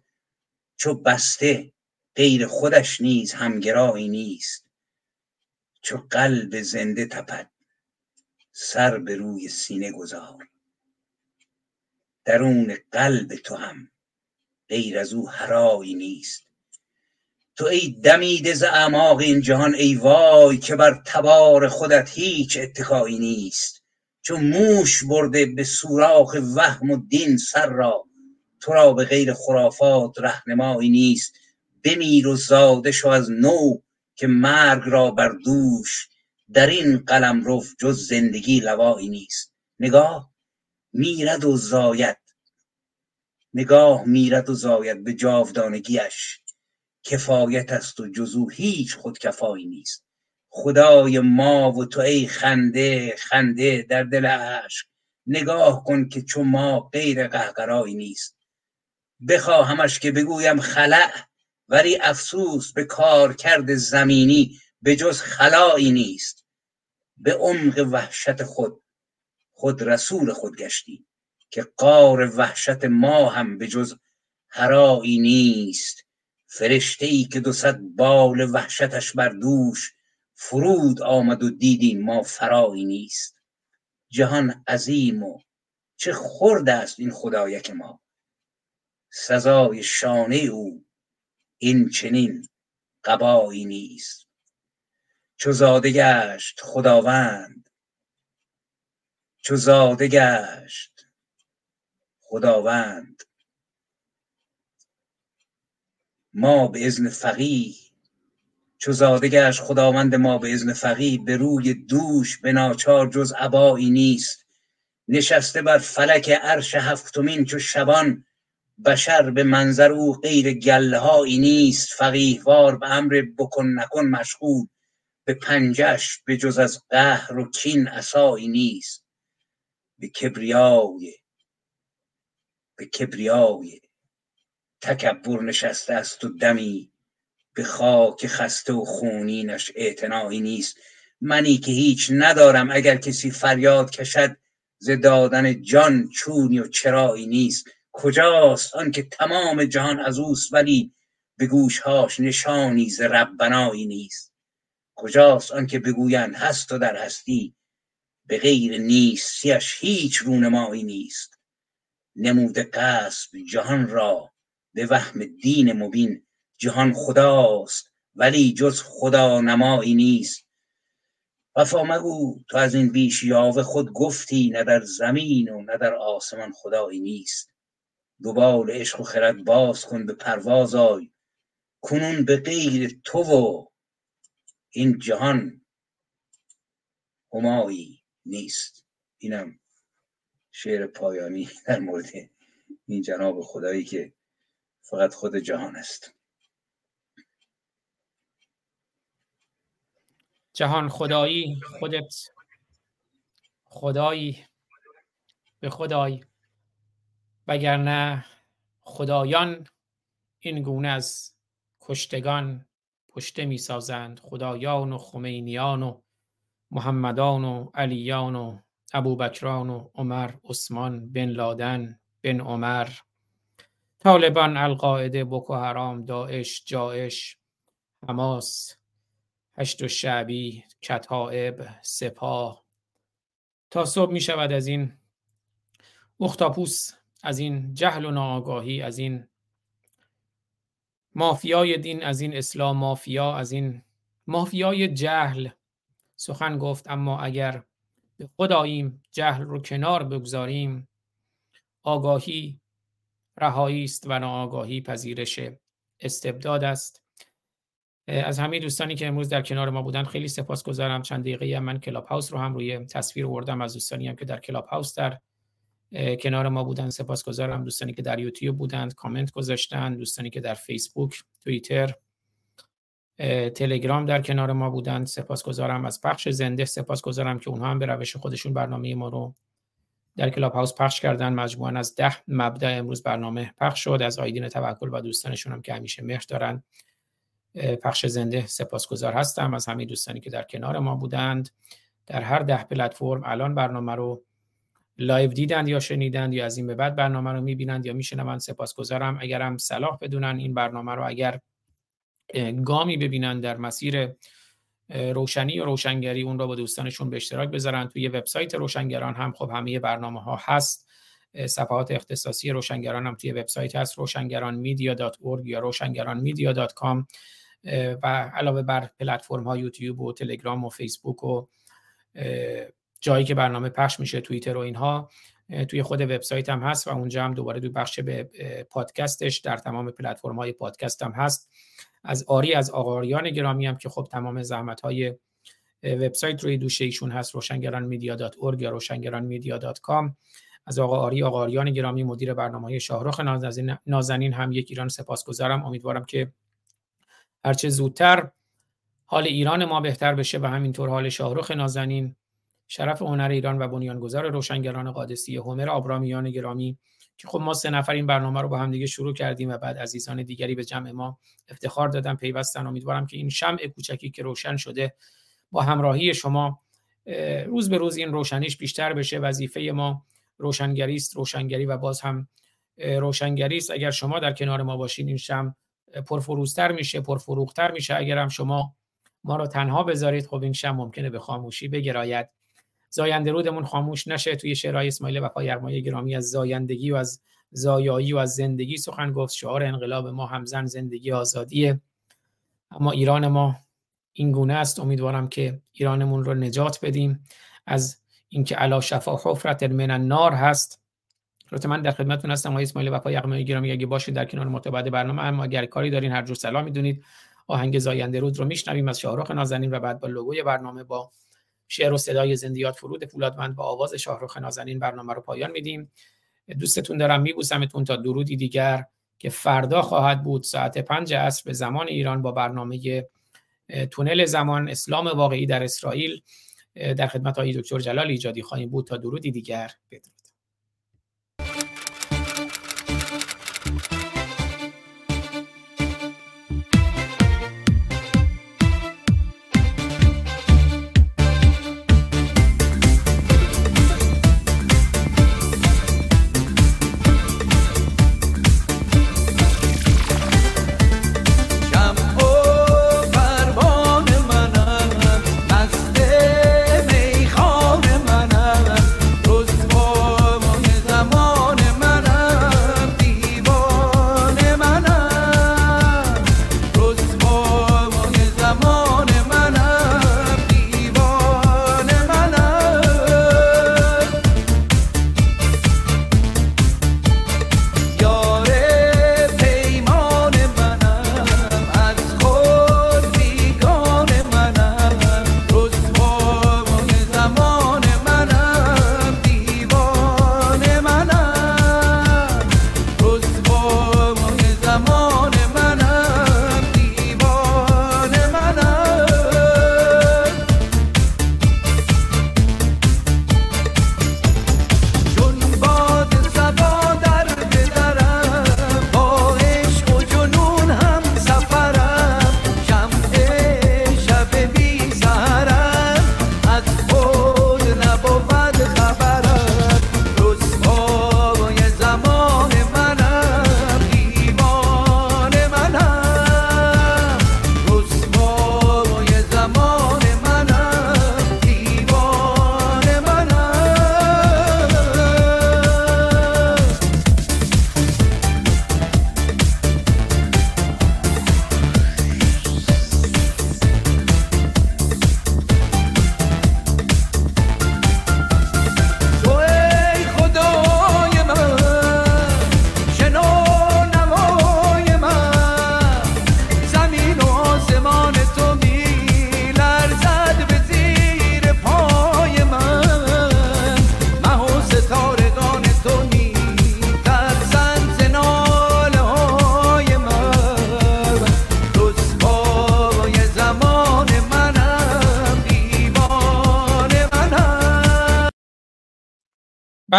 چو بسته غیر خودش نیز همگرایی نیست. چو قلب زنده تپد سر به روی سینه گذار. درون قلب تو هم. غیر از او هرایی نیست. تو ای دمیده ز اعماق این جهان ای وای که بر تبار خودت هیچ اتکایی نیست. چو موش برده به سوراخ وهم و دین سر را تو را به غیر خرافات رهنمایی نیست. بمیر و زاده شو از نو که مرگ را بر دوش. در این قلمرو جز زندگی لوایی نیست. نگاه میرد و زاید. نگاه میرد و زاید به جاودانگیش. کفایت است و جز او هیچ خودکفایی نیست. خدای ما و تو ای خنده خنده در دل عشق نگاه کن که چو ما غیر قهقرایی نیست. بخواهمش که بگویم خلع ولی افسوس به کارکرد زمینی به جز خلایی نیست. به عمق وحشت خود خود رسول خود گشتی که قار وحشت ما هم به جز هرایی نیست. فرشته ای که دو صد بال وحشتش بر دوش فرود آمد و دیدیم ما فرایی نیست. جهان عظیم و چه خرد است این خدایک ما. سزای شانه او این چنین قبایی نیست. چو زاده گشت خداوند چو زاده گشت. خداوند. ما به اذن فقیه چو زاده گشت خداوند ما به اذن فقیه به روی دوش به ناچار جز عبایی نیست. نشسته بر فلک عرش هفتمین چو شبان بشر به منظر او غیر گلهایی نیست. فقیهوار به امر بکن نکن مشغول به پنجش به جز از قهر و کین عصایی نیست. به کبریای به کبریای. تکبر نشسته است و دمی به خاک خسته و خونینش اعتنایی نیست. منی که هیچ ندارم اگر کسی فریاد کشد ز دادن جان چونی و چرایی نیست. کجاست آنکه تمام جهان از اوست ولی به گوشهاش نشانی ز ربنایی نیست. کجاست آنکه بگویند هست و در هستی به غیر نیستیش هیچ رونمایی نیست. نموده قصب جهان را به وهم دین مبین. جهان خداست ولی جز خدا نمایی نیست. وفا مگو تو از این بیش یاوه خود گفتی نه در زمین و نه در آسمان خدایی نیست. دوبال عشق و خرد باز کن به پرواز آی. کنون به غیر تو و این جهان همایی. نیست. اینم شعر پایانی در مورد این جناب خدایی که فقط خود جهان است. جهان خدایی خودت خدایی به خدای. وگرنه خدایان این گونه از کشتگان پشته می سازند خدایان و خمینیان و محمدان و علیان و ابوبکران و عمر عثمان بن لادن بن عمر طالبان القاعده بوکو حرام داعش جاعش حماس هشت و شعبی کتائب سپاه. تا صبح می شود از این اختاپوس از این جهل و ناآگاهی از این مافیای دین از این اسلام مافیا از این مافیای جهل سخن گفت اما اگر به خداییم جهل رو کنار بگذاریم آگاهی رهایی است و ناآگاهی پذیرش استبداد است. از همه دوستانی که امروز در کنار ما بودن خیلی سپاسگزارم. چند دقیقه من کلاب هاوس رو هم روی تصویر آوردم. از دوستانی هم که در کلاب هاوس در کنار ما بودن سپاسگزارم. دوستانی که در یوتیوب بودند کامنت گذاشتن دوستانی که در فیسبوک توییتر تلگرام در کنار ما بودند سپاسگزارم از پخش زنده. سپاسگزارم که اونها هم به روش خودشون برنامه ما رو در کلاب هاوس پخش کردن. مجموعا از ده مبدا امروز برنامه پخش شد. از آیدین توکل و دوستانشون هم که همیشه مهر دارن. پخش زنده سپاسگزار هستم. از همه دوستانی که در کنار ما بودند. در هر ده پلتفرم الان برنامه رو live دیدند یا شنیدند یا از این به بعد برنامه رو می‌بینند یا میشنوند سپاسگزارم. اگر هم صلاح بدونن این برنامه رو اگر گامی ببینند در مسیر روشنی و روشنگری اون رو با دوستانشون به اشتراک بذارن. توی وبسایت روشنگران هم خب همه برنامه ها هست صفحات اختصاصی روشنگران هم توی وبسایت هست. روشنگران میدیا یا روشنگران میدیا و علاوه بر پلتفرم ها یوتیوب و تلگرام و فیسبوک و جایی که برنامه پخش میشه توییتر و اینها توی خود وبسایت هم هست و اونجا هم دوباره توی بخش به پادکستش در تمام پلتفرم های پادکست هم هست. از آری از آقاریان گرامی هم که خب تمام زحمت های وبسایت روی دوشه ایشون هست روشنگران میدیا dot یا com. از آقا آری آقاریان گرامی مدیر برنامه های شاهرخ نازنین هم یک ایران سپاسگزارم. امیدوارم که هرچه زودتر حال ایران ما بهتر بشه و همینطور حال شاهرخ نازنین شرف هنر ایران و بنیانگذار روشنگران قادسی همر آبرامیان گرامی که خب ما سه نفر این برنامه رو با هم دیگه شروع کردیم و بعد عزیزان دیگری به جمع ما افتخار دادن پیوستن. امیدوارم که این شمع کوچکی که روشن شده با همراهی شما روز به روز این روشنیش بیشتر بشه. وظیفه ما روشنگری است روشنگری و باز هم روشنگری است. اگر شما در کنار ما باشین این شم پرفروزتر میشه پرفروختر میشه. اگر هم شما ما رو تنها بذارید خب این شم ممکنه به خاموشی بگراید. زاینده رودمون خاموش نشه توی شعرهای اسماعیل وفا یغمایی گرامی از زایندگی و از زایایی و از زندگی سخن گفت. شعار انقلاب ما همزن زندگی آزادیه اما ایران ما این گونه است. امیدوارم که ایرانمون رو نجات بدیم. از اینکه علا شفا حفرت من النار هست. البته من در خدمتتون هستم. آقای اسماعیل وفا یغمایی گرامی. اگه باشید در کنار متبعد برنامه اما اگر کاری دارین هر جور سلام می‌دونید آهنگ زاینده رود رو میشنویم از شاهرخ نازنین و بعد با لوگوی برنامه با شعر و صدای زندیات فرود فولادوند با آواز شاهرخ نازنین برنامه رو پایان میدیم. دوستتون دارم میبوسمتون تا درودی دیگر که فردا خواهد بود. ساعت پنج عصر به زمان ایران با برنامه تونل زمان اسلام واقعی در اسرائیل. در خدمت های دکتر جلال ایجادی خواهیم بود. تا درودی دیگر بدرود.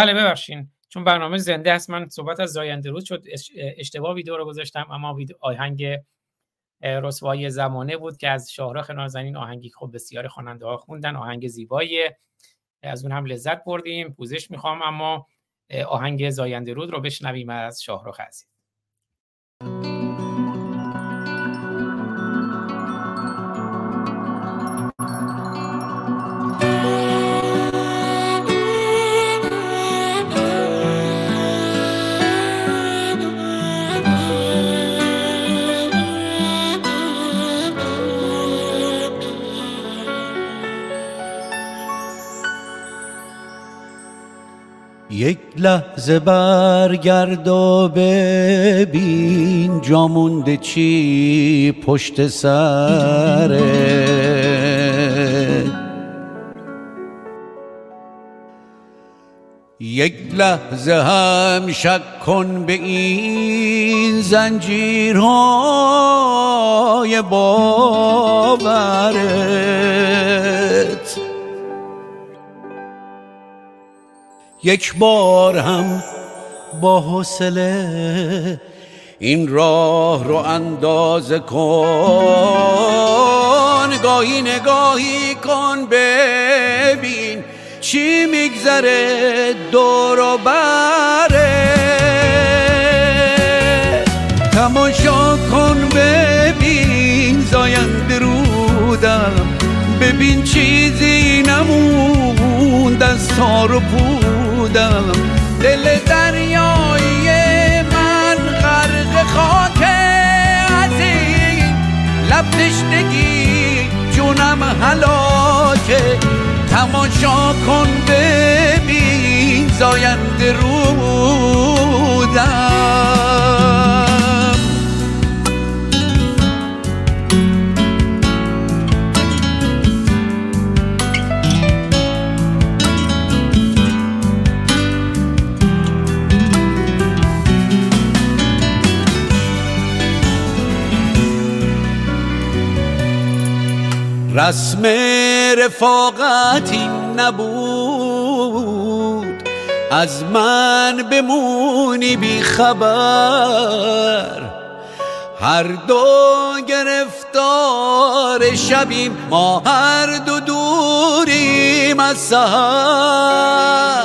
بله ببخشین. چون برنامه زنده است من صحبت از زاینده روز شد. اشتباه ویدیو رو گذاشتم اما آهنگ رسوایی زمانه بود که از شاهرخ نازنین آهنگی خوب بسیار خواننده ها خوندن. آهنگ زیبایی. از اون هم لذت بردیم پوزش می‌خوام اما آهنگ زاینده رود رو بشنویم از شاهرخ عزیز. یک لحظه برگرد و ببین جامونده چی پشت سره. یک لحظه هم شک کن به این زنجیرهای باورت یک بار هم با حوصله این راه رو اندازه کن. گاهی نگاهی کن ببین چی میگذره دور و بره. تماشا کن ببین زاینده رو بودم ببین چیزی نموند از تار و پودم دل دریایی من غرق خاک از این لب تشنگی جونم هلاکه. تماشا کن ببین زاینده رودم. رسم رفاقت این نبود. از من بمونی بی خبر. هر دو گرفتار شبیم ما هر دو دوریم از سهر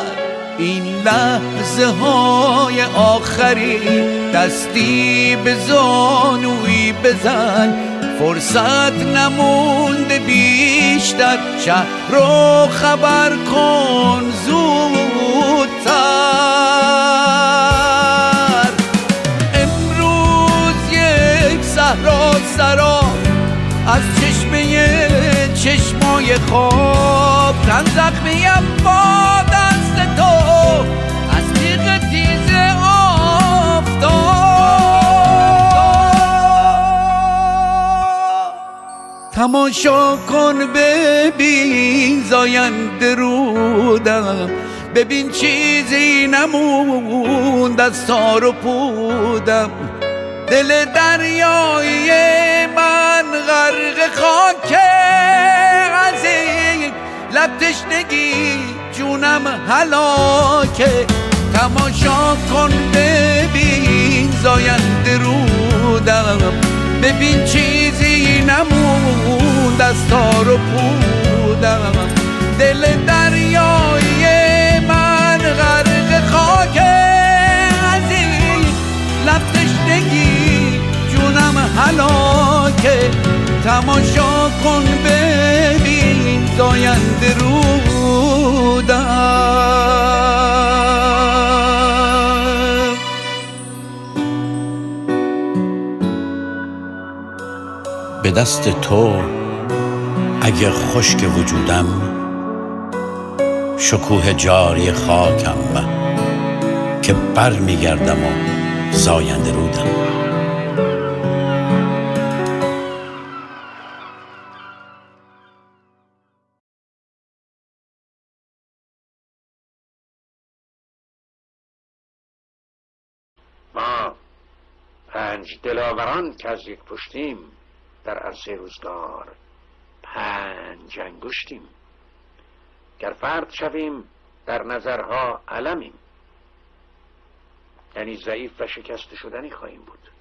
این لحظه های آخری دستی به زانوی بزن. فرصت نمونده بیشتر. شهر رو خبر کن زودتر. امروز یک صحرا سرا از چشمه چشمای خواب. تن زخمیم با تماشا کن ببین زاینده رودم ببین چیزی نموند از تار و پودم. دل دریایی من غرق خاک از لب تشنگی جونم هلاکه تماشا کن ببین زاینده رودم ببین چیزی نموند از تار و پودم. دل دریایی من غرق خاک از این لب تشنگی جونم هلاکه تماشا کن ببین زاینده رودم. به دست تو اگه خشک وجودم شکوه جاری خاکم که بر میگردم و زاینده رودم. ما پنج دلاوران که از یک پشتیم. در عرصه روزگار پنج انگشتیم. گر فرد شویم در نظرها علمیم. یعنی ضعیف و شکست شدنی خواهیم بود.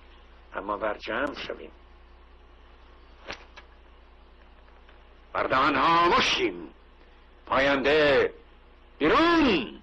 اما بر جمع شویم. بر ها مشتیم پاینده بیرون.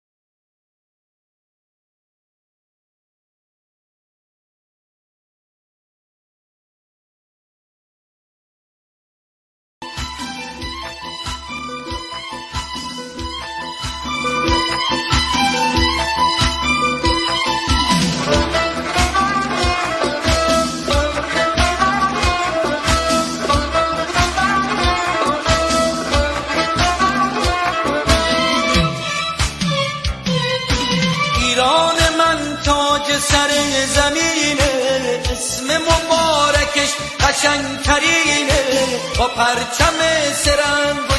مبارکش قشنگترینه با پرچم سرند